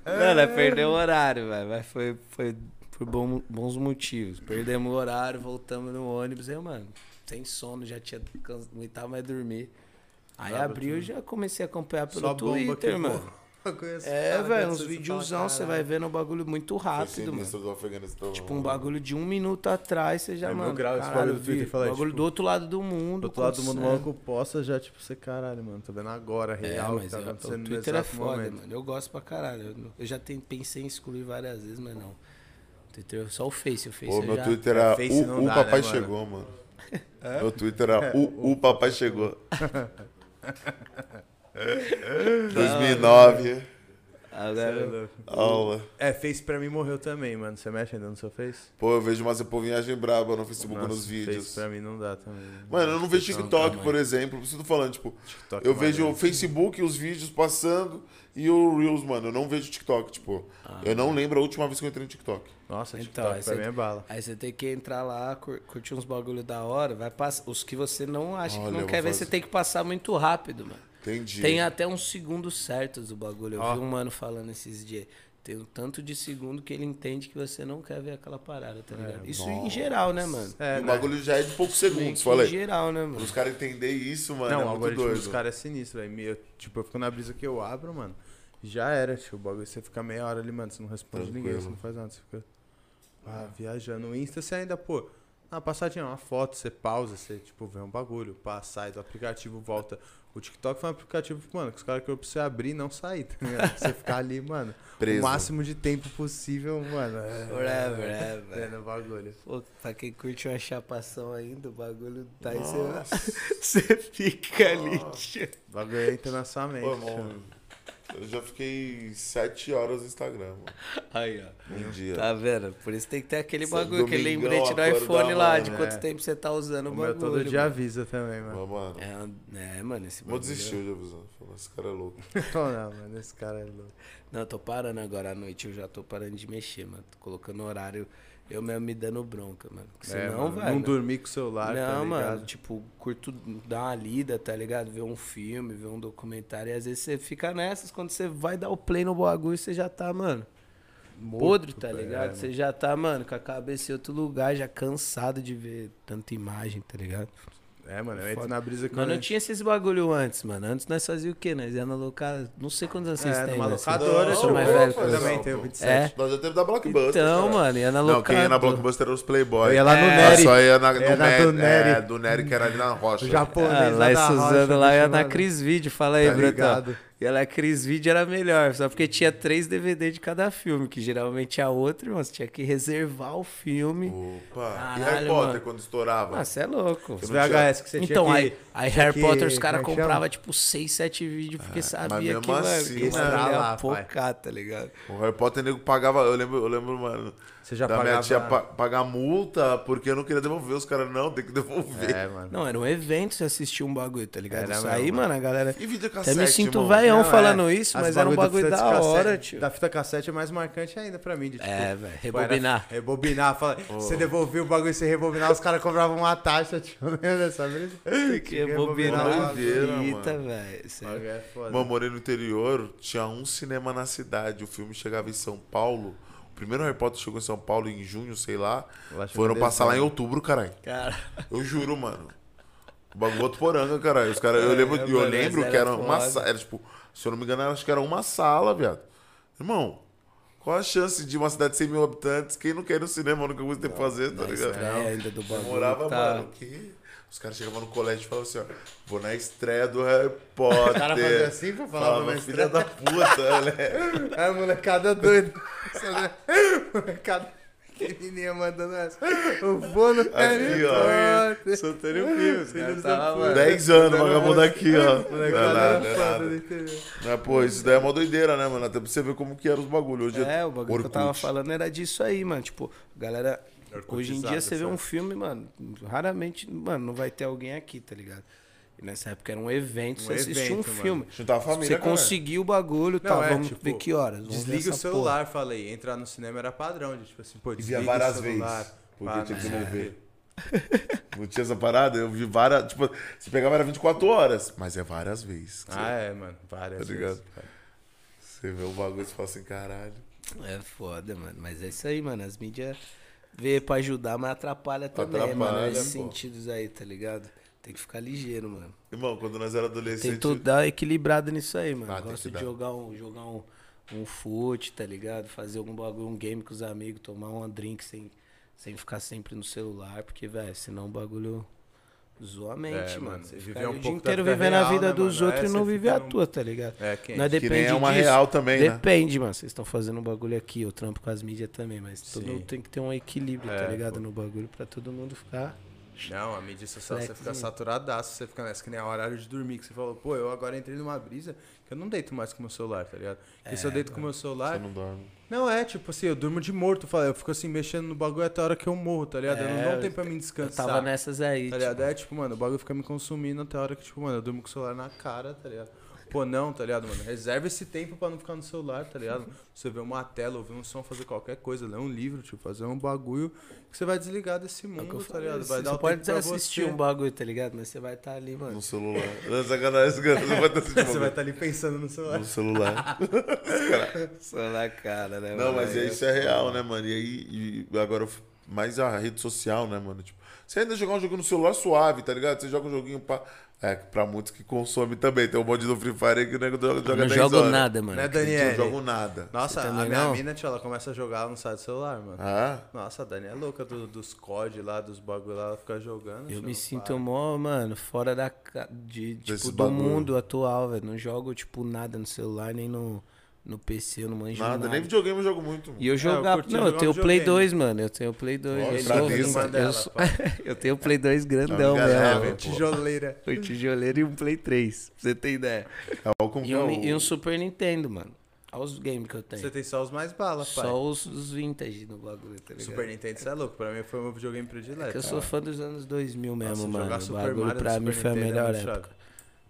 Não, nós perdeu o horário, velho. Mas foi, foi por bom- bons motivos. Perdemos o horário, voltamos no ônibus. Eu, mano, sem sono, já tinha can- não aguentava mais dormir. Aí Nada, abriu e já comecei a acompanhar pelo Só que Twitter, voa. mano. É, velho, uns videozão, você vai vendo um bagulho muito rápido, mano. Tipo, um bagulho de um minuto atrás, você já, É mano, esse caralho, bagulho do Twitter vi, fala, bagulho tipo, do outro lado do mundo. Do outro lado do mundo, o acontecendo. maluco posta já, tipo, você, caralho, mano, tô vendo agora, É, real, mas tá eu- acontecendo o no Twitter é foda, momento. mano. Eu gosto pra caralho. Eu, eu já tem- pensei em excluir várias vezes, mas não. O Twitter, só o Face, o Face Pô, eu meu já... Twitter era Face não o, o dá, papai né, chegou, mano. Meu Twitter era o, o papai chegou. 2009, Agora, aula. É, Face pra mim morreu também, mano. Você mexe ainda no seu Face? Pô, eu vejo umas povinhagem braba no Facebook Nossa, nos vídeos. Face pra mim não dá também. Mano, eu não vejo TikTok, por exemplo. Por isso eu tô falando, tipo, TikTok eu é vejo o maneiro. Facebook, os vídeos passando e o Reels, mano. Eu não vejo TikTok, tipo. eu não lembro a última vez que eu entrei no TikTok. Nossa, Então, TikTok aí pra mim é bala. Aí você tem que entrar lá, cur- curtir uns bagulho da hora, vai passar. Os que você não acha Olha, que não quer ver, fazer. você tem que passar muito rápido, mano. Entendi. Tem até uns segundos certos do bagulho. Eu Ó. vi um mano falando esses dias. Tem um tanto de segundo que ele entende que você não quer ver aquela parada, tá ligado? Isso em geral, né, mano? É, o né? bagulho já é de poucos segundos, falei. Em geral, né, mano? os caras entenderem isso, mano, Não, é o muito doido. dos caras é sinistro, velho. Tipo, eu fico na brisa que eu abro, mano. Já era, tipo, o bagulho você fica meia hora ali, mano. Você não responde ninguém, Tranquilo. você não faz nada. Você fica ah, viajando. No Insta você ainda, pô, na passadinha, uma foto, você pausa, você, tipo, vê um bagulho, pá, sai do aplicativo, volta. O TikTok foi um aplicativo, mano, que os caras queriam pra você abrir e não sair, tá ligado? Pra você ficar ali, mano, Preso. o máximo de tempo possível, mano. É, Forever, é, é, velho. no bagulho. Pô, pra quem curte uma chapação ainda, o bagulho tá aí, você, Nossa. você fica ali. tio. O bagulho entra na sua mente. Pô, eu já fiquei sete horas no Instagram, mano. Aí, ó. Um dia. Tá vendo? Por isso tem que ter aquele bagulho, aquele lembrete do acorda, iPhone lá, mano, de é. quanto tempo você tá usando o O meu bagulho. todo dia mano. avisa também, mano. Mas, mano, É, é, mano, esse vou bagulho. desistir de avisar. Esse cara é louco. não, mano, esse cara é louco. Não, eu tô parando agora à noite, eu já tô parando de mexer, mano. Tô colocando horário, eu mesmo me dando bronca, mano. Porque É, mano, vai. Não mano. dormir com o celular, tá Não, ligado? mano, tipo, curto dar uma lida, tá ligado? Ver um filme, ver um documentário. E às vezes você fica nessas, quando você vai dar o play no bagulho, você já tá, mano, podre, tá velho, ligado? é, Você já tá, mano, com a cabeça em outro lugar, já cansado de ver tanta imagem, tá ligado? É, mano, eu entro na brisa que Nós não tinha esses bagulho antes, mano. Antes nós fazíamos o quê? Nós ia na locada. Não sei quantos anos vocês É, têm, numa mano. locadora, Não, Eu sou mais não, velho Eu também Não, tenho pô. 27. É? Nós já teve da Blockbuster. Então, cara. mano, ia na Não, locadora. quem ia na Blockbuster era os Playboy. Eu ia lá no Ah, Nery. Só ia na, no Nery. do Nery. É, do Nery que era ali na rocha. O japonês Ah, lá em Suzano, lá ia na. Cris Video. Fala aí, Tá Bretão. E ela Cris Video era melhor, só porque tinha três DVD de cada filme, que geralmente a outra, irmão, você tinha que reservar o filme. Opa. e Caralho, Harry Potter mano. quando estourava? Ah, você é louco. Os VHS que você Então, tinha aí, que... aí tinha Harry que- Potter, os caras é que compravam tipo 6, 7 vídeos, porque sabia Ah, mesmo que, mano, assim, que mano. Lá, pai. focar, tá ligado? O Harry Potter nego pagava. Eu lembro, eu lembro, mano. Você já da minha pagava... tia pa- pagar multa porque eu não queria devolver. Os caras, não, tem que devolver. É, mano. Não, era um evento você assistir um bagulho, tá ligado? Era Isso aí, mano. a galera... E Até cassete, me sinto irmão? velhão Não, falando é. isso, As mas era um bagulho fita da cassete- hora, tio. Da fita cassete é mais marcante ainda pra mim. De, tipo, É, velho, rebobinar. era- Rebobinar. Fala, Você devolvia o bagulho e você rebobinar, os caras cobravam uma taxa, tipo, lembra dessa? Tem que rebobinar fita, velho. É- é. Mano, morei no interior, tinha um cinema na cidade. O filme chegava em São Paulo. O primeiro Harry Potter chegou em São Paulo em junho, sei lá. Foram passar lá em outubro, caralho. Cara, Eu juro, mano. O bagulho outro poranga, caralho. Os cara, eu lembro, É, eu mano, lembro mas que era era uma foda. sala. Era tipo, se eu não me engano, acho que era uma sala, viado. Irmão, qual a chance de uma cidade de 100 mil habitantes? Quem não quer ir no cinema? A única coisa que tem que fazer, tá na ligado? estreia ainda do Eu bagulho. morava, tá... mano, que? Os caras chegavam no colégio e falavam assim, ó, vou na estreia do Harry Potter. O cara fazia assim pra falar Falava, pra filha da puta, né? É, molecada doida. molecada pequenininha mandando essa. Eu vou no Harry ó. Soltando o filme, Filhos tava, da puta. mano. 10 anos, vagabundo aqui, ó. Não é nada, era não é nada. Mas, pô, isso daí é uma doideira, né, mano? Até pra você ver como que eram os bagulhos. Hoje É, o bagulho que eu Orkut. tava falando era disso aí, mano. Tipo, galera. Hoje em dia você vê um filme, mano. Raramente, mano, não vai ter alguém aqui, tá ligado? E nessa época era um evento, Um você assistia um evento, mano. filme. Juntar a família, Você conseguiu o bagulho, tá? Não, é, vamos tipo, ver que horas. Vamos Desliga o celular, falei. Entrar no cinema era padrão. De, tipo assim, pô, E desliga via várias o celular. vezes. Porque pá, tinha que né? ver. Não tinha essa parada? Eu vi várias. Tipo, você pegava era 24 horas, mas é várias vezes. que Ah, é, mano. Várias Tá ligado? vezes, cara. Você vê o bagulho e você fala assim, caralho. porra. É foda, mano. Mas é isso aí, mano. As mídias veio pra ajudar, mas atrapalha também, Atrapalha, mano. Nesses pô. sentidos aí, tá ligado? Tem que ficar ligeiro, mano. Irmão, quando nós era adolescente. Tento dar equilibrado nisso aí, mano. Ah, tem Gosto que de jogar um, jogar um, um fute, tá ligado? Fazer algum bagulho, um game com os amigos, tomar uma drink sem, sem ficar sempre no celular, porque, velho, senão o bagulho zoa a mente, É, mano. Você viver um o dia inteiro vivendo a vida né, dos mano? outros É, e não viver a tua, tá ligado? É, quem? Não é Que depende nem é uma disso. real também, né? Depende, mano. Vocês estão fazendo um bagulho aqui, eu trampo com as mídias também, mas todo Sim. mundo tem que ter um equilíbrio, É, tá ligado? pô. No bagulho pra todo mundo ficar. Não, a mídia social você fica saturadaço, você fica nessa que nem a horário de dormir, que você falou, pô, eu agora entrei numa brisa que eu não deito mais com o meu celular, tá ligado? Porque se eu É, deito com o meu celular. Você não dorme. Não, é, tipo assim, eu durmo de morto, eu eu fico assim, mexendo no bagulho até a hora que eu morro, tá ligado? eu não É, dou eu- tempo pra mim Eu descansar. tava nessas aí. Tá tipo, ligado? É tipo, mano, o bagulho fica me consumindo até a hora que, tipo, mano, eu durmo com o celular na cara, tá ligado? Pô, não, tá ligado, mano? Reserva esse tempo pra não ficar no celular, tá ligado? Você ver uma tela, ouvir um som, fazer qualquer coisa, ler um livro, tipo, fazer um bagulho que você vai desligar desse é mundo, tá ligado? Vai você dar o pode assistir você. um bagulho, tá ligado? Mas você vai estar ali, mano. No celular. Não, sacanagem. Você vai estar assistindo Você vai estar ali pensando no celular. no celular. Só na cara, né, Não, mano? mas isso é real, né, mano? E aí, e agora, mais a rede social, né, mano? Tipo, você ainda jogar um jogo no celular suave, tá ligado? Você joga um joguinho pra. É, pra muitos que consomem também. Tem um monte do Free Fire aí que o nego joga, não 10 jogo horas. nada, mano. Né, Eu não Daniel? jogo nada. Nossa, a minha não? mina, tia, ela começa a jogar, ela não sai do celular, mano. Ah, Nossa, a Dani é louca do- dos COD lá, dos bagulho lá, ela fica jogando. Eu tio, me não sinto para. mó, mano, fora da de tipo do mundo atual, velho. Não jogo tipo nada no celular nem no, no PC, eu não manjo nada. nada. Nem videogame eu jogo muito. mano. E eu jogava, curti não, eu tenho o Play videogame. 2, mano. Eu tenho o Play 2. Ó, eu, sou, eu, dela, sou- eu tenho o Play 2 grandão Não, mesmo. galera, velho. pô. Tijoleira. O tijoleiro e um Play 3, pra você ter ideia. Que E é um, o- e um Super Nintendo, mano. Olha os games que eu tenho. Você tem só os mais bala, pai. Só os, os vintage no bagulho, tá ligado? Super Nintendo, você é louco. Pra mim foi o meu videogame É predileto. que eu sou fã dos anos 2000 mesmo, Nossa, mano. jogar O Super bagulho Mario pra mim foi a é melhor época. chave.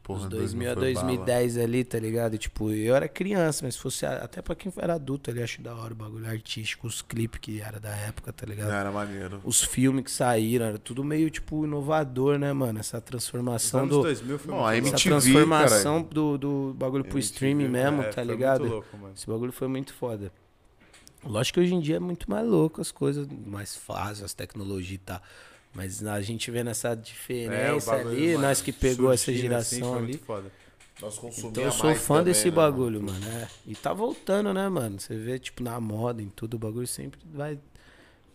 Porra, Os 2000 2000 a foi bala. 2010 ali, tá ligado? Tipo, eu era criança, mas se fosse até pra quem era adulto ali, acho da hora o bagulho artístico, os clipes que era da época, tá ligado? Era maneiro. Os filmes que saíram, era tudo meio, tipo, inovador, né, mano? Essa transformação do. 2000 foi Bom, a louco. Essa MTV, transformação do, do bagulho pro MTV, streaming mesmo, É, tá foi ligado? Muito louco, mano. Esse bagulho foi muito foda. Lógico que hoje em dia é muito mais louco as coisas, mais fácil, as tecnologias e tal. Mas a gente vendo essa É, diferença bagulho, ali, mano, nós que pegou essa assim, geração foi ali. Nós consumíamos Então eu sou fã desse bagulho, mano. É. E tá voltando, né, mano? Você vê, tipo, na moda, em tudo, o bagulho sempre vai,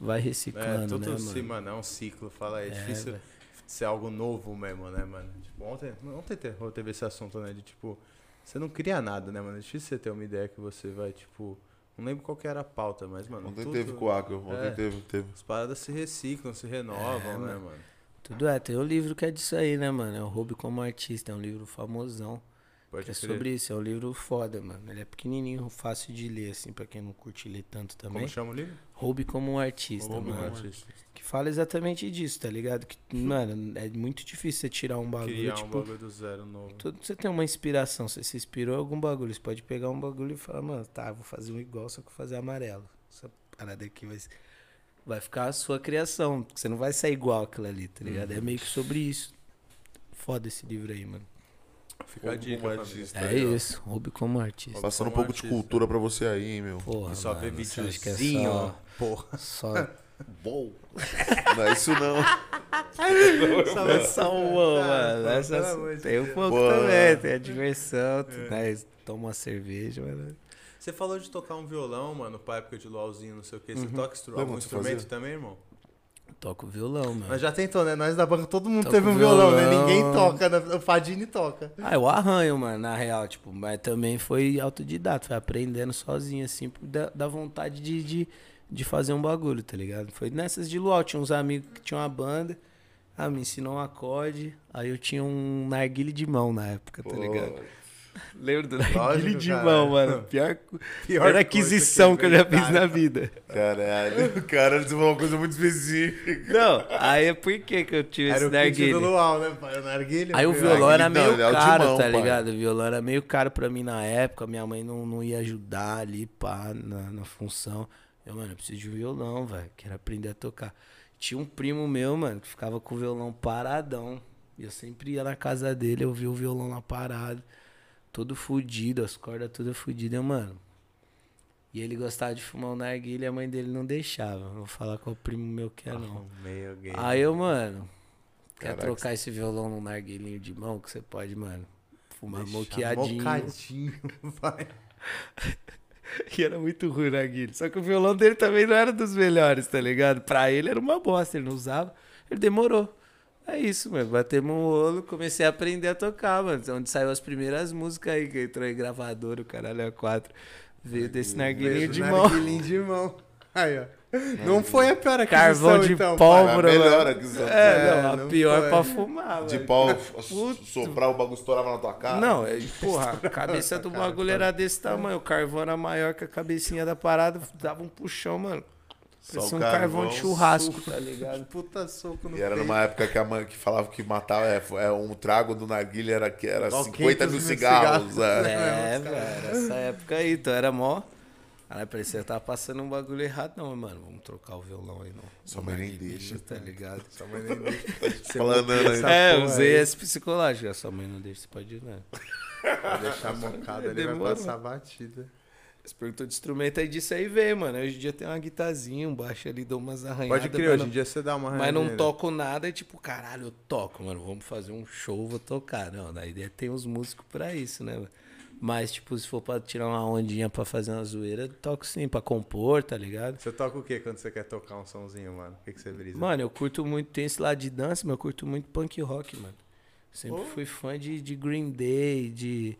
vai É, reciclando, tudo né, assim, mano? mano, é um ciclo, fala aí. É, É, difícil velho. ser algo novo mesmo, né, mano? Tipo, ontem, ontem te- teve esse assunto, né, de tipo, você não cria nada, né, mano? É difícil você ter uma ideia que você vai, tipo, não lembro qual que era a pauta, mas, mano, Ontem tudo- teve coaco, ontem É. teve, teve. As paradas se reciclam, se renovam, É, né, mano. mano? Tudo é, tem um livro que é disso aí, né, mano? É o Hobby como Artista, é um livro famosão. Pode é sobre isso, é um livro foda, mano. Ele é pequenininho, fácil de ler, assim, pra quem não curte ler tanto também. Como chama o livro? Hobby como um artista, Como mano. artista. Que fala exatamente disso, tá ligado? Que, mano, é muito difícil você tirar um bagulho, Criar um tipo... bagulho do zero novo. Tudo você tem uma inspiração, você se inspirou em algum bagulho. Você pode pegar um bagulho e falar, mano, tá, vou fazer um igual, só que vou fazer amarelo. Essa parada aqui vai, vai ficar a sua criação. Você não vai sair igual aquilo ali, tá ligado? É meio que sobre isso. Foda esse livro aí, mano. Fica a Como artista. É ligado? isso, hobby como artista. Passando um Como pouco de artista. cultura pra você aí, hein, meu. Porra, E só que é videozinho, só, porra. só, Bom. Não é isso não. é só um, mano. Essa- de tem um pouco Pô. também, tem a diversão, tu, né, toma uma cerveja, mano. Você falou de tocar um violão, mano, pra época de luauzinho, não sei o que. Você Uhum. toca Lembra algum de instrumento fazer? também, irmão? Toco violão, mano. Nós já tentou, né? Nós da banca, todo mundo Toco teve um violão, né? violão. Ninguém toca, né? o Fadini toca. Ah, eu arranho, mano, na real, tipo, mas também foi autodidata, foi aprendendo sozinho, assim, por da, da vontade de, de, de fazer um bagulho, tá ligado? Foi nessas de luau, tinha uns amigos que tinham uma banda, ah, me ensinou um acorde, aí eu tinha um narguile de mão na época, tá ligado? Lembro do narguile Lógico, de cara. mão, mano, pior, Pior coisa aquisição que eu já fiz na vida. Caralho. O cara disse uma coisa muito específica. Não, aí por que que eu tive Era esse o narguile? do luau, né, pai? O narguilha. Aí o foi- violão era Não, meio é o de caro, mão, tá pai. ligado? O violão era meio caro pra mim na época. Minha mãe não, não ia ajudar ali, pá, na, na função. Eu, mano, eu preciso de um violão, velho. Quero aprender a tocar. Tinha um primo meu, mano, que ficava com o violão paradão. E eu sempre ia na casa dele, eu via o violão lá parado. Todo fudido, as cordas todas fudidas, mano. E ele gostava de fumar o narguilha e a mãe dele não deixava. Não vou falar qual primo meu que é, não. Gay. Aí eu, mano, Quer trocar esse violão num narguilinho de mão que você pode, mano? Fumar Deixar moqueadinho. Mocadinho, vai. E era muito ruim o narguilho. Só que o violão dele também não era dos melhores, tá ligado? Pra ele era uma bosta, ele não usava. Ele demorou. É isso, mano. Batemos um rolo, comecei a aprender a tocar, mano. Onde saiu as primeiras músicas aí, que entrou em gravador, o caralho é quatro. Veio desse narguilinho Fez de mão. narguilinho de mão. Aí, ó. Não foi a pior aquisição, Carvão de então. Pólvora, melhor mano. aqui, Zé. É, É, não, a não pior foi. pra fumar, De pau, soprar o bagulho estourava na tua cara. Não, é, porra, a cabeça do bagulho era desse tamanho. O carvão era maior que a cabecinha da parada, dava um puxão, mano. Só Parecia um carvão carvão, de churrasco, tá ligado? Puta soco no E era peito. numa época que a mãe que falava que matava, é, é, um trago do narguilha era, que era Ó, 50 mil 500 mil cigarros. cigarros. é. É, velho, essa época aí, então era mó. Aí parecia que tava passando um bagulho errado, não, mano. Vamos trocar o violão aí, não. Sua mãe nem deixa. Tá ligado? Sua mãe nem deixa. Falando aí. Essa É, usei esse psicológico. Sua mãe não deixa, você pode ir, né? Vai deixar mocada, ele vai passar batida. Você perguntou de instrumento, aí disso aí veio, mano. Hoje em dia tem uma guitarrinha, um baixo ali, dou umas arranhadas. Pode crer, hoje em dia você dá uma Mas não arranhada. toco nada e tipo, caralho, eu toco, mano. Vamos fazer um show, vou tocar. Não, na ideia tem os músicos pra isso, né? mano? Mas, tipo, se for pra tirar uma ondinha pra fazer uma zoeira, eu toco sim, pra compor, tá ligado? Você toca o que quando você quer tocar um somzinho, mano? O que, que você brisa? Mano, eu curto muito, tem esse lado de dança, mas eu curto muito punk rock, mano. Sempre fui fã de, de Green Day, de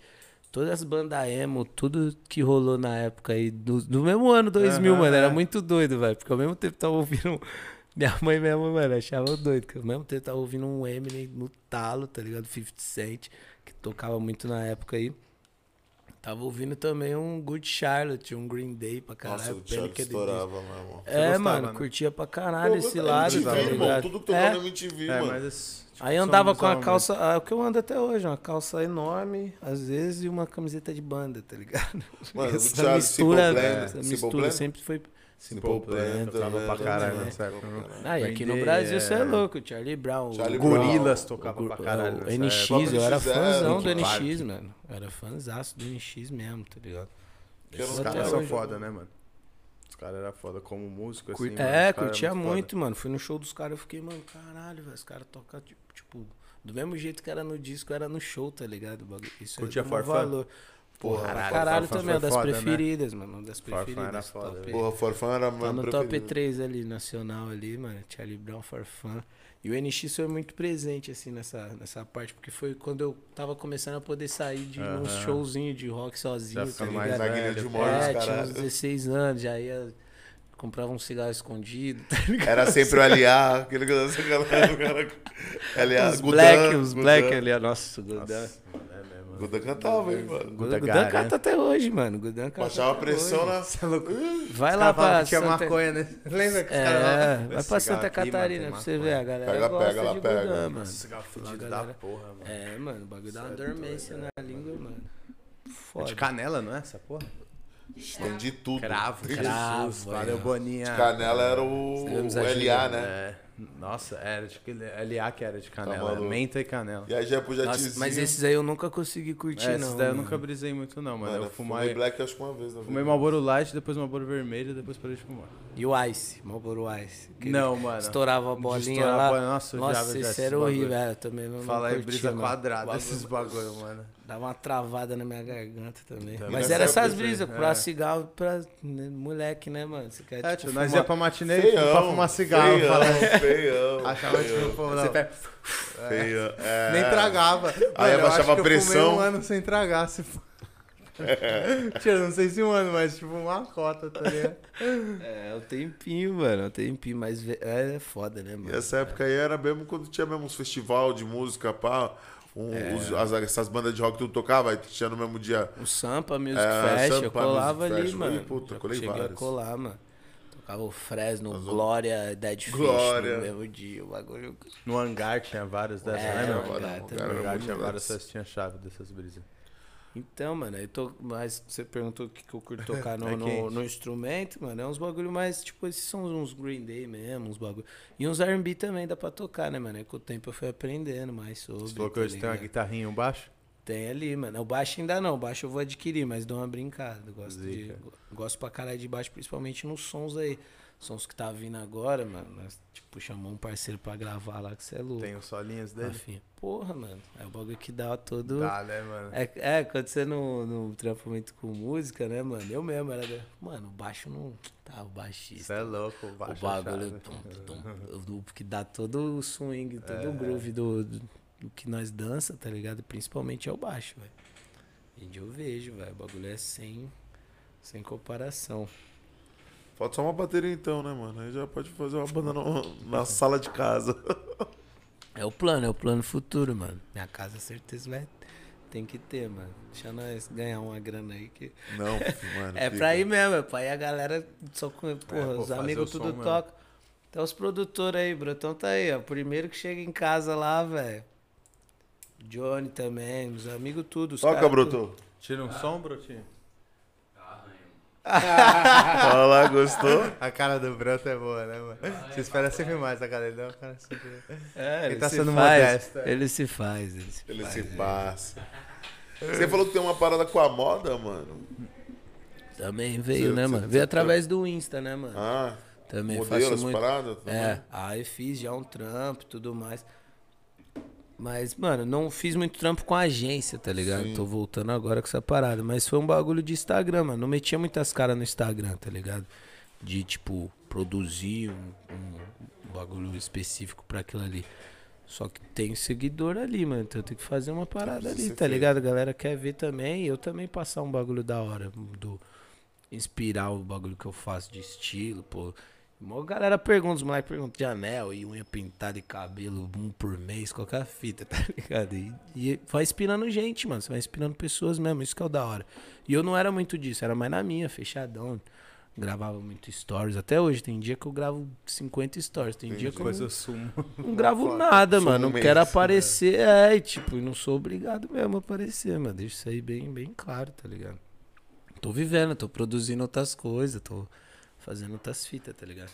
todas as bandas emo, tudo que rolou na época aí, do, do mesmo ano 2000, Aham, mano. Era é. muito doido, velho. Porque ao mesmo tempo tava ouvindo. Minha mãe mesmo, mano, achava doido. Porque ao mesmo tempo tava ouvindo um Eminem no talo, tá ligado? 50 Cent, que tocava muito na época aí. Tava ouvindo também um Good Charlotte, um Green Day pra caralho. Nossa, o the Disco. estourava mesmo. É, gostava, mano, né? curtia pra caralho esse Pô, lado, MTV, tá irmão, ligado? Tudo que tocava É, na MTV, É, mano. mas... esse- tipo, Aí andava com a calça, ah, o que eu ando até hoje, uma calça enorme, às vezes, e uma camiseta de banda, tá ligado? Mano, essa o mistura, Simple Plan, essa mistura sempre foi. Simple Plan, tocava pra caralho né? nessa época. Ah, e aqui no Brasil é. você é louco, Charlie Brown, Charlie. Gorilas tocava pra caralho. o NX, eu era NX0, fãzão do NX, mano. Eu era fãzaço do NX mesmo, tá ligado? Os caras são foda, né, mano? Os caras eram foda como músico, assim. É, curtia muito, mano. Fui no show dos caras, eu fiquei, mano, caralho, velho. Os caras tocam, tipo, tipo, do mesmo jeito que era no disco, era no show, tá ligado? Isso aí Curtia um Forfã? valor. Porra, Caralho, pra caralho Forfã também, uma foi das foda, né? preferidas, mano. Uma das Forfã preferidas. era foda, top. Porra, Forfã era Tá meu no top preferido. 3 ali, nacional ali, mano. Charlie Brown, Farfã. E o NX foi muito presente, assim, nessa, nessa parte, porque foi quando eu tava começando a poder sair de uns Aham. showzinhos de rock sozinho, Já tá ligado? mais Na guilha velho, de morte, É, tinha uns caralho. 16 anos, já ia. Comprava um cigarro escondido, tá ligado? Era sempre o LA, aquele que cara. LA, os Gudan, black, os Gudan. black ali, ó. Nossa. Nossa, mano, é mesmo. Gudan cantava, hein, mano. Gudan, Gudan canta até hoje, mano. Gudan canta Baixava pressão na. É? Vai lá pra que tinha Santa... maconha, né? Lembra que os É, caras falavam, vai "Esse pra cigarro Santa aqui, mano, Catarina pra você maconha." ver. A galera Pega, gosta pega lá, de pega. Gudan, mano. Cigarro A fudido galera- da porra, mano. É, mano, o bagulho dá uma dormência na língua, mano. É Foda. de canela, não é essa porra? Tem de tudo. Cravo, de- Cravo. Jesus, valeu. Boninha. De canela era o, o LA, né? É, nossa, era de que- LA que era de canela, Tá menta e canela. E aí já Nossa, tizinho. mas esses aí eu nunca consegui curtir, É, não. esses daí eu nunca brisei muito não, mano. Mano, eu fumei fumei, Black acho que uma vez na fumei vida. Marlboro Light, depois Marlboro Vermelho, depois parei de fumar. E o Ice, Marlboro Ice. Não, mano. Estourava a bolinha estourar a lá. bola, nossa, eu Nossa, odiava já isso era horrível, é, eu também não, Fala aí, curtia, brisa mano. quadrada, Bagulho- esses bagulho, mano. Dava uma travada na minha garganta também. Também. Mas era essas época, brisas, é. pra cigarro, pra né, moleque, né, mano? Você quer, É, tipo, nós fumar- ia pra matinê Feião, pra fumar cigarro. Feião, fala- feião. Achava que feião, tipo, Você não, pega- feião. É. nem tragava. Aí eu abaixava que a eu pressão. fumei um ano sem tragar, se for. Tio, não sei se um ano, mas tipo uma cota, tá ligado? É, o tempinho, mano, o tempinho, mas ve- é foda, né, E mano? essa época aí era mesmo quando tinha mesmo uns festival de música, pá. Um, os- as- essas bandas de rock tudo tocava, aí tinha no mesmo dia. O Sampa Music É, Fest, eu Sampa colava Music ali, Fest, mano. ui, puta, Eu colei cheguei a vários. colar, mano. Tocava o Fresno, Mas o- Glória, Dead Fish Glória. no mesmo dia, o bagulho. No hangar tinha vários dessas, É, né, no meu? hangar hangar tinha várias dessas. festinhas chave dessas brisas. Então, mano, aí tô, mas você perguntou o que, que eu curto tocar no, É no, no instrumento, mano. É uns bagulho mais, tipo, esses são uns Green Day mesmo, uns bagulho. E uns R&B também dá pra tocar, né, mano? É com o tempo eu fui aprendendo mais sobre. Você falou que tá hoje tem uma guitarrinha e um baixo? Tem ali, mano. O baixo ainda não. O baixo eu vou adquirir, mas dou uma brincada. Eu Gosto, de, Zica. gosto pra caralho de baixo, principalmente nos sons aí. sons que tá vindo agora, mano. Nós, tipo, chamou um parceiro pra gravar lá, que você é louco. Tem os solinhos dele? Rafinha. Porra, mano. É o bagulho que dá todo. Dá, né, mano? É, é, quando você não, não trampa muito com música, né, mano? Eu mesmo era. Mano, o baixo não. Tá, o baixista. Isso é louco, o o baixo bagulho. chave. tum, tum, tum, que dá todo o swing, todo É. o groove do, do, do que nós dança, tá ligado? Principalmente é o baixo, velho. E eu vejo, velho. O bagulho é sem, sem comparação. Falta só uma bateria então, né, mano? Aí já pode fazer uma banda no- na sala de casa. É o plano, é o plano futuro, mano. Minha casa, certeza, vai. Tem que ter, mano. Deixa nós ganhar uma grana aí que. Não, mano. É fica. pra ir mesmo, é pra ir a galera só com. Porra, pô, os amigos tudo tocam. Até os produtores aí, Brotão tá aí, ó. Primeiro que chega em casa lá, velho. Johnny também, os amigos tudo. os Toca, Bruto. Tira um som, Brotinho? Olha lá, gostou? A cara do Broto é boa, né, mano? Você espera sempre mais da cara dele, não? O cara sempre... É, Ele tá se sendo faz, modesto, é. Ele se faz, ele se Ele faz. se é. passa. Você falou que tem uma parada com a moda, mano. Também veio, Você- né, você- mano? você Veio tá- através do Insta, né, mano? Ah, Também modelo, faço as muito. paradas? também? É, aí fiz já um trampo e tudo mais. Mas, mano, não fiz muito trampo com a agência, tá ligado? Sim. Tô voltando agora com essa parada. Mas foi um bagulho de Instagram, mano. Não metia muitas caras no Instagram, tá ligado? De, tipo, produzir um, um bagulho específico pra aquilo ali. Só que tem seguidor ali, mano. Então eu tenho que fazer uma parada ali, tá ligado? A galera quer ver também. E eu também passar um bagulho da hora. Do, inspirar o bagulho que eu faço de estilo, pô. Mó galera pergunta, os moleques perguntam de anel e unha pintada e cabelo um por mês, qualquer fita, tá ligado? E, e vai inspirando gente, mano. Você vai inspirando pessoas mesmo, isso que é o da hora. E eu não era muito disso, era mais na minha, fechadão. Gravava muito stories. Até hoje, tem dia que eu gravo 50 stories. Tem dia que eu não, eu sumo. não gravo nada, Sumo mano. Não quero né? aparecer. É, e, tipo, não sou obrigado mesmo a aparecer, mano. Deixa isso aí bem, bem claro, tá ligado? Tô vivendo, tô produzindo outras coisas, tô fazendo outras fitas, tá ligado?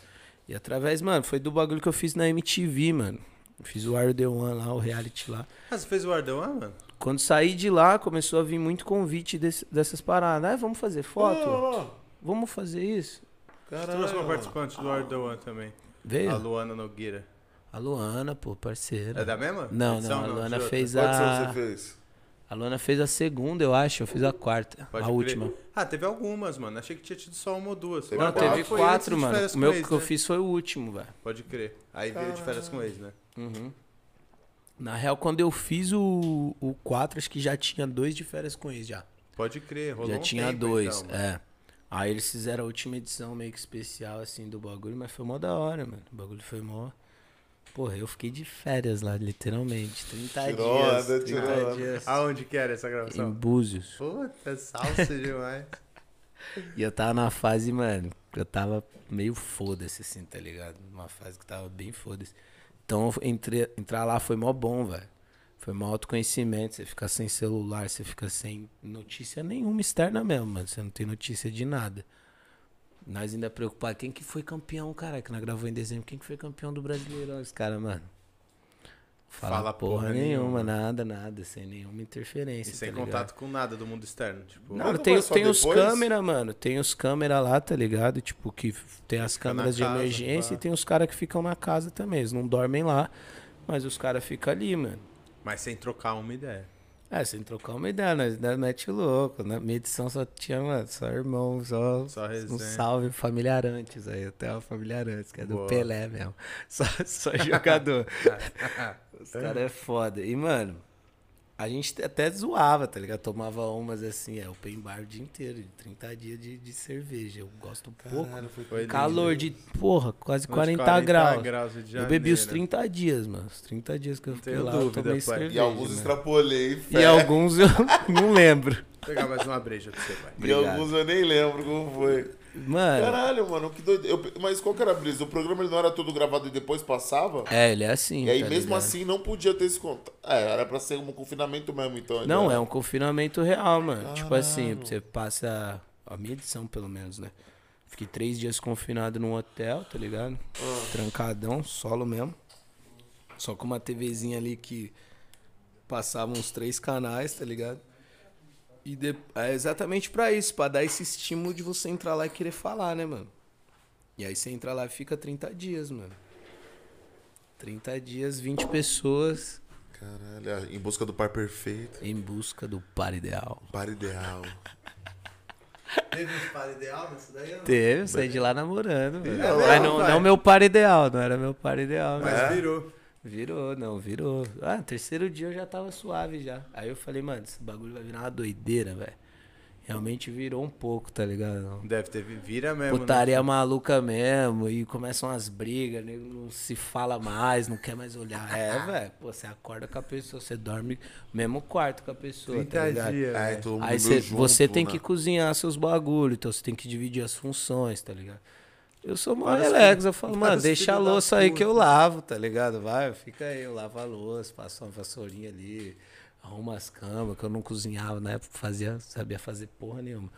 E através, mano, foi do bagulho que eu fiz na MTV, mano. Eu Fiz o Are The One lá, o reality lá. Ah, você fez o Ardão, ah, mano? Quando saí de lá, começou a vir muito convite desse- dessas paradas. Ah, vamos fazer foto? Ó, ó, Vamos fazer isso? Caralho. Trouxe uma participante do Ardão também. Veio? A Luana Nogueira. A Luana, pô, parceira. É da mesma? Não, edição? não, a Luana fez Qual edição a. você fez? A Luana fez a segunda, eu acho. Eu fiz a quarta. Pode a crer. última. Ah, teve algumas, mano. Achei que tinha tido só uma ou duas. Teve Não, quatro. teve quatro, mano. O com meu Ex, que eu né? fiz foi o último, velho. Pode crer. Aí veio de férias com ex, né? Uhum. Na real, quando eu fiz o, o 4, acho que já tinha dois de férias com eles já. Pode crer, rolou já um tinha tempo, dois, então, é. Aí eles fizeram a última edição meio que especial, assim, do bagulho, mas foi mó da hora, mano. O bagulho foi mó. Porra, eu fiquei de férias lá, literalmente. 30 Tirou dias. onda, 30 tirou dias. Aonde que era essa Em gravação? Búzios. Puta, salsa demais. E eu tava na fase, mano, eu tava meio foda-se, assim, tá ligado? Uma fase que tava bem foda-se. Então, entre, entrar lá foi mó bom, velho. Foi mó autoconhecimento. Você fica sem celular, você fica sem notícia nenhuma externa mesmo, mano. Você não tem notícia de nada. Nós ainda preocupados. Quem que foi campeão, cara? Que nós gravou em dezembro. Quem que foi campeão do Brasileirão? Os caras, mano. Fala, Fala porra, porra nenhuma, nenhuma. nada, nada. Sem nenhuma interferência. E sem tá ligado? contato com nada do mundo externo. Tipo, Não, Quando tem, tem os câmeras, mano. Tem os câmeras lá, tá ligado? Tipo, que tem as Fica câmeras de casa, emergência e tem os caras que ficam na casa também. Eles não dormem lá, mas os caras ficam ali, mano. mas sem trocar uma ideia. É, sem trocar uma ideia, nós nós mete louco. Na minha edição só tinha, mano, só irmão, só Só um salve familiarantes aí. Até o familiarantes, que é do Boa. Pelé mesmo. Só, só jogador. Os caras é foda. E, mano, a gente até zoava, tá ligado? Tomava umas assim, é, open bar o dia inteiro, de 30 dias de, de cerveja. Eu gosto pouco. Caralho, foi Foi Calor de, porra, quase Uns 40, graus. graus de Eu bebi os né? 30 dias, mano. Os 30 dias que eu fiquei lá, dúvida, eu tomei pai. cerveja. E alguns mano. extrapolei, E fé. alguns eu não lembro. Vou pegar mais uma breja pra você, pai. E alguns eu nem lembro como foi. Mano, Caralho, mano, que doido. Mas qual que era a brisa? O programa ele não era todo gravado e depois passava? é, ele é assim. E aí, tá mesmo ligado? assim, não podia ter esse contato. É, era pra ser um confinamento mesmo, então. Não, ainda. é um confinamento real, mano. Tipo assim, Caralho. você passa. A minha edição, pelo menos, né? Fiquei três dias confinado num hotel, tá ligado? Ah. Trancadão, solo mesmo. Só com uma TVzinha ali que passava uns três canais, tá ligado? E de- é exatamente pra isso, pra dar esse estímulo de você entrar lá e querer falar, né, mano? E aí você entra lá e fica 30 dias, mano. 30 dias, 20 pessoas Caralho, em busca do par perfeito. em busca do par ideal. Par ideal. Teve um par ideal nisso daí? não? Teve, saí de lá namorando. É Mas mesmo, não, vai? não meu par ideal, não era meu par ideal, Mas mas É? virou. Virou, não, virou. Ah, terceiro dia eu já tava suave já. Aí eu falei, mano, esse bagulho vai virar uma doideira, velho. Realmente virou um pouco, tá ligado? Deve ter vira mesmo. Putaria né? maluca mesmo, e começam as brigas, nego não se fala mais, não quer mais olhar. É, velho, pô, você acorda com a pessoa, você dorme no mesmo quarto com a pessoa, tá 30 ligado? dias. É, velho. todo mundo Aí cê- junto, você tem né? que cozinhar seus bagulhos, então você tem que dividir as funções, tá ligado? Eu sou mó relax, eu falo, mano, deixa a louça aí que eu lavo, tá ligado? Vai, fica aí, eu lavo a louça, passo uma vassourinha ali, arrumo as camas, que eu não cozinhava na época, fazia, sabia fazer porra nenhuma.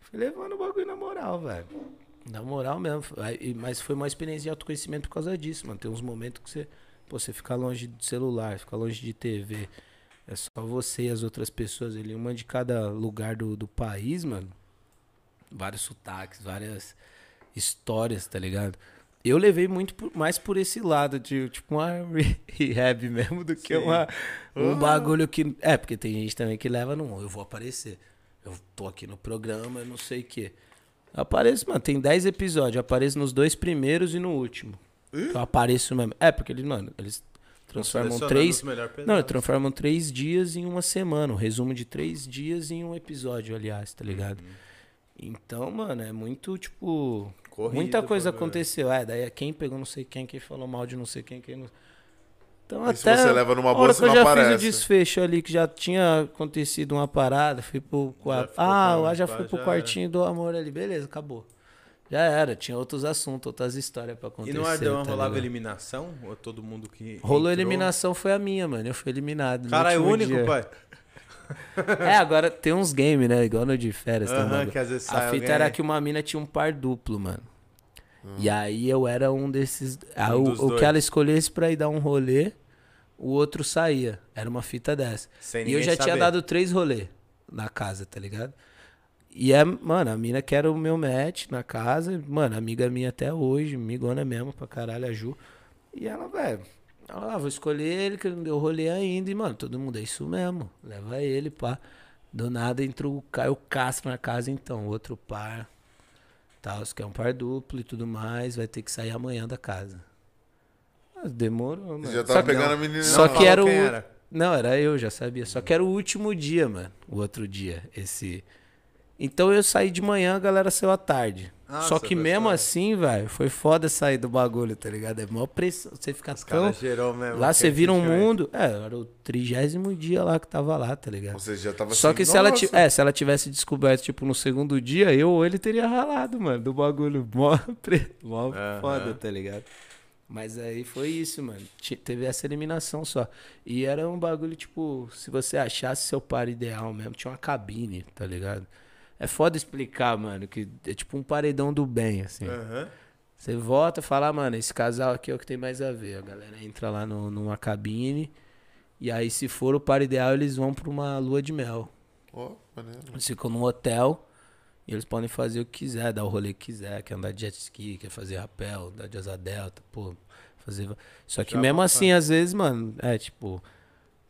Fui levando o bagulho na moral, velho. Na moral mesmo. Mas foi uma experiência de autoconhecimento por causa disso, mano. Tem uns momentos que você, pô, você fica longe do celular, fica longe de TV. É só você e as outras pessoas ali, uma de cada lugar do, do país, mano. Vários sotaques, várias histórias, tá ligado? Eu levei muito por- mais por esse lado, de tipo uma re- rehab mesmo, do que Sim. uma, um bagulho que. É, porque tem gente também que leva no. Eu vou aparecer. Eu tô aqui no programa, eu não sei o quê. Eu apareço, mano, tem 10 episódios. Eu apareço nos dois primeiros e no último. Eu apareço mesmo. É, porque eles, mano, eles transformam três. Não, eles transformam três dias em uma semana. Um resumo de três dias em um episódio, aliás, tá ligado? Então, mano, é muito, tipo. Corrido, muita coisa bagulho. aconteceu. É, daí é quem pegou não sei quem, quem falou mal de não sei quem, quem não. Então, E se até. você leva numa a boa, hora que eu já aparece. fiz o desfecho ali, que já tinha acontecido uma parada, fui pro quarto. Ah, lá já fui pro já quartinho do amor ali, beleza, acabou. Já era, tinha outros assuntos, outras histórias pra E acontecer. no Ardão tá rolava ligado? eliminação? Ou todo mundo que. Rolou entrou? eliminação foi a minha, mano. Eu fui eliminado. Caralho, último único, dia. pai. É, agora tem uns games, né? Igual no de férias. um Aham, bagulho. que às vezes A fita era que uma mina tinha um par duplo, mano. E aí eu era um desses. ah, Um o, que ela escolhesse pra ir dar um rolê, o outro saía. Era uma fita dessa. Sem E eu já tinha saber. dado três rolês na casa, tá ligado? E é, mano, a mina que era o meu match na casa, mano, amiga minha até hoje, amigona mesmo pra caralho, a Ju. E ela, velho, ah, vou escolher ele, que ele não deu rolê ainda. E, mano, todo mundo é isso mesmo. Leva ele, pá. Do nada entrou o Caio Castro na casa, então, outro par. Tal, que é um par duplo e tudo mais, vai ter que sair amanhã da casa. Ah, demorou, mano. Já Só tava que- pegando a menina. só Não que era o- era. não, era eu, já sabia. Só que era o último dia, mano. O outro dia, esse. Então eu saí de manhã, a galera saiu à tarde. Nossa, Só que mesmo assim, velho, foi foda sair do bagulho, tá ligado? É maior pressão. Você fica Os tão. gerou mesmo. Lá você vira um mundo. É, era o trigésimo dia lá que tava lá, tá ligado? Ou seja, já tava Só assim, que se ela, "Nossa". é, se ela tivesse descoberto, tipo, no segundo dia, eu ou ele teria ralado, mano, do bagulho. Mó, pre... Mó foda, tá ligado? Mas aí foi isso, mano. Teve essa eliminação só. E era um bagulho, tipo, se você achasse seu par ideal mesmo, tinha uma cabine, tá ligado? É foda explicar, mano, que é tipo um paredão do bem, assim. Aham. Você volta e fala, ah, mano, esse casal aqui é o que tem mais a ver. A galera entra lá no, numa cabine. E aí, se for o par ideal, eles vão pra uma lua de mel. Ó, maneiro. Eles ficam num hotel e eles podem fazer o que quiser, dar o rolê que quiser, quer andar de jet ski, quer fazer rapel, andar de asa delta, pô, fazer. Só que Já mesmo assim, às vezes, mano, é tipo,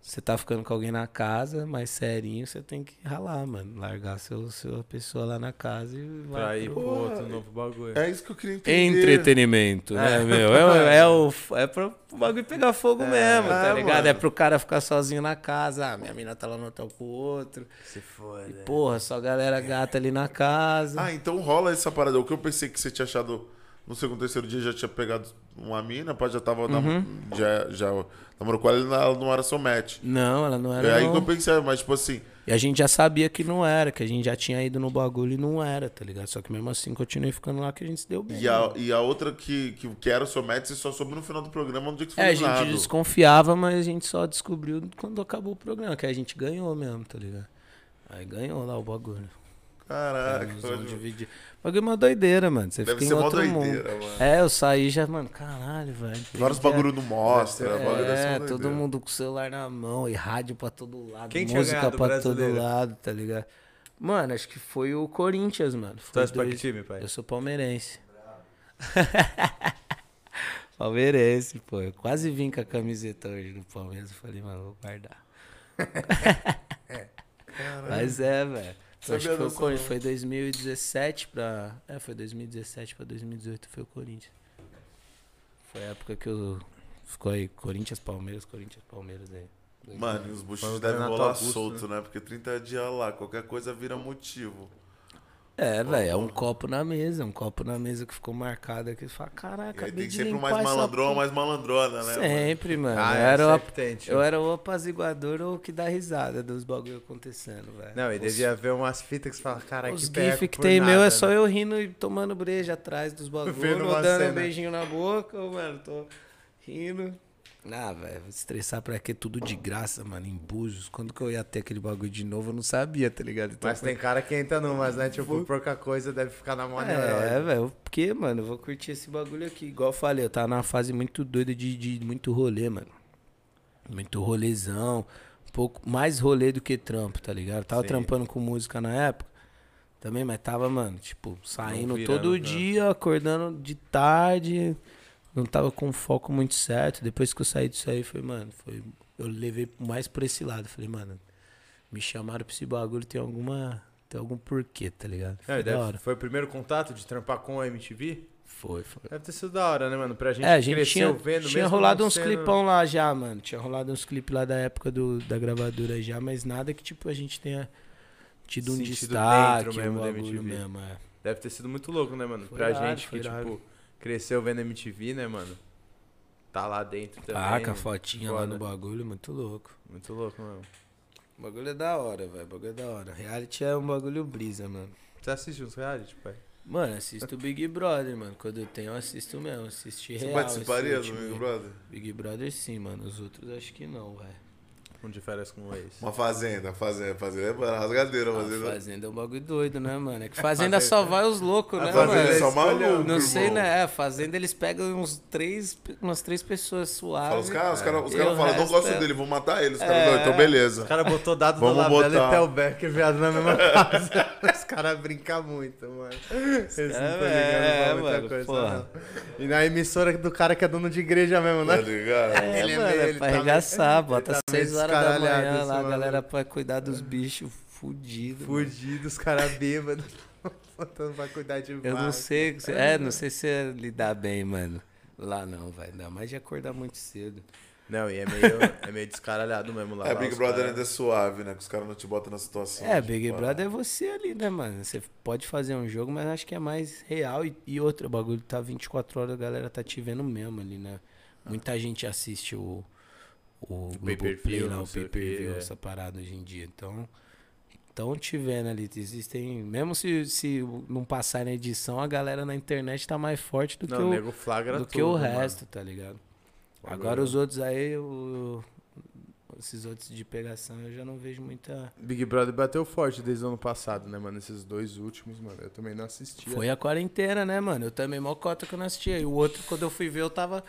você tá ficando com alguém na casa, mais serinho, você tem que ralar, mano. Largar seu, sua pessoa lá na casa e vai. Pra ir pro- pro outro novo bagulho. É isso que eu queria entender. Entretenimento, né, meu? É, é, o, é pro o bagulho pegar fogo É, mesmo, tá é, ligado? mano. É pro cara ficar sozinho na casa. Ah, minha mina tá lá no hotel com o outro. Se foda. E, porra, só galera gata ali na casa. Ah, então rola essa parada. O que eu pensei que você tinha achado no segundo, terceiro dia, já tinha pegado uma mina, pá, já tava. Uhum. já, já namorou com ela ela não era seu match. Não, ela não É era. aí não. que eu pensei, mas tipo assim. E a gente já sabia que não era, que a gente já tinha ido no bagulho e não era, tá ligado? Só que mesmo assim continuei ficando lá que a gente se deu bem. E a, e a outra que, que, que era o seu match, você só soube no final do programa onde que foi É, a gente desconfiava, mas a gente só descobriu quando acabou o programa, que a gente ganhou mesmo, tá ligado? Aí ganhou lá o bagulho. Caraca, Eles vão mano. dividir. O bagulho é uma doideira, mano. Você Deve fica em outro mundo. doideira, mano. É, eu saí já, mano, caralho, velho. Vários Já- bagulho não mostra. É, uma todo doideira. mundo com o celular na mão e rádio pra todo lado, Quem música pra todo brasileiro? lado, tá ligado? Mano, acho que foi o Corinthians, mano. Foi Torce pra que time, pai? Eu sou palmeirense. Palmeirense, pô. Eu quase vim com a camiseta hoje no Palmeiras. Falei, mano, vou guardar. Mas é, velho. Sabia Acho que foi, o Corinthians, foi 2017 pra. É, foi 2017 pra 2018 foi o Corinthians. Foi a época que eu. Ficou aí Corinthians, Palmeiras, Corinthians, Palmeiras aí. Mano, e os buchos devem rolar solto, né? Porque 30 dias lá, qualquer coisa vira motivo. É, velho, é um copo na mesa, um copo na mesa que ficou marcado aqui. Você fala, E caraca, aí acabei tem de sempre um mais malandrão, porra." mais malandrona, né? mano? Sempre, mano. Ah, eu, é, era o, sempre tem, tio. eu era o apaziguador ou o que dá risada dos bagulho acontecendo, velho. Não, e Os- devia ver umas fitas que você fala, cara, Os que perco gifs que tem meu nada, é só né? eu rindo e tomando breja atrás dos uma dando cena. um beijinho na boca, ô, mano, tô rindo. Ah, velho, estressar pra quê? Tudo de graça, mano, em Búzios. Quando que eu ia ter aquele bagulho de novo, eu não sabia, tá ligado? Então Mas foi- tem cara que entra numas, né? Tipo, pouca coisa deve ficar na mão É, velho, porque, mano, eu vou curtir esse bagulho aqui. Igual eu falei, eu tava numa fase muito doida de, de muito rolê, mano. Muito rolezão. Um pouco mais rolê do que trampo, tá ligado? Eu tava Sim. trampando com música na época. Também, mas tava, mano, tipo, saindo virando todo dia, acordando de tarde. Não tava com foco muito certo. Depois que eu saí disso aí, foi, mano, foi. Eu levei mais por esse lado. Falei, mano, me chamaram pra esse bagulho, tem alguma. Tem algum porquê, tá ligado? É, Foi deve- hora. foi o primeiro contato de trampar com a MTV? Foi, foi. Deve ter sido da hora, né, mano? Pra gente, É, a gente tinha, vendo tinha rolado uns sendo- clipão lá já, mano. Tinha rolado uns clipes lá da época do, da gravadora já, mas nada que, tipo, a gente tenha tido um Sentido destaque, dentro um mesmo bagulho MTV. mesmo, é. Deve ter sido muito louco, né, mano? Foi pra irado, gente que, irado. tipo, cresceu vendo MTV, né, mano? Tá lá dentro também. Ah, com a fotinha lá foda. no bagulho, muito louco. Muito louco, mano. O bagulho é da hora, velho. O bagulho é da hora. Reality é um bagulho brisa, mano. Você assiste uns reality, pai? Mano, assisto o Big Brother, mano. Quando eu tenho, eu assisto mesmo. Assisti Você real. participaria esse do Big. Brother? Big Brother sim, mano. Os outros acho que não, velho. Um de férias com o ex. Uma fazenda, fazenda, fazenda. É rasgadeira, A fazenda. fazenda é um bagulho doido, né, mano? É que fazenda só vai os loucos, né, Fazenda mano? é só maluco, Não sei, irmão. né? É, fazenda eles pegam uns três, umas três pessoas suaves. Fala, os caras os cara, os E cara o falam, não gosto é- dele, vou matar ele. Os caras, É. não, então O beleza. cara botou dado Vamos do Labela botar. e Tel Becker, viado, na mesma casa. Os caras brincam muito, mano. Eles não estão É, ligando pra muita mano, coisa, porra. não. E na emissora do cara que é dono de igreja mesmo, Tá né? ligado? É, Ele é mano, meio- é ele pra tá arregaçar. Bota tá seis horas da manhã lá, a galera pra cuidar dos bichos fudidos. mano. Fudido, os caras bêbados. Botando pra cuidar de Eu não vaca. sei, é, não sei se é lidar bem, mano. Lá não, vai dar mais de acordar muito cedo. Não, e é meio, é meio descaralhado mesmo lá. É, lá Big Brother cara- ainda é suave, né? Que os caras não te botam na situação. É, tipo, Big ah, Brother é você ali, né, mano? Você pode fazer um jogo, mas acho que é mais real. E, e outro, o bagulho tá 24 horas, a galera tá te vendo mesmo ali, né? Muita gente assiste o, o, pay-per-view, não o pay-per-view, é. essa parada hoje em dia. Então, estão te vendo ali. Existem. Mesmo se, se não passar na edição, a galera na internet tá mais forte do Não, que o do tudo, que o mano. resto, tá ligado? Agora Agora- os outros aí, o- esses outros de pegação, eu já não vejo muita. Big Brother bateu forte desde o ano passado, né, mano? Esses dois últimos, mano. Eu também não assistia. Foi a quarentena, né, mano? Eu também, mó cota que eu não assistia. E o outro, quando eu fui ver, eu tava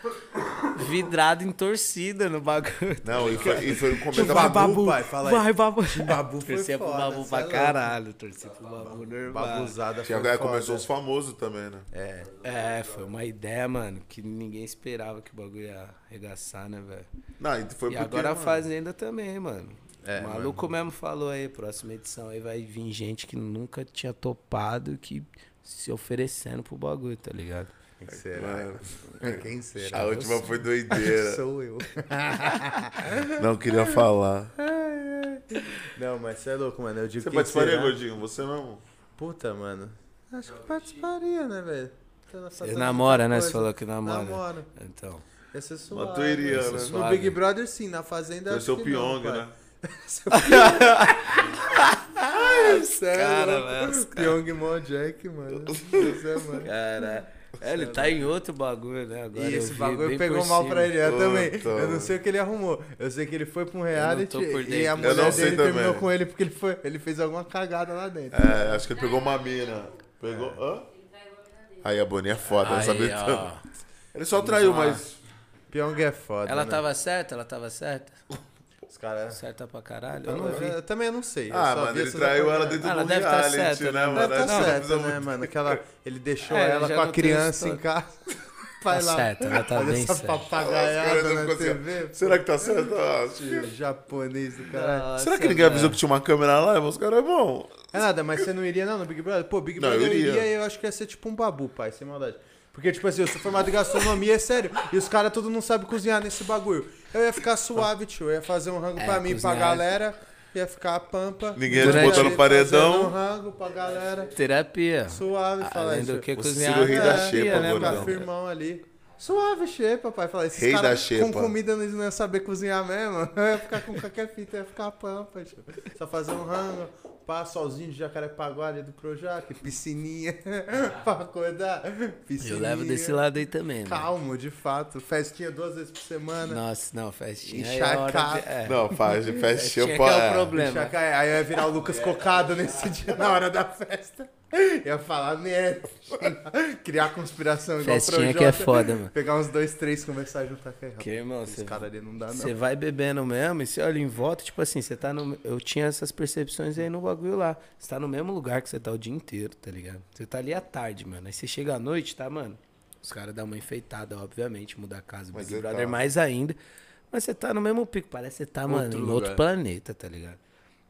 vidrado em torcida no bagulho. Não, e foi, e foi um comentário. Vai, Babu, pai, fala aí. Vai, babu. Babu foi Torcia pro babu pra é caralho. Torcia pro babu normal. Babuzada foi agora começou os famosos também, né? É. É, foi uma ideia, mano, que ninguém esperava que o bagulho ia arregaçar, né, velho? Não, e foi E porque, agora a mano, Fazenda também, mano. É, o maluco mesmo falou aí, próxima edição aí vai vir gente que nunca tinha topado que se oferecendo pro bagulho, tá ligado? Quem será? Mano, Quem será? a última foi doideira. Sou eu. Não queria falar. Não, mas você é louco, mano. Eu digo Você quem participaria, será? gordinho? Você mesmo? Puta, mano. Acho que participaria, né, velho? Você namora, né? Você coisa. falou que namora. Namoro. Então. Ia ser suave. Mas tu iria, né? né? No Suave. Big Brother, sim. Na Fazenda, acho seu que não, Pyong, pai. né? Sério, Cara, velho, Pyong Mo Jack, mano. Isso é, mano. Cara. É, ele tá em outro bagulho, né? Agora E eu esse bagulho pegou mal pra ele. Eu também. Eu não sei o que ele arrumou. Eu sei que ele foi pra um reality e a Eu mulher dele terminou também. com ele porque ele, foi, ele fez alguma cagada lá dentro. É, acho que ele pegou uma mina. Pegou. Hã? Aí a Boninha é foda, Aí, tanto. Ele só traiu, mas. Pyong é foda. Ela né? tava certa? Ela tava certa? Os caras. Certa pra caralho. Eu, não vi. eu também não sei. eu Ah, só mano, vi ele traiu ela dentro Ah, ela do deve tá reality, certa, né, né? mano? Deve tá que ela fez né, muito- mano? Aquela, ele deixou É, ela com a não criança em casa. Vai Tá lá. certo, ela tá bem essa certa. Papagaiada na assim, TV. Será que tá certo? Ah, que- Japonês do caralho. Nossa, Será que ninguém avisou que tinha uma câmera lá? Os caras é bom. É nada, mas você não iria não no Big Brother? Pô, Big Não, Brother eu eu iria. iria e eu acho que ia ser tipo um babu, pai, sem maldade. Porque, tipo assim, eu sou formado em gastronomia, é sério. E os caras tudo não sabem cozinhar nesse bagulho. Eu ia ficar suave, tio. Eu ia fazer um rango É, pra mim, pra cozinhar- galera. Ia ficar a pampa. Ninguém ia te botar no paredão. um rango pra galera. Terapia. Suave, falar Além isso. do que cozinhar. Rei da Xepa, né, gordão. Firmão ali. Suave, xepa, pai. Falar, esses Rei da caras xepa. com comida eles não iam saber cozinhar mesmo. Eu ia ficar com qualquer fita, ia ficar pampa. Só fazer um rango, pá, solzinho de Jacarepaguá ali do Projac, piscininha pra acordar. Piscininha. Eu levo desse lado aí também, mano. Calmo, de fato. Festinha duas vezes por semana. Nossa, não, festinha. aí é a hora de- é. Não, faz de Festinha festinha que é o problema. Aí eu ia virar o Lucas Cocado nesse dia, na hora da festa. Ia falar merda. Criar conspiração igual Festinha Projota. que é foda, mano. Pegar uns dois, três, e juntar com Que, irmão, Esse você cara ali não dá, não. Você vai bebendo mesmo e você olha em volta, tipo assim, você tá no. Eu tinha essas percepções aí no bagulho lá. Você tá no mesmo lugar que você tá o dia inteiro, tá ligado? Você tá ali à tarde, mano. Aí você chega à noite, tá, mano? Os caras dão uma enfeitada, obviamente, muda a casa, Mas Big Brother tá. mais ainda. Mas você tá no mesmo pico, parece que você tá, mano, Outro em lugar. outro planeta, tá ligado?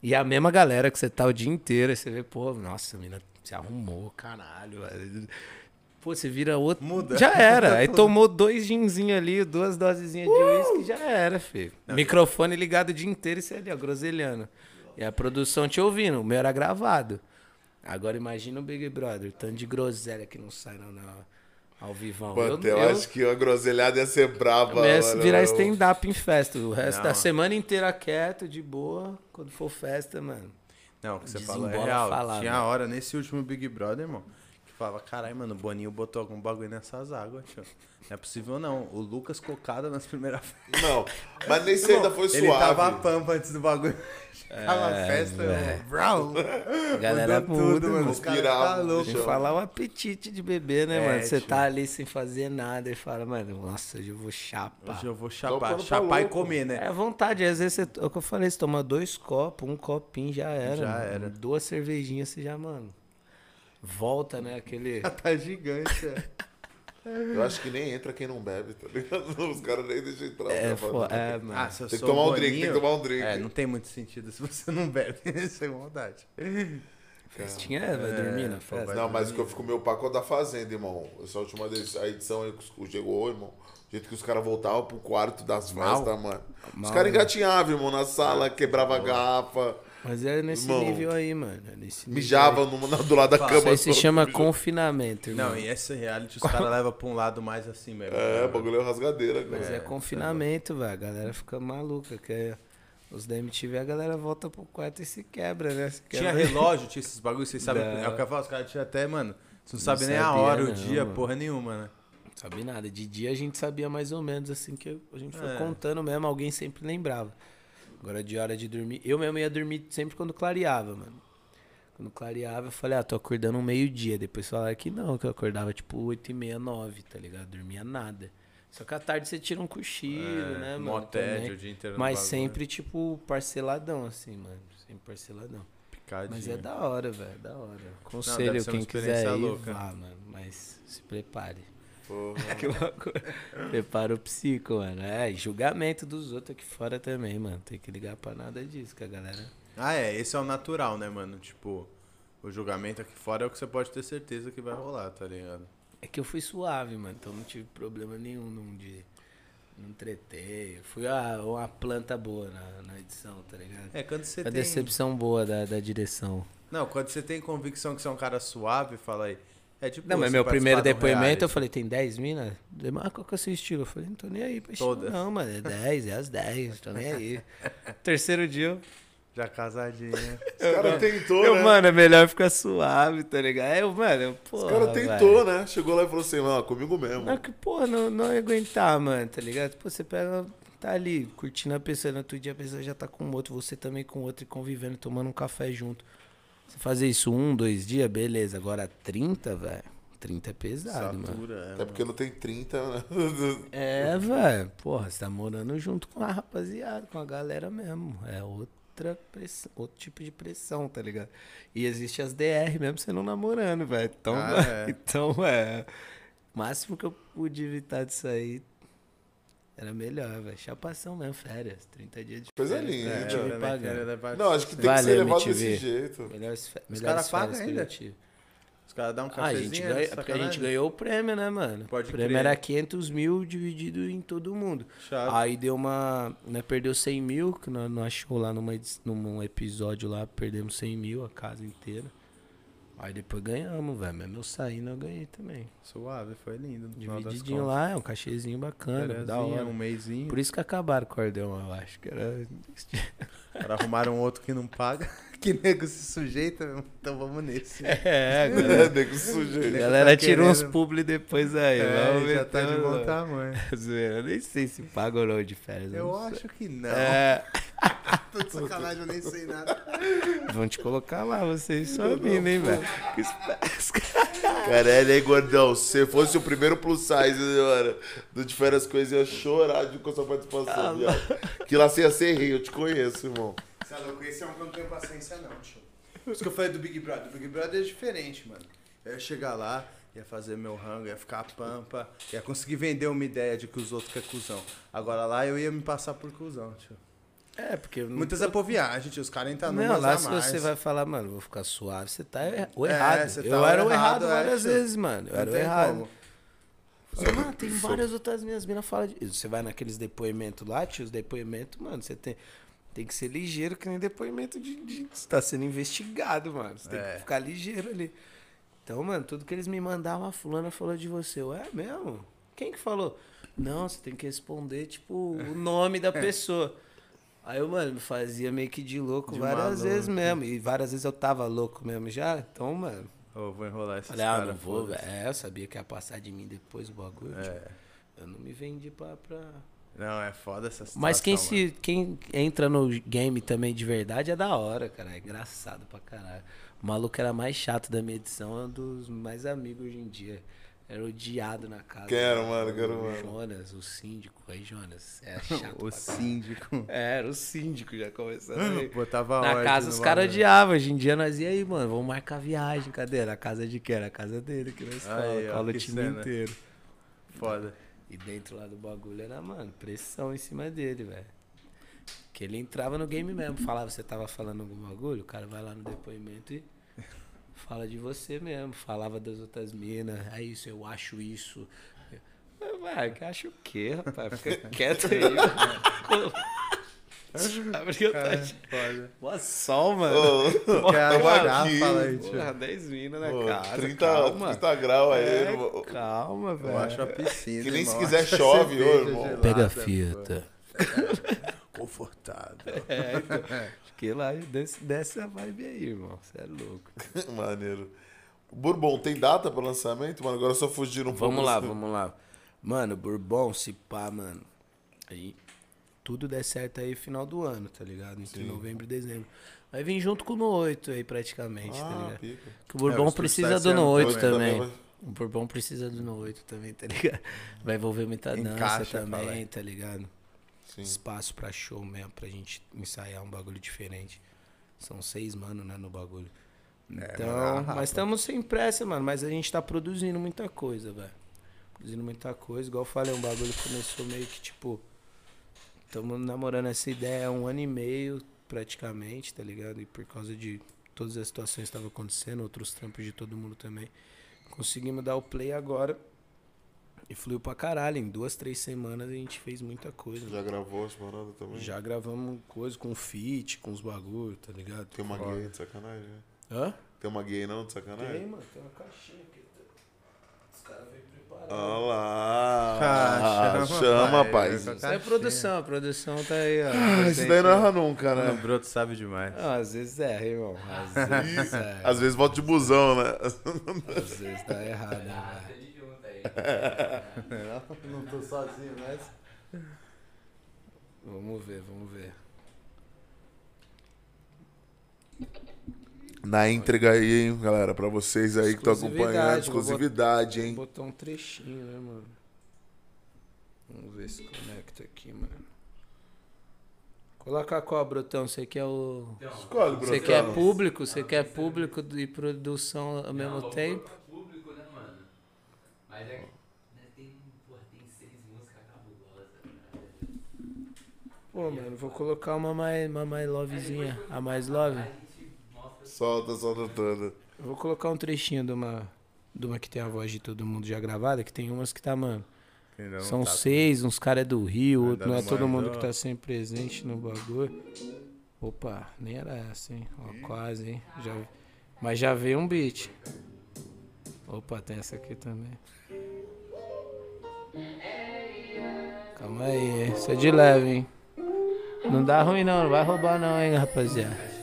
E a mesma galera que você tá o dia inteiro, aí você vê, pô, nossa, a mina se arrumou, caralho. velho. Pô, você vira outro. Muda. Já era. Aí tomou dois ginzinhos ali, duas dosezinhas de uísque, já era, filho. Microfone ligado o dia inteiro e você ali, ó, groselhando. E a produção te ouvindo, o meu era gravado. Agora imagina o Big Brother, tanto de groselha que não sai não, não, ao vivão. Mano, eu, acho que a groselhada ia ser brava. eu ia virar stand-up em festa. O resto Não. da semana inteira quieto, de boa. Quando for festa, mano. Não, o que você falou é real. falar, Tinha velho. hora nesse último Big Brother, irmão, falava, caralho, mano, o Boninho botou algum bagulho nessas águas, tio. Não é possível, não. O Lucas cocada nas primeiras Não, mas nesse ainda foi suave. Ele tava a pampa antes do bagulho. Tava a festa, velho. brau. A galera Mudou tudo, mano. Os caras tá louco. Falar o apetite de beber, né, É, mano? Você tá ali sem fazer nada e fala, mano, nossa, hoje eu vou chapar. Hoje eu vou chapar, tá chapar e comer, né? É vontade, às vezes você, é o que eu falei, você toma dois copos, um copinho já era. Já mano. era. Duas cervejinhas você já, mano. Volta, né? Aquele. Tá gigante, é. Eu acho que nem entra quem não bebe, tá ligado? Os caras nem deixam entrar. É, falar. é mano. Ah, se eu Tem que tomar um Boninho- drink, tem que tomar um drink. É, não tem muito sentido se você não bebe, sem maldade. Festinha é, vai dormir na pô, festa. Não, mas o que eu fico meio pacote da Fazenda, irmão. Essa última a edição aí que os- chegou, irmão. O jeito que os caras voltavam pro quarto das Mal. festas, mano. Os Mal, caras né? engatinhavam, irmão, na sala, quebrava a garrafa, Mas é nesse Irmão, nível aí, mano. É nesse nível mijava aí. no- do lado da Fala, cama. Isso aí se chama confinamento, irmão. Não, e esse reality os caras levam pra um lado mais assim mesmo. É, o bagulho é rasgadeira, Mas cara. é, confinamento, velho. A galera fica maluca. Que é- os da MTV, a galera volta pro quarto e se quebra, né? Se Tinha quebra. relógio, tinha esses bagulhos, vocês sabem. Não. É o que eu falo, os caras tinham até, mano. Você não Não sabe nem a hora, o não, dia, mano. porra nenhuma, né? Sabe nada. De dia a gente sabia mais ou menos, assim, que a gente foi É. contando mesmo, alguém sempre lembrava. Agora de hora de dormir. Eu mesmo ia dormir sempre quando clareava, mano. Quando clareava, eu falei, ah, tô acordando um meio-dia. Depois falaram que não, que eu acordava tipo 8 e meia, 9, tá ligado? Dormia nada. Só que à tarde você tira um cochilo, né, mano? Mó tédio também. o dia inteiro Mas bagulho. sempre, tipo, parceladão, assim, mano. Sempre parceladão. Picadinho. Mas é da hora, velho, da hora. Conselho, uma quem quiser ir, louca. vá, mano. Mas se prepare. Porra. Que loucura. Prepara o psico, mano. É, julgamento dos outros aqui fora também, mano. Tem que ligar pra nada disso, que a galera. Ah, é, esse é o natural, né, mano? Tipo, o julgamento aqui fora é o que você pode ter certeza que vai rolar, tá ligado? É que eu fui suave, mano. Então não tive problema nenhum num de. Não tretei. Fui a, uma planta boa na, na edição, tá ligado? É, quando você A tem. decepção boa da, da direção. Não, quando você tem convicção que você é um cara suave, fala aí. É tipo. Não, mas meu primeiro depoimento, eu falei, tem 10 minas? Ah, qual que é o seu estilo? Eu falei, não tô nem aí pra estilo, Todas. não, mano. É 10, é as 10, tô nem aí. Terceiro dia, Já casadinha. Os caras tentou, Eu, né? mano, é melhor ficar suave, tá ligado? Eu, mano, eu, porra, Os caras tentou, né? Chegou lá e falou assim, mano, comigo mesmo. Não, que, porra, não, não ia aguentar, mano, tá ligado? Pô, você pega, tá ali, curtindo a pessoa, no outro dia a pessoa já tá com outro, você também com outro, e convivendo, tomando um café junto. Você fazer isso um, dois dias, beleza. Agora 30, velho. 30 é pesado, mano. Satura, é, Até porque não tem 30, né? É, velho. Porra, você tá morando junto com a rapaziada, com a galera mesmo. É outra pressão, outro tipo de pressão, tá ligado? E existe as DR mesmo você não namorando, velho. Então, Ah, é. então, é. O máximo que eu pude evitar disso aí era melhor, velho. Chapação mesmo, férias. 30 dias de Coisa férias. linda. É, também pagando. quero levar Não, acho que tem que Valeu, ser levado MTV. desse jeito. Melhores, fe... Os melhores cara pagam férias que ainda? Os caras dão um Ah, a cafezinho. gente é ganha, porque a gente ganhou o prêmio, né, mano? Pode o prêmio crer. era 500 mil dividido em todo mundo. Chato. Aí deu uma. Né, perdeu 100 mil, que nós, nós achou lá numa, num episódio lá, perdemos 100 mil, a casa inteira. Aí depois ganhamos, velho. Mesmo eu saindo, eu ganhei também. Suave, foi lindo. Divididinho lá, é um cachezinho bacana, da Fériasinha, hora. Um mêsinho. Por isso que acabaram o cordão, eu acho. Que era. Para arrumaram outro que não paga. que nego se sujeita, então vamos nesse. É, É, galera. nego A sujeito. galera tá tira uns publi depois aí. É, vamos já tá de metendo, bom mano. tamanho. Zoeira, Eu nem sei se paga ou não de férias. Eu não sei. acho que não. É, Tô de sacanagem, eu nem sei nada. vão te colocar lá, vocês só vindo, hein, velho. Que espe- Caralho, aí, gordão, se você fosse o primeiro plus size hora, do de férias coisas, eu ia chorar de com a sua participação, viado. Que lá você ia ser rei, eu te conheço, irmão. Você é louco, esse é um que eu não tenho paciência não, tio. Isso que eu falei do Big Brother. O Big Brother é diferente, mano. Eu ia chegar lá, ia fazer meu rango, ia ficar pampa, ia conseguir vender uma ideia de que os outros querem cuzão. Agora lá eu ia me passar por cuzão, tio. É, porque. não Muitas tô- é por viagem, tio. Os caras entram Não, numas lá se mais. você vai falar, mano, vou ficar suave, você tá er- o É, errado. você tá eu era o errado, é, várias tio. vezes, mano. Eu Não era o errado. como. Mano, tem várias outras minhas minas falam de. Você vai naqueles depoimentos lá, tio, os depoimentos, mano, você tem. Tem que ser ligeiro, que nem depoimento de. de você tá sendo investigado, mano. Você tem É. que ficar ligeiro ali. Então, mano, tudo que eles me mandavam, a fulana falou de você. Eu, é mesmo? Quem que falou? Não, você tem que responder, tipo, o nome da pessoa. Aí eu, mano, me fazia meio que de louco De várias maluco. vezes mesmo. E várias vezes eu tava louco mesmo já. Então, mano. Ô, vou enrolar esses Falei, ah, caras. não vou, velho. É, eu sabia que ia passar de mim depois o bagulho. É. tipo, eu não me vendi pra. pra... Não, é foda essa situação. Mas quem, mano. se, quem entra no game também de verdade é da hora, cara. É engraçado pra caralho. O maluco era mais chato da minha edição, é um dos mais amigos hoje em dia. Era odiado na casa. Quem era, mano? Quem era, o mano? Jonas, o síndico. Aí, Jonas, é chato. O síndico. É, era o síndico já começando aí. Botava Na casa os caras odiavam. Hoje em dia nós ia aí, mano. Vamos marcar viagem. Cadê? Era a casa de quem? Era a casa dele que nós Aí, cola, o time cena. inteiro. Foda. E dentro lá do bagulho era, mano, pressão em cima dele, velho. Que ele entrava no game mesmo, falava, você tava falando algum bagulho, o cara vai lá no depoimento e fala de você mesmo, falava das outras minas, é isso, eu acho isso. Vai, acha o quê, rapaz? Fica quieto aí, tô Cara, foda. Mó sol, mano. Ô, aguardar, aqui. fala aí, tio. Porra, 10 minas na ô, casa. 30, calma. 30 graus aí, É, irmão. calma, velho. Eu acho a piscina. Que nem irmão. se quiser chove, ô, irmão. gelada, Pega a fita. Confortável. É, então, fiquei lá e desce, desce a vibe aí, irmão. Você é louco. Maneiro. Bourbon, tem data pra lançamento? Mano, agora só fugiram um pouco. Vamos lá, assim. vamos lá. Mano, Bourbon, se pá, mano. Aí tudo der certo aí final do ano, tá ligado? Entre Sim. novembro e dezembro. Vai vir junto com o No 8 aí, praticamente, tá Ah, ligado? pica. Que o Bourbon É, precisa tá do No esse 8 ano também, também. O Bourbon precisa do No 8 também, tá ligado? Vai envolver muita dança Encaixa, também, fala aí. tá ligado? Sim. Espaço pra show mesmo, pra gente ensaiar um bagulho diferente. São seis, mano, né, no bagulho. É, Então, é mas estamos sem pressa, mano. Mas a gente tá produzindo muita coisa, velho. Produzindo muita coisa. Igual eu falei, um bagulho começou meio que, tipo... Estamos namorando essa ideia há um ano e meio, praticamente, tá ligado? E por causa de todas as situações que estavam acontecendo, outros trampos de todo mundo também. Conseguimos dar o play agora. E fluiu pra caralho. Em duas, três semanas a gente fez muita coisa. Já gravou as paradas também? Já gravamos coisa com feat, com os bagulho, tá ligado? Tem uma gay de sacanagem, né? Hã? Tem uma gay não de sacanagem? Tem, mano. Tem uma caixinha aqui. Os caras veio preparado. Olha lá. Ah, Ah, chama, chama, pai. Isso é caixinha. produção, a produção tá aí, ó. Ah, Isso daí não erra nunca, Mano, o né? Broto sabe demais. Não, às vezes erra, irmão. Às vezes erra. Às vezes volta de busão, né? Às vezes tá errado, né, velho? Não tô sozinho, mas. Vamos ver, vamos ver. Na entrega aí, hein, galera, pra vocês aí que estão acompanhando. Exclusividade, vou Exclusividade, Vou hein? botar um trechinho, né, mano? Vamos ver se conecta aqui, mano. Coloca qual, Brutão? Você quer o. Escolhe, Você quer público? Você quer público e produção ao mesmo Não, tempo? público, né, mano? Mas é que né, tem, porra, tem seis músicas cabulosas, né? Pô, mano, vou colocar uma mais, uma mais lovezinha. A mais love? Solta, solta toda. Eu vou colocar um trechinho de uma, de uma que tem a voz de todo mundo já gravada, que tem umas que tá, mano. Não São tá. seis, uns caras é do Rio, Ainda outro não é todo mundo que tá sempre presente no bagulho. Opa, nem era essa, hein? Ó, quase, hein? Já, mas já veio um beat. Opa, tem essa aqui também. Calma aí? Isso é de leve, hein? Não dá ruim não, não vai roubar não, hein, rapaziada.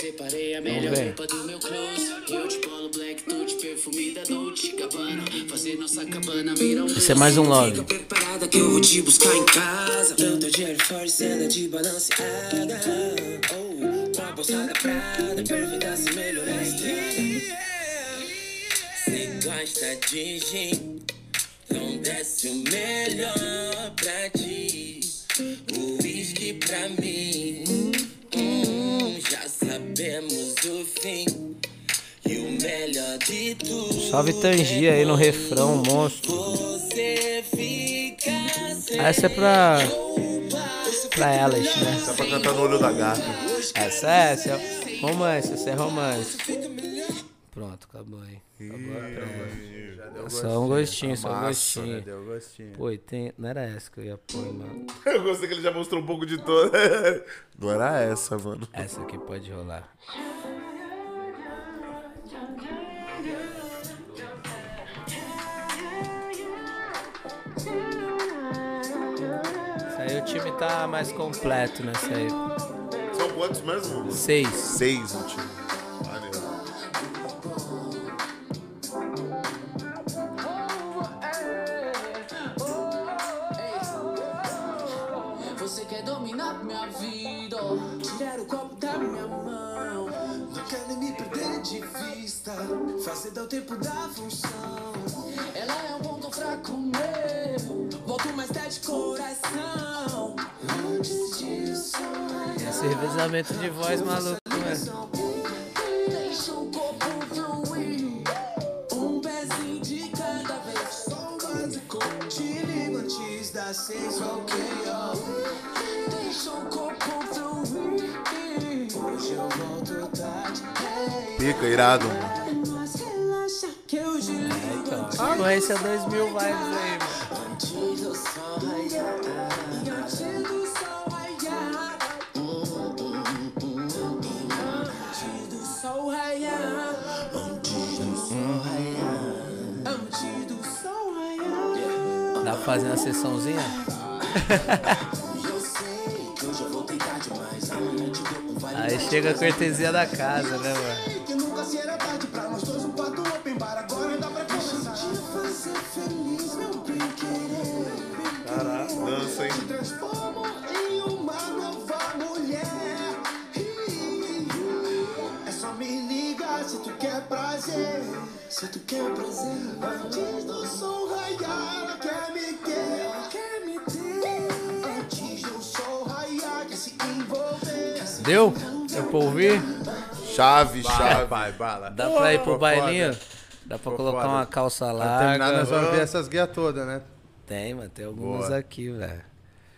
Separei a melhor roupa do meu close. Eu de polo black, tu de perfume da Dolce Gabbana. Fazer nossa cabana virar um Esse é mais um love. Fica preparada que eu vou te buscar em casa. Tô de Air Force, ela de balanceada. Oh, com a bolsa da Prada, perfeita se melhorar. Cê gosta de gin, então desce o melhor pra ti. O whisky pra mim, sabemos o fim. E o melhor de tudo. Salve Tangi aí no refrão, monstro. Você fica sem Essa é pra, pra elas, né? Dá pra cantar no olho da gata. Essa é, essa é romance, essa é romance. Pronto, acabou aí. Já deu Só um gostinho, só um massa, gostinho. Já deu gostinho. Pô, e tem. Não era essa que eu ia pôr, mano. Eu gostei que ele já mostrou um pouco de toda. Não era essa, mano. Essa aqui pode rolar. Isso aí o time tá mais completo nessa aí. São quantos mesmo? Seis. Seis no time. Vista, fazer dar o tempo da função. Ela é um ponto fraco meu, volto mais tarde coração. Antes disso, Esse revezamento de voz maluco, né? deixa o do sol raiar. Antes do sol raiar. Dá pra fazer uma sessãozinha? Aí chega a cortesia da casa, né, mano? Que nunca será tarde pra nós dois, um quarto open bar, agora dá pra começar. Te fazer feliz, meu bem querer. Caraca, dança, hein? Transformo em uma nova mulher. É só me ligar se tu quer prazer. Se tu quer prazer, Antes do sol raiar, ela quer me ter. quer me ter. Antes do sol raiar, quer se envolver. Deu? Deu pra ouvir? Chave, Vai, chave. pai, bala. Dá pra ir pro bailinho? foda. Dá pra colocar foda. uma calça Pra terminar, nós larga? vamos ver essas guias todas, né? Tem, mano, tem algumas Boa. aqui, velho.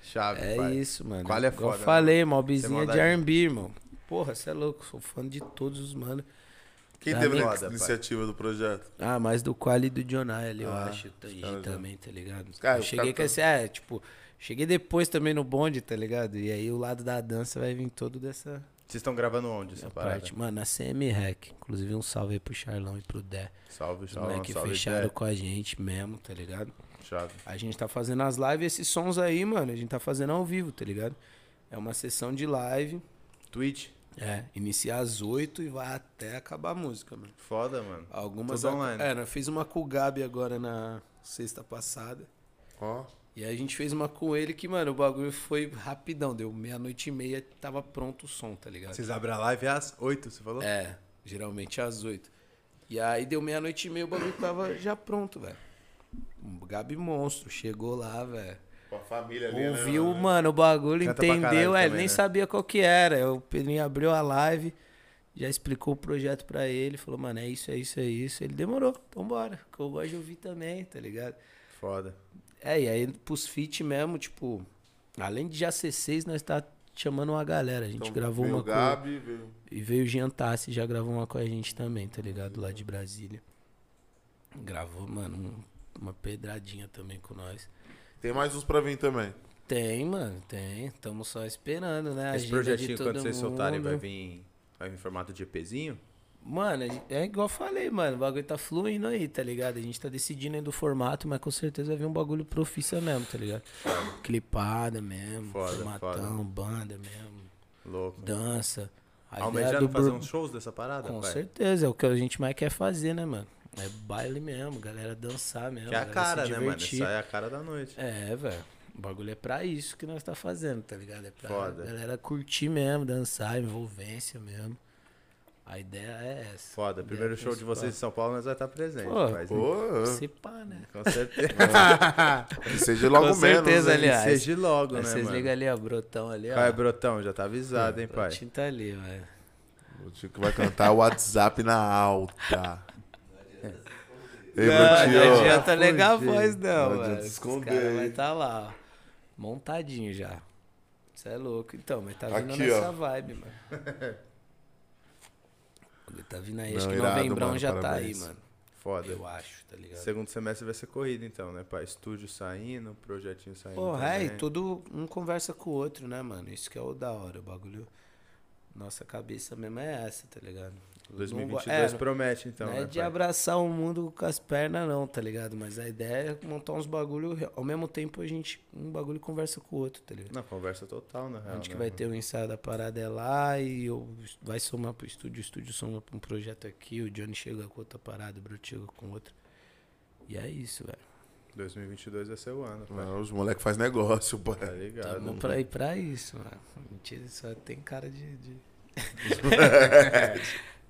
Chave, É pai. isso, mano. Qual é foda, eu falei, né? mobzinha Sem de. R&B, irmão. Porra, você é louco, sou fã de todos os mano. Quem teve a Foda, pai. iniciativa do projeto? Ah, mais do Quali e do Jonai ali, eu Ah, acho. O Tangi caras já- também, tá ligado? Cara, eu cheguei com esse, é, tipo, cheguei depois também no bonde, tá ligado? E aí o lado da dança vai vir todo dessa Vocês estão gravando onde essa parada? parte. Mano, na CM Rec. Inclusive um salve aí pro Charlão e pro Dé. Salve, salve, moleque salve. fecharam Zé. com a gente mesmo, tá ligado? Chave. A gente tá fazendo as lives, esses sons aí, mano, a gente tá fazendo ao vivo, tá ligado? É uma sessão de live. Twitch. É, inicia às 8 e vai até acabar a música, mano. Foda, mano. Algumas. Tudo online. É, nós fiz uma com o Gabi agora na sexta passada. Ó. E aí a gente fez uma com ele que, mano, o bagulho foi rapidão. Deu meia-noite e meia, tava pronto o som, tá ligado? Vocês abrem a live às 8, você falou? É, geralmente às oito. E aí deu meia-noite e meia, o bagulho tava já pronto, velho. Um Gabi Monstro chegou lá, velho. Com a família ali, né, Ouviu, mano? mano, o bagulho, Canta entendeu. É, ele nem né? sabia qual que era. O Pedrinho abriu a live, já explicou o projeto pra ele. Falou, mano, é isso, é isso, é isso. Ele demorou, então bora. Que eu gosto de ouvir também, tá ligado? Foda. É, e aí pros feat mesmo, tipo, além de já ser seis, nós tá chamando uma galera. A gente Então, gravou veio uma o com- Gabi, veio... E veio o Jean Tassi, já gravou uma com a gente também, tá ligado? Lá de Brasília. Gravou, mano, um- uma pedradinha também com nós. Tem mais uns pra vir também. Tem, mano, tem. Estamos só esperando, né? A Esse projetinho, quando vocês soltarem, vai mundo. vir, vai vir em formato de EPzinho? Mano, é igual eu falei, mano. O bagulho tá fluindo aí, tá ligado? A gente tá decidindo ainda o formato, mas com certeza vai vir um bagulho profissa mesmo, tá ligado? Clipada mesmo, Foda, formatão, banda mesmo, Louco. dança. A Almejando do fazer uns shows dessa parada, Com pai? certeza, é o que a gente mais quer fazer, né, mano? É baile mesmo, galera dançar mesmo. Que é a cara, né, mano? Isso aí é a cara da noite. É, velho. O bagulho é pra isso que nós tá fazendo, tá ligado? É pra Foda. galera curtir mesmo, dançar, envolvência mesmo. A ideia é essa. Foda. Primeiro show de vocês em São Paulo, nós vai estar presente. Pô, mas- Pô, Se pá, né? Com certeza. que seja logo Com menos, certeza, hein? aliás. Seja logo, Aí né, vocês mano? ligam ali, ó, brotão ali, ó. Vai, Brotão, já tá avisado, hein, O pai? Brotinho tá ali, velho. O Chico vai cantar o WhatsApp na alta. Ei, Não, não adianta negar a voz, não, Não mano. adianta Os esconder, caras vai hein? tá lá, ó. Montadinho já. Você é louco. Então, mas tá vindo Aqui, nessa ó. vibe, mano. Ele tá vindo aí, acho Não, que irado, novembrão mano, já parabéns. tá aí, mano. Foda. Eu acho, tá ligado? Segundo semestre vai ser corrido, então, né, pai? Estúdio saindo, projetinho saindo. Porra, é, e tudo um conversa com o outro, né, mano? Isso que é o da hora, o bagulho. Nossa cabeça mesmo é essa, tá ligado? Não 2022 go- é, não- promete, então, não né, é de pai? abraçar o mundo com as pernas, não, tá ligado? Mas a ideia é montar uns bagulho. Ao mesmo tempo, a gente. Um bagulho conversa com o outro, tá ligado? Não, conversa total, na real. Onde que né, vai mano? ter o ensaio da parada é lá e eu, vai somar pro estúdio, o estúdio soma pra um projeto aqui, o Johnny chega com outra parada, o Brut chega com outra. E é isso, velho. 2022 vai ser o ano, pai. Não, os moleques fazem negócio, Tá pai. ligado? Tamo pra ir pra isso, mano. Mentira, só tem cara de. de...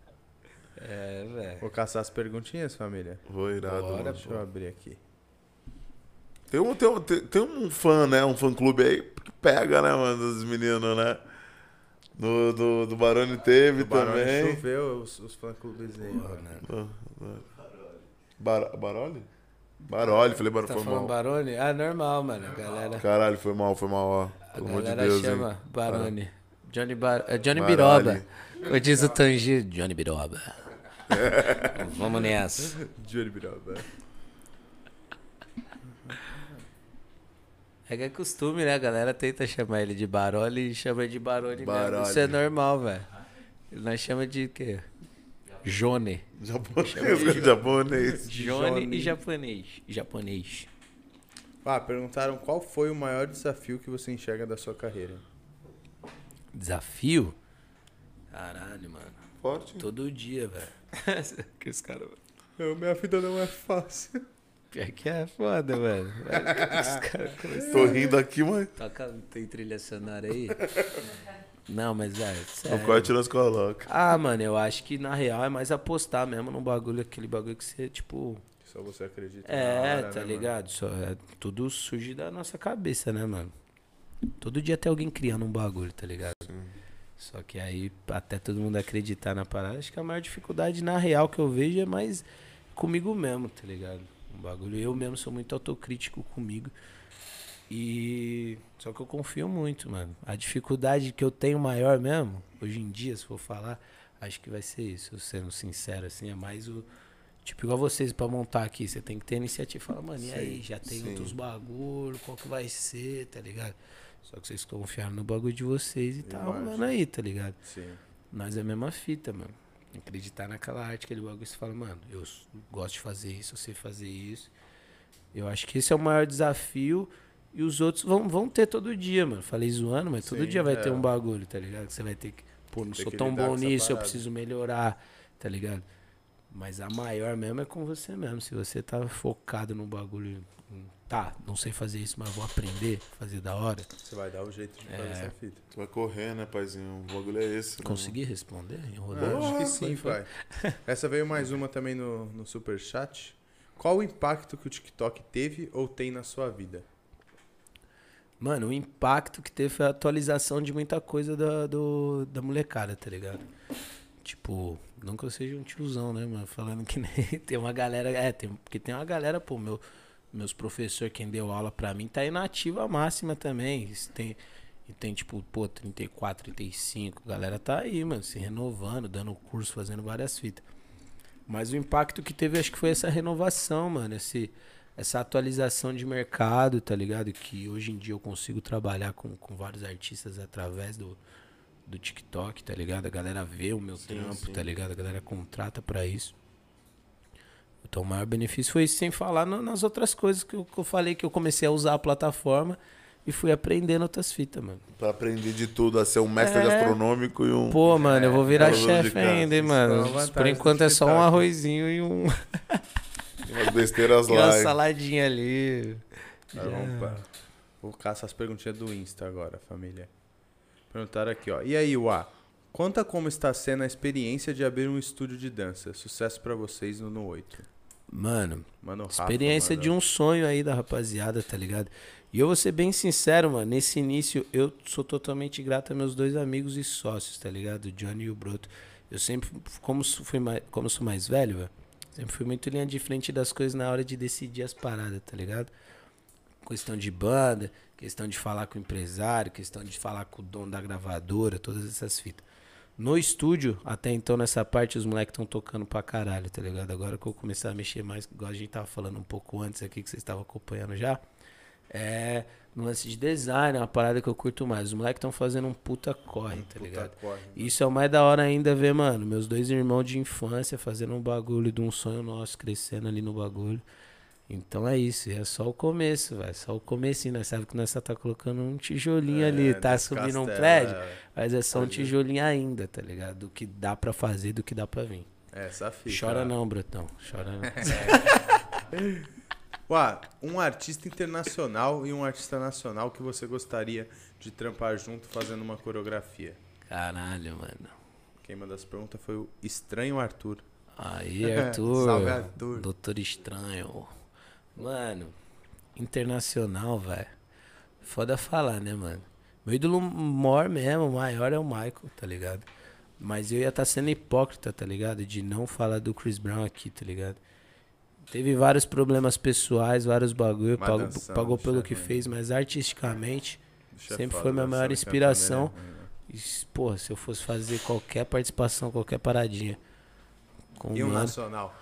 é, velho. Vou caçar as perguntinhas, família. Vou irado, Bora, mano. Deixa eu abrir aqui. Tem um, tem, um, tem, um fã, né? Um fã clube aí que pega, né, mano, dos meninos, né? Do, do, do Barone teve O Barone também. choveu os, os fã-clubes aí, Porra, mano. né? Ah, ah. Bar, Baroli? Baroli, falei Baroli, Tá foi falando mal. Barone? Ah, normal, mano. A galera, Caralho, foi mal, foi mal, ó. a Pelo amor de galera Deus, chama hein. Barone. Johnny, Bar... é Johnny Baroli. Biroba. Como diz o Tangi, Johnny Biroba. Vamos nessa. Johnny Biroba. É que é costume, né? A galera tenta chamar ele de Baroli e chama de Barone mesmo. Baroli. Isso é normal, velho. Nós chama de quê? Jone. Japonês, japonês. Jone e japonês. Japonês. Ah, perguntaram qual foi o maior desafio que você enxerga da sua carreira. Desafio? Caralho, mano. Forte. Todo dia, velho. que os caras. Eu, minha vida não é fácil. Pior que é foda, velho. Os caras começam. Tô rindo aqui, mas Toca, tem trilha sonora aí? Não, mas, no sério. corte nós coloca. Ah, mano, eu acho que na real é mais apostar mesmo no bagulho, aquele bagulho que você, tipo. Só você acredita É, hora, tá né, mano? ligado? Só, é, tudo surge da nossa cabeça, né, mano? Todo dia tem alguém criando um bagulho, tá ligado? Só que aí, até todo mundo acreditar na parada, acho que a maior dificuldade na real que eu vejo é mais comigo mesmo, tá ligado? Um bagulho. Eu mesmo sou muito autocrítico comigo. E. Só que eu confio muito, mano. A dificuldade que eu tenho maior mesmo, hoje em dia, se for falar, acho que vai ser isso. Sendo sincero, assim, é mais o. Tipo, igual vocês pra montar aqui, você tem que ter iniciativa. Fala, mano, e aí? Já tem sim. outros bagulho, qual que vai ser, tá ligado? Só que vocês confiaram no bagulho de vocês e tá rolando aí, tá ligado? Sim. Nós é a mesma fita, mano. Acreditar naquela arte, aquele bagulho, você fala, mano, eu gosto de fazer isso, eu sei fazer isso. Eu acho que esse é o maior desafio. E os outros vão, vão ter todo dia, mano. Falei zoando, mas todo Sim, dia vai é. ter um bagulho, tá ligado? Que você vai ter que. Pô, não sou tão bom nisso, eu preciso melhorar, tá ligado? Mas a maior mesmo é com você mesmo. Se você tá focado no bagulho, tá, não sei fazer isso, mas vou aprender, fazer da hora. Você vai dar o jeito de fazer É. essa fita. Tu vai correr, né, paizinho? O bagulho é esse. né, Consegui responder? Eu Enrolando? acho que sim, pai. Essa veio mais uma também no, no Superchat. Qual o impacto que o TikTok teve ou tem na sua vida? Mano, o impacto que teve foi a atualização de muita coisa da, do, da molecada, tá ligado? Tipo, não que eu seja um tiozão, né, mano? Falando que nem tem uma galera. É, tem, porque tem uma galera, pô, meu, meus professor, quem deu aula pra mim, tá inativa máxima também. Tem, e tem, tipo, pô, 34, 35. A galera tá aí, mano, se renovando, dando curso, fazendo várias fitas. Mas o impacto que teve, acho que foi essa renovação, mano. Esse, essa atualização de mercado, tá ligado? Que hoje em dia eu consigo trabalhar com, com vários artistas através do, do TikTok, tá ligado? A galera vê o meu Sim, trampo, sim. tá ligado? A galera contrata pra isso. Então o maior benefício foi isso, sem falar no- nas outras coisas que eu, que eu falei, que eu comecei a usar a plataforma e fui aprendendo outras fitas, mano. Pra aprender de tudo, a ser um mestre É. gastronômico e um. Pô, mano, eu vou virar é, chefe ainda, hein, é mano. vantagem Por enquanto é só um arrozinho e um. e umas besteiras E uma lá. saladinha ali. Tá bom, pá. Vou caçar as perguntinhas do Insta agora, família. Perguntaram aqui, ó. E aí, Uá? Conta como está sendo a experiência de abrir um estúdio de dança. Sucesso pra vocês no No 8. Mano, Mano, Rafa, experiência mano. de um sonho aí da rapaziada, tá ligado? E eu vou ser bem sincero, mano. Nesse início, eu sou totalmente grato a meus dois amigos e sócios, tá ligado? O Johnny e o Broto. Eu sempre, como sou, fui mais, como sou mais velho, velho, sempre fui muito linha de frente das coisas na hora de decidir as paradas, tá ligado? Questão de banda, questão de falar com o empresário, questão de falar com o dono da gravadora, todas essas fitas. No estúdio, até então nessa parte, os moleques estão tocando pra caralho, tá ligado? Agora que eu comecei a mexer mais, igual a gente tava falando um pouco antes aqui, que vocês estavam acompanhando já, é no lance de design, é uma parada que eu curto mais. Os moleques estão fazendo um puta corre, tá Puta ligado? corre. Isso é o mais da hora ainda ver, mano, meus dois irmãos de infância fazendo um bagulho de um sonho nosso, crescendo ali no bagulho. Então é isso, é só o começo, velho. Só o comecinho, nós sabe que nós só tá colocando um tijolinho ali, É, tá desse subindo um castelo, prédio, é. mas é só um ver. tijolinho ainda, tá ligado? Do que dá pra fazer, do que dá pra vir. É, Essa fita. Chora não, Brotão, chora não. Uá, um artista internacional e um artista nacional que você gostaria de trampar junto fazendo uma coreografia. Caralho, mano. Quem mandou essa pergunta foi o Estranho Arthur. Aí, Arthur. Salve, Arthur. Doutor Estranho. Mano, internacional, velho. Foda falar, né, mano? Meu ídolo maior mesmo, maior é o Michael, tá ligado? Mas eu ia estar sendo hipócrita, tá ligado? De não falar do Chris Brown aqui, tá ligado? Teve vários problemas pessoais, vários bagulho, pagou, dançando, pagou pelo que né? fez, mas artisticamente, é Sempre foi minha maior cantando, inspiração. ele é- e, porra, se eu fosse fazer qualquer participação, qualquer paradinha. Com E um mano, nacional?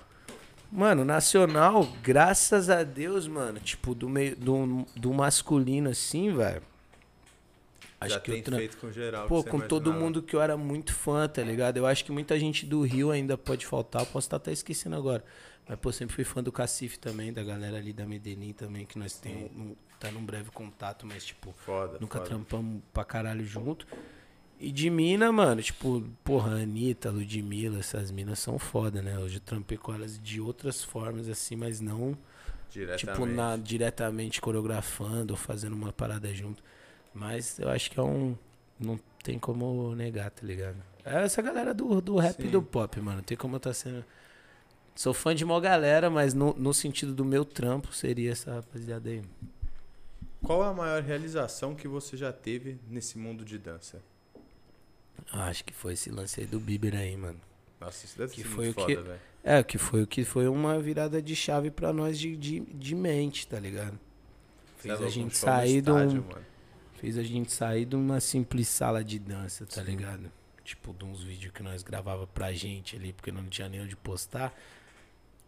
Mano, nacional, graças a Deus, mano, tipo, do meio do, do masculino assim, velho. Acho Já que tem eu tra... feito com geral. Pô, com todo imaginava. mundo que eu era muito fã, tá ligado? Eu acho que muita gente do Rio ainda pode faltar, eu posso estar até esquecendo agora. Mas, pô, sempre fui fã do Cacife também, da galera ali da Medellín também, que nós temos, um, tá num breve contato, mas, tipo, Foda, Nunca foda. trampamos pra caralho junto. E de mina, mano, tipo, porra, Anitta, Ludmilla, essas minas são foda, né? Eu já trampei com elas de outras formas, assim, mas não, Diretamente. tipo, na, diretamente coreografando ou fazendo uma parada junto. Mas eu acho que é um. Não tem como negar, tá ligado? É essa galera do, do rap e Sim. do pop, mano. Tem como eu tá sendo. Sou fã de mó galera, mas no, no sentido do meu trampo seria essa rapaziada aí. Qual a maior realização que você já teve nesse mundo de dança? Ah, Acho que foi esse lance aí do Bieber aí, mano. Nossa, isso deve Que ser foi muito o que- foda, velho. É, que foi o que foi uma virada de chave pra nós de, de, de mente, tá ligado? Você Fez é a gente sair de estádio, um, fez a gente sair de uma simples sala de dança, tá ligado? Tipo, de uns vídeos que nós gravava pra gente ali, porque não tinha nem onde postar.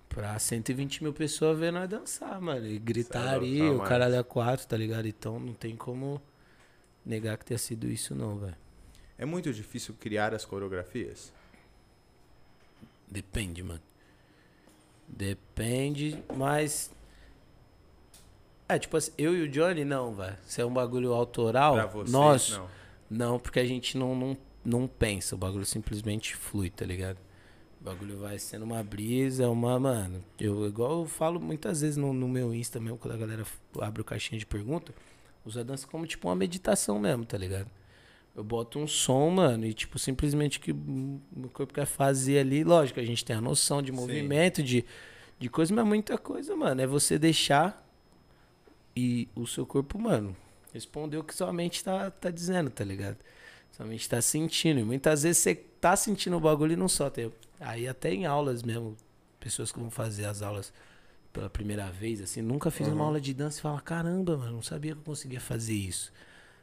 Pra 120 mil pessoas ver nós dançar, mano. E é gritaria, louco, o caralho é quatro, tá ligado? Então não tem como negar que tenha sido isso não, velho. É muito difícil criar as coreografias? Depende, mano. Depende, mas. É, tipo assim, eu e o Johnny não, velho. Se é um bagulho autoral, Pra vocês, nosso. não. Não, porque a gente não, não, não pensa. O bagulho simplesmente flui, tá ligado? O bagulho vai sendo uma brisa, uma, mano. Eu, igual eu falo muitas vezes no, no meu Insta mesmo, quando a galera abre o caixinha de pergunta, uso a dança como tipo uma meditação mesmo, tá ligado? Eu boto um som, mano, e tipo, simplesmente que o meu corpo quer fazer ali, lógico, a gente tem a noção de movimento, de, de coisa, mas muita coisa, mano, é você deixar e o seu corpo, mano, responder o que sua mente tá, tá dizendo, tá ligado? Sua mente tá sentindo. E muitas vezes você tá sentindo o bagulho e não solta. Eu- Aí até em aulas mesmo, pessoas que vão fazer as aulas pela primeira vez, assim, nunca fiz uma aula de dança e fala, caramba, mano, não sabia que eu conseguia fazer isso.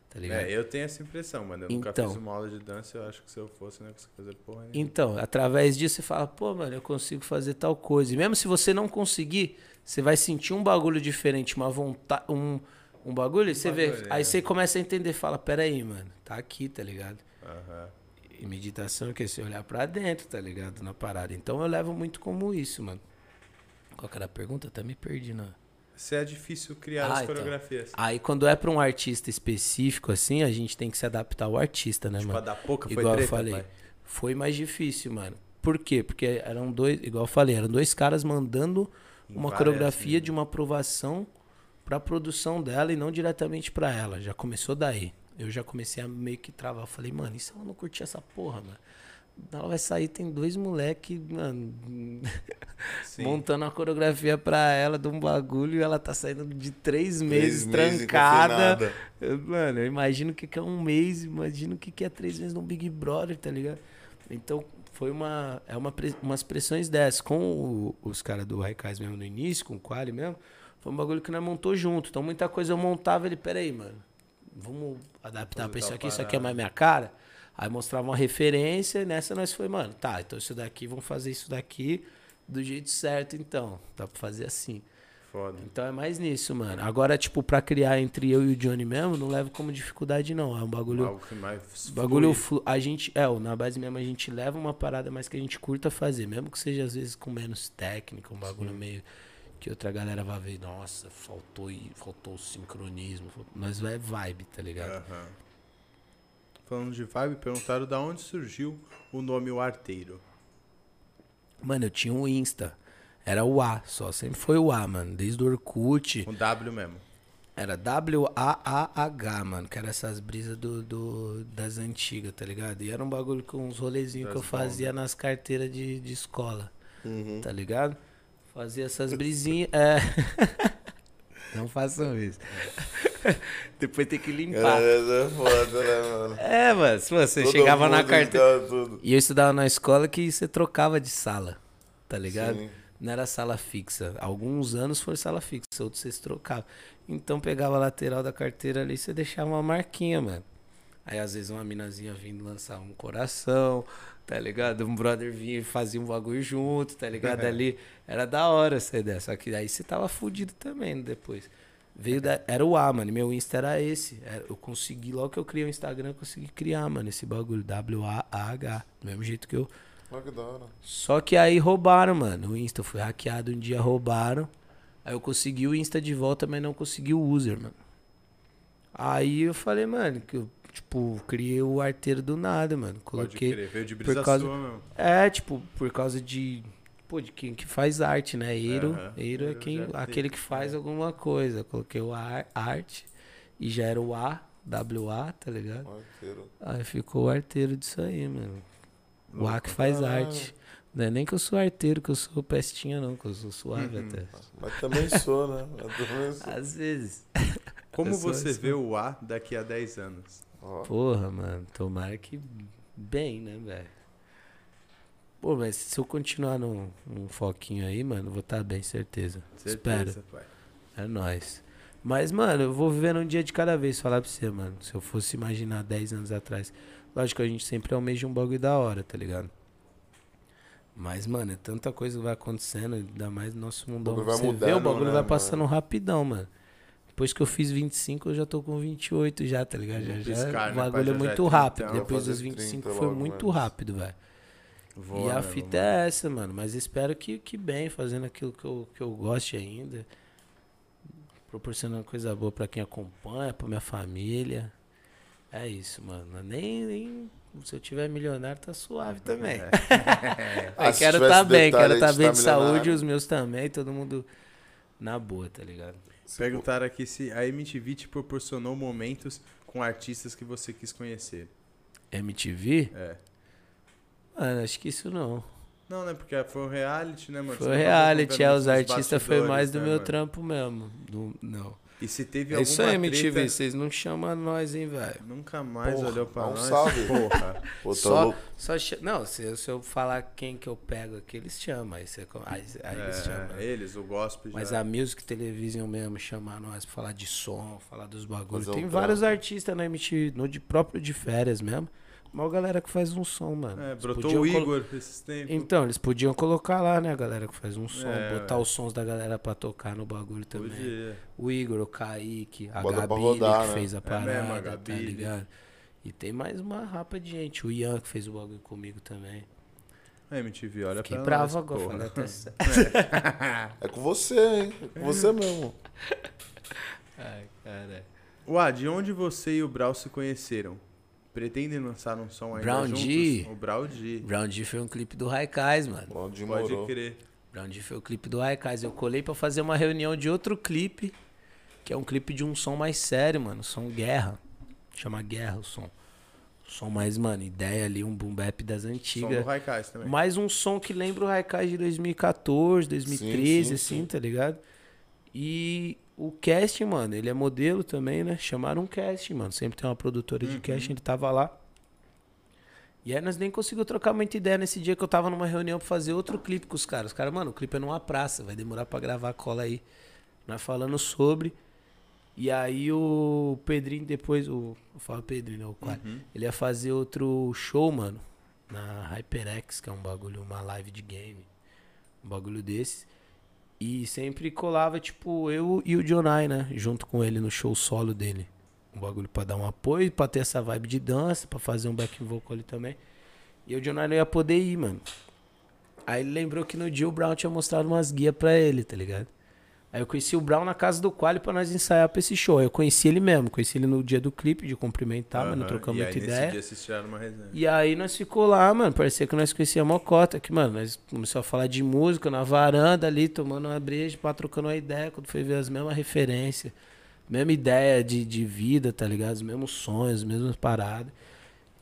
Tá ligado? É, eu tenho essa impressão, mano. Eu nunca Então. fiz uma aula de dança, eu acho que se eu fosse, não ia conseguir fazer porra nenhuma. Então, através disso você fala, pô, mano, eu consigo fazer tal coisa. E mesmo se você não conseguir, você vai sentir um bagulho diferente, uma vontade, um, um bagulho, e você vê. bagulho, Aí é. você começa a entender, fala, peraí, mano, tá aqui, tá ligado? Aham. E meditação é que é você olhar pra dentro, tá ligado? Na parada. Então eu levo muito como isso, mano. Qual que era a pergunta? Até me perdi, não. Se é difícil criar Ah, as então. coreografias. Aí quando é pra um artista específico, assim, a gente tem que se adaptar ao artista, né, Tipo, a mano? da pouca foi igual treta, eu falei. pai. Foi mais difícil, mano. Por quê? Porque eram dois, igual eu falei, eram dois caras mandando uma várias coreografia linhas. de uma aprovação pra produção dela e não diretamente pra ela. Já começou daí. Eu já comecei a meio que travar. Eu falei, mano, e se ela não curtir essa porra, mano? Ela vai sair, tem dois moleque, mano, montando a coreografia pra ela de um bagulho e ela tá saindo de três meses Três meses trancada. Eu- Mano, eu imagino o que, que é um mês, imagino o que, que é três meses num Big Brother, tá ligado? Então, foi uma. É uma, umas pressões dessas. Com o- os caras do Raikais mesmo no início, com o Quali mesmo, foi um bagulho que nós montou junto. Então, muita coisa eu montava ele, peraí, mano. Vamos adaptar pra isso aqui, isso aqui é mais minha cara. Aí mostrava uma referência, e nessa nós foi, mano, tá, então isso daqui, vamos fazer isso daqui do jeito certo, então. Dá pra fazer assim. Foda. Então é mais nisso, mano. Agora, tipo, pra criar entre eu e o Johnny mesmo, não levo como dificuldade, não. É um bagulho. Algo que mais Bagulho flu- a gente, é, o- na base mesmo a gente leva uma parada mais que a gente curta fazer, mesmo que seja às vezes com menos técnica, um bagulho meio que outra galera vai ver, nossa, faltou faltou o sincronismo, faltou- nós é vibe, tá ligado? Aham. Falando de vibe, perguntaram da onde surgiu o nome O Arteiro. Mano, eu tinha um Insta, era o A, só sempre foi o A, mano, desde o Orkut, Com W mesmo. Era W-A-A-H, mano. Que era essas brisas do, do- das antigas, tá ligado? E era um bagulho com uns rolezinhos que eu fazia nas carteiras de, de escola, Uhum. tá ligado? Fazia essas brisinhas. É. Não façam isso. Depois tem que limpar. É, é foda, né, mano? É, mano. Se você Todo chegava na carteira. tudo. E eu estudava na escola que você trocava de sala, tá ligado? Sim. Não era sala fixa. Alguns anos foi sala fixa, outros vocês trocavam. Então pegava a lateral da carteira ali e você deixava uma marquinha, mano. Aí às vezes uma minazinha vindo lançar um coração, tá ligado? Um brother vinha e fazia um bagulho junto, tá ligado? Ali era da hora essa ideia. Só que aí você tava fudido também depois. Veio da, era o A, mano. Meu Insta era esse. Era- eu consegui, logo que eu criei o Instagram, eu consegui criar, mano, esse bagulho. W-A-A-H. Do mesmo jeito que eu. Olha que da hora. Só que aí roubaram, mano. O Insta foi hackeado um dia, roubaram. Aí eu consegui o Insta de volta, mas não consegui o user, mano. Aí eu falei, mano, que eu, tipo, criei o arteiro do nada, mano. Pode Coloquei. crer. Veio de brisa causa- sua mesmo. É, tipo, por causa de. Pô, de quem que faz arte, né? Eiro. Aham. Eiro é quem, aquele que faz alguma coisa. Coloquei o ar, arte e já era o A, WA, tá ligado? Arteiro. Aí ficou o arteiro disso aí, mano. O A que faz Caralho. arte. Não é nem que eu sou arteiro, que eu sou pestinha, não, que eu sou suave Uhum. até. Mas também sou, né? Também sou. Às vezes. Como você assim. vê o A daqui a 10 anos? Ó, Porra, mano, tomara que bem, né, velho? Pô, mas se eu continuar num, num foquinho aí, mano, vou estar bem, certeza. Espero. Certeza, pai. É nóis. Mas, mano, eu vou vivendo um dia de cada vez, falar pra você, mano. Se eu fosse imaginar 10 anos atrás. Lógico que a gente sempre almeja um bagulho da hora, tá ligado? Mas, mano, é tanta coisa que vai acontecendo, ainda mais no nosso mundão. bagulho vai Você vê, o mudando, bagulho né, vai mano? passando rapidão, mano. Depois que eu fiz 25, eu já tô com 28 já, tá ligado? Já, piscar, o bagulho é é muito 30, rápido. Depois dos 25 30 foi logo muito rápido, velho. E a né, fita mano? é essa, mano. Mas espero que, que bem, fazendo aquilo que eu, que eu goste ainda. Proporcionando coisa boa pra quem acompanha, pra minha família. É isso, mano. Nem, nem se eu tiver milionário, tá suave também. Ah, Eu se quero tá bem, detalhe quero tá de bem tá de saúde, milionário. os meus também, todo mundo na boa, tá ligado? Perguntaram aqui se a MTV te proporcionou momentos com artistas que você quis conhecer. MTV? É. Mano, acho que isso não. Não, né? Porque foi o reality, né, mano? Foi reality, é, os artistas foi mais do né, meu mano? trampo mesmo. Do- não. E se teve É alguma isso aí, MTV, treta, vocês não chamam nós, hein, velho. Nunca mais Porra, olhou pra dá um nós. salve. Porra. Pô, Só, só Não, se, se eu falar quem que eu pego aqui, eles chamam. Aí, você, aí, aí eles chamam. É, eles, o gospel Mas já. a Music Television mesmo, chamar nós pra falar de som, falar dos bagulhos. Um Tem vários artistas na MTV, no de próprio de férias mesmo. Uma galera que faz um som, mano. É, Eles brotou o colo- Igor esses tempos. Então, eles podiam colocar lá, né, a galera que faz um som, É, botar ué. os sons da galera pra tocar no bagulho também. Podia. O Igor, o Kaique, a Bota Gabi rodar, que né? fez a É parada, mesmo, a tá Gabi. ligado? E tem mais uma rapa de gente. O Ian que fez o bagulho comigo também. A MTV, olha Fiquei pra bravo nós, agora, falei até. É com você, hein? É com você mesmo. Ai, cara. Uá, de onde você e o Brau se conheceram? Pretendem lançar um som ainda Brown? G. O Brau G. Brown D foi um clipe do Raikais, mano. Onde Pode morou. crer. Brown D foi o clipe do Raikais. Eu colei pra fazer uma reunião de outro clipe, que é um clipe de um som mais sério, mano. Som Guerra. Chama Guerra o som. Som mais, mano, ideia ali, um boom bap das Som antigas. do Raikais também. Mais um som que lembra o Raikais de 2014, 2013, sim, assim, sim. tá ligado? E o casting, mano, ele é modelo também, né? Chamaram um casting, mano. Sempre tem uma produtora Uhum. de casting, ele tava lá. E aí nós nem conseguimos trocar muita ideia nesse dia que eu tava numa reunião pra fazer outro clipe com os caras. Os caras, mano, o clipe é numa praça, vai demorar pra gravar, cola aí. Nós falando sobre. E aí o Pedrinho depois, o. Eu falo Pedrinho, né? O Quai. Uhum. Ele ia fazer outro show, mano. Na HyperX, que é um bagulho, uma live de game. Um bagulho desse. E sempre colava, tipo, eu e o Jonai, né? Junto com ele no show solo dele. Um bagulho pra dar um apoio, pra ter essa vibe de dança, pra fazer um back vocal ali também. E o Jonai não ia poder ir, mano. Aí ele lembrou que no dia o Brown tinha mostrado umas guias pra ele, tá ligado? Aí eu conheci o Brown na casa do Quali pra nós ensaiar pra esse show. Eu conheci ele mesmo, conheci ele no dia do clipe de cumprimentar, mano, Aham. trocamos e muita aí, ideia. E aí nós ficou lá, mano. Parecia que nós conhecíamos a Mocota, que, mano, nós começamos a falar de música na varanda ali, tomando uma breja, pá, trocando uma ideia, quando foi ver as mesmas referências, mesma ideia de, de vida, tá ligado? Os mesmos sonhos, as mesmas paradas.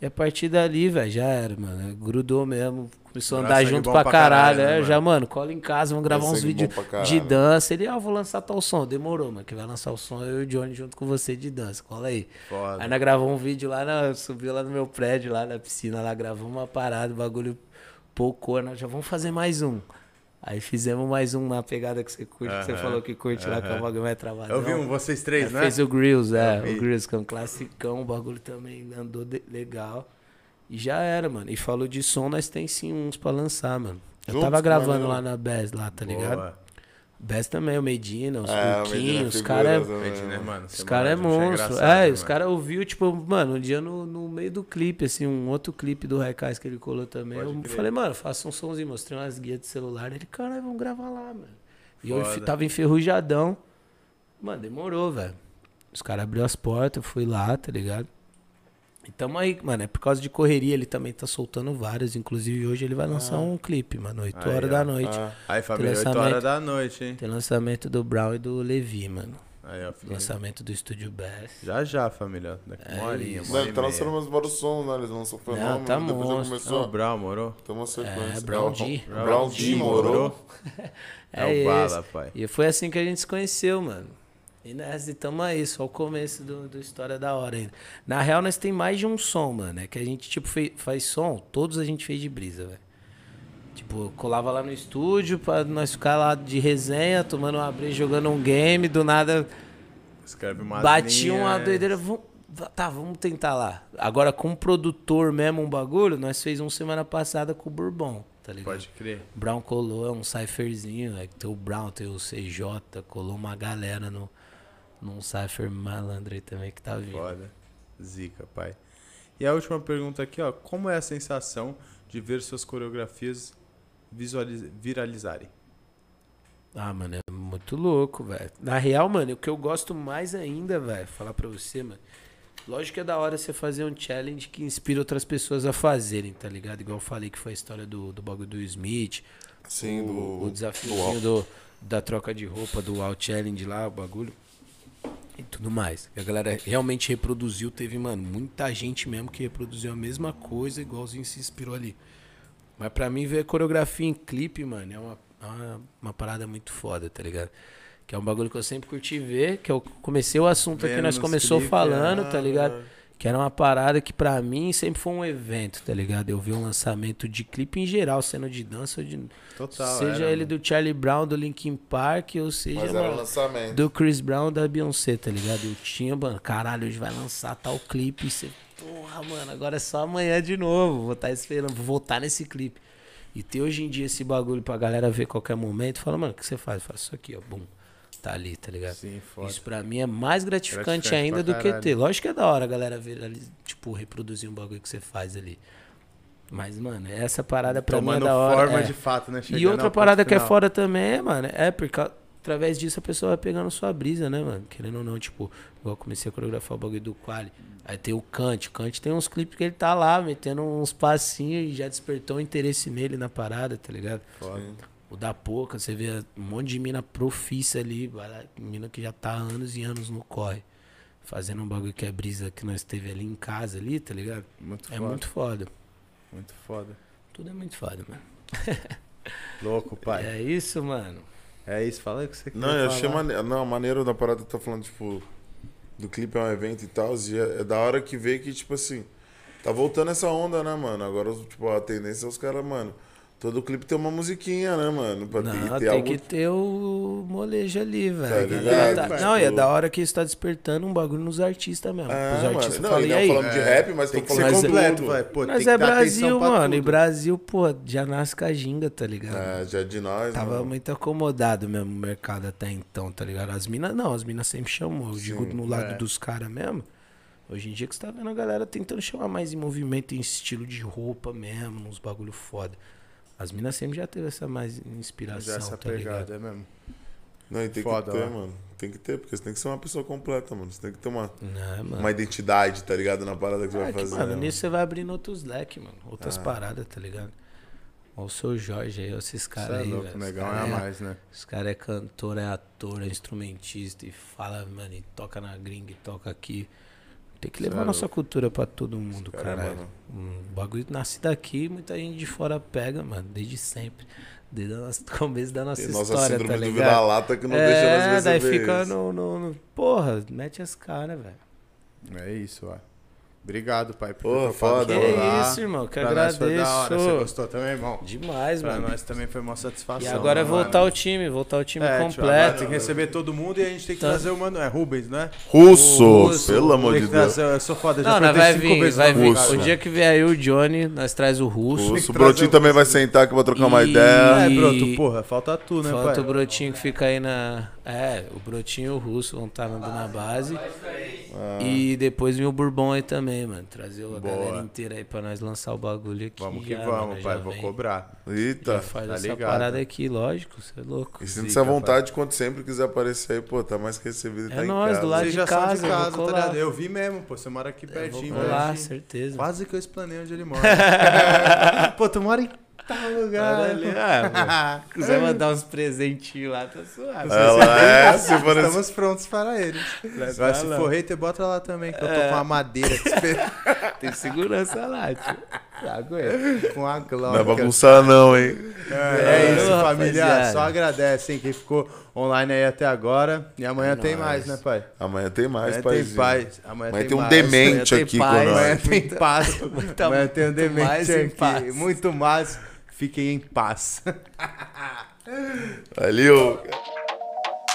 E a partir dali, velho, já era, mano. Grudou mesmo. Começou a andar junto pra pra caralho. caralho, né, é, já, mano? cola em casa, vamos gravar uns vídeos de dança. Ele, ah, vou lançar tal som. Demorou, mano, que vai lançar o som eu e o Johnny junto com você de dança. Cola aí. Foda. Aí nós gravamos um vídeo lá, na, subiu lá no meu prédio, lá na piscina, lá gravamos uma parada, o bagulho pouco, nós já vamos fazer mais um. Aí fizemos mais um na pegada que você curte, que você falou que curte lá, que é o aham. bagulho mais travado. Eu vi um vocês três, né? Fez o Grills, é, o Grills, que é um classicão, o bagulho também andou de- legal. E já era, mano. E falou de som, nós tem sim uns pra lançar, mano. Eu Juntos, tava gravando maneiro. lá na Bes, lá, tá ligado? Boa. Bes também, o Medina, os É, Luquinhos, os caras é Gente, né, né? mano? os caras é monstro. É, né, os mano? caras ouviu, tipo, mano, um dia no, no meio do clipe, assim, um outro clipe do Raikais que ele colou também. Pode eu crer. falei, mano, faça um somzinho, mostrei umas guias de celular. Ele, caralho, vamos gravar lá, mano. E eu Foda. tava enferrujadão. Mano, demorou, velho. Os caras abriu as portas, eu fui lá, tá ligado? E tamo aí, mano. É por causa de correria, ele também tá soltando vários. Inclusive, hoje ele vai lançar um clipe, mano, 8 Aí, horas ó. da noite. Ah, Aí, família, 8 Lançamento. horas da noite, hein? Tem lançamento do Brown e do Levi, mano. Aí, ó, filho. Lançamento do Estúdio Bass. Já já, família. Daqui uma É horinha, uma hora Não, e tá lançando umas vários sons, né? Eles lançam fenômeno. tá depois já monstro. Não, o começou. Brau, morou? Tem uma sequência. É, Brown D. Brown D morou. É, o Bala, pai. E foi assim que a gente se conheceu, mano. E nessa, e tamo aí, só o começo do, do História da Hora ainda. Na real, nós tem mais de um som, mano. É que a gente, tipo, fei- faz som, todos a gente fez de brisa, velho. Tipo, colava lá no estúdio pra nós ficar lá de resenha, tomando uma breja, jogando um game, do nada Escreve uma Bati uma doideira. Vamos, tá, vamos tentar lá. Agora, com o produtor mesmo, um bagulho, nós fez um semana passada com o Bourbon, tá ligado? Pode crer. Brown colou, é um cypherzinho. É, que tem o Brown, tem o CJ, colou uma galera no, num cypher malandro aí também que tá vindo. Foda. Zica, pai. E a última pergunta aqui, ó. Como é a sensação de ver suas coreografias visualiz- viralizarem? Ah, mano, é muito louco, velho. Na real, mano, o que eu gosto mais ainda, velho, falar pra você, mano, Lógico que é da hora você fazer um challenge que inspira outras pessoas a fazerem, tá ligado? Igual eu falei que foi a história do, do bagulho do Smith. Sim, o, do. o desafio do, da troca de roupa, do All Challenge lá, o bagulho. E tudo mais. E a galera realmente reproduziu. Teve, mano, muita gente mesmo que reproduziu a mesma coisa, igualzinho se inspirou ali. Mas pra mim, ver coreografia em clipe, mano, é uma, uma, uma parada muito foda, tá ligado? Que é um bagulho que eu sempre curti ver, que eu comecei o assunto aqui, Vendo nós nos começou clipes, falando, ah, tá ligado? Que era uma parada que pra mim sempre foi um evento, tá ligado? Eu vi um lançamento de clipe em geral, sendo de dança ou de. Total. seja era, ele mano. do Charlie Brown, do Linkin Park, ou seja, Mas era mano, lançamento. do Chris Brown da Beyoncé, tá ligado? Eu tinha, mano, caralho, hoje vai lançar tal clipe. E você, porra, mano, agora é só amanhã de novo. Vou estar esperando, vou voltar nesse clipe. E ter hoje em dia esse bagulho pra galera ver qualquer momento, fala, mano, o que você faz? Eu faço isso aqui, ó, bum. Tá ali, tá ligado? Sim, foda. Isso pra mim é mais gratificante, Gratificante ainda do que caralho. ter. Lógico que é da hora a galera ver ali, tipo, reproduzir um bagulho que você faz ali. Mas, mano, essa parada pra Tomando mim é da hora. forma é. de fato, né? E Chegando outra ao ponto parada que é fora também é, mano, é porque através disso a pessoa vai pegando sua brisa, né, mano? Querendo ou não, tipo, igual eu comecei a coreografar o bagulho do Quali. Aí tem o Kant. O Kant tem uns clipes que ele tá lá, metendo uns passinhos e já despertou um interesse nele na parada, tá ligado? Foda. O da Poca, você vê um monte de mina profissa ali, mina que já tá há anos e anos no corre. Fazendo um bagulho que é brisa que nós teve ali em casa ali, tá ligado? Muito É foda. muito foda. Muito foda. Tudo é muito foda, mano. Louco, pai. É isso, mano. É isso, fala aí o que você quer Não, eu achei falar. maneiro. Não, maneiro da parada que tá falando, tipo, do clipe é um evento e tal. E é, é da hora que vê que, tipo assim, tá voltando essa onda, né, mano? Agora, tipo, a tendência é os caras, mano. Todo clipe tem uma musiquinha, né, mano? Pra ter, Não, ter tem algo. que ter o molejo ali, velho. Tá ligado? tá- Tipo- Não, e é da hora que isso tá despertando um bagulho nos artistas mesmo. É, Os mano. artistas Não, falam, não aí? falando de rap, mas Tem tô que ser completo. Pô, Mas é Brasil, mano. E. Brasil, pô, já nasce com a ginga, tá ligado? É, já de nós, Tava mano. muito acomodado mesmo o mercado até então, tá ligado? As minas, não, as minas sempre chamou. Eu digo Sim, no lado é. dos caras mesmo. Hoje em dia que você tá vendo a galera tentando chamar mais em movimento, em estilo de roupa mesmo, nos bagulho foda. As minas sempre já teve essa mais inspiração, Já essa tá ligado? pegada, é mesmo. Não, e tem Foda, que ter, ó. mano. Tem que ter, porque você tem que ser uma pessoa completa, mano. Você tem que ter uma, Não, mano. uma identidade, tá ligado? Na parada que você Ah, vai que, fazer. mano, né, nisso você vai abrindo outros leques, mano. Ah. Outras paradas, tá ligado? Olha o seu Jorge aí, olha esses caras é aí, louco, velho. é cara a mais, né? Os caras é cantor, é ator, é instrumentista e fala, mano, e toca na gringa e toca aqui. Tem que levar é nossa cultura pra todo mundo, cara, mano. Um bagulho nasce daqui, muita gente de fora pega, mano, desde sempre. Desde o nosso- começo da nossa Tem nossa história, síndrome tá do ligado? vira-lata que não deixa nós é, daí fica no, no, no- Porra, mete as caras, velho. É isso, ó. Obrigado, pai, por Pô, foda, Que colar. isso, irmão, que Pra nós foi da hora. Você agradeço. gostou também, irmão? Demais, Pra mano. nós também foi uma E satisfação. agora é né, voltar mano? o time, voltar o time É, tipo, agora completo. tem que receber todo mundo e a gente tem que Tá. trazer o mano. É Rubens, né? Russo, Russo, pelo amor Tem de que Deus. trazer, eu sou foda, já Não, vai cinco vir, vai vir. Russo. O dia que vier aí o Johnny, nós traz o Russo. Russo, o Brotinho o também vai sentar que eu vou trocar uma E- ideia. É, broto, porra, falta tu, né, Falta o pai? Brotinho que fica aí na. É, o Brotinho e o Russo vão estar andando na base. E depois vem o Bourbon aí também, mano. Trazer a Boa. galera inteira aí pra nós lançar o bagulho aqui. Vamos que já, vamos, mano, pai, vou vem. cobrar. Eita. Faz tá essa ligado. parada aqui, lógico, você é louco. E sinta-se à vontade quando sempre quiser aparecer aí, pô, tá mais que recebido É tá em nóis, casa. do lado Vocês de já são casa, de eu casa, tá colar. ligado? Eu vi mesmo, pô, você mora aqui Eu vou pertinho, colar, velho. certeza. Quase que eu explanei onde ele mora. pô, tu mora em tal lugar. Olha ali, ah, Se quiser mandar uns presentinhos lá, tá suave. Ela é, se for assim. Estamos prontos para eles. Mas tá se for hater, bota lá também, que eu tô com a madeira. Tem segurança lá, tio. Aguenta. com a Não é glória. bagunçar não, hein? É, isso, Ô, família. rapaziada. Só agradece, hein, quem ficou online aí até agora. E amanhã É tem nóis. mais, né, pai? Amanhã tem mais, amanhã tem paizinho. paz. Amanhã, Amanhã tem, tem um mais. demente Amanhã aqui tem com paz. Amanhã nós. tem paz. Amanhã tem um mais demente em aqui. paz. Muito mais. Fiquem em paz. Valeu.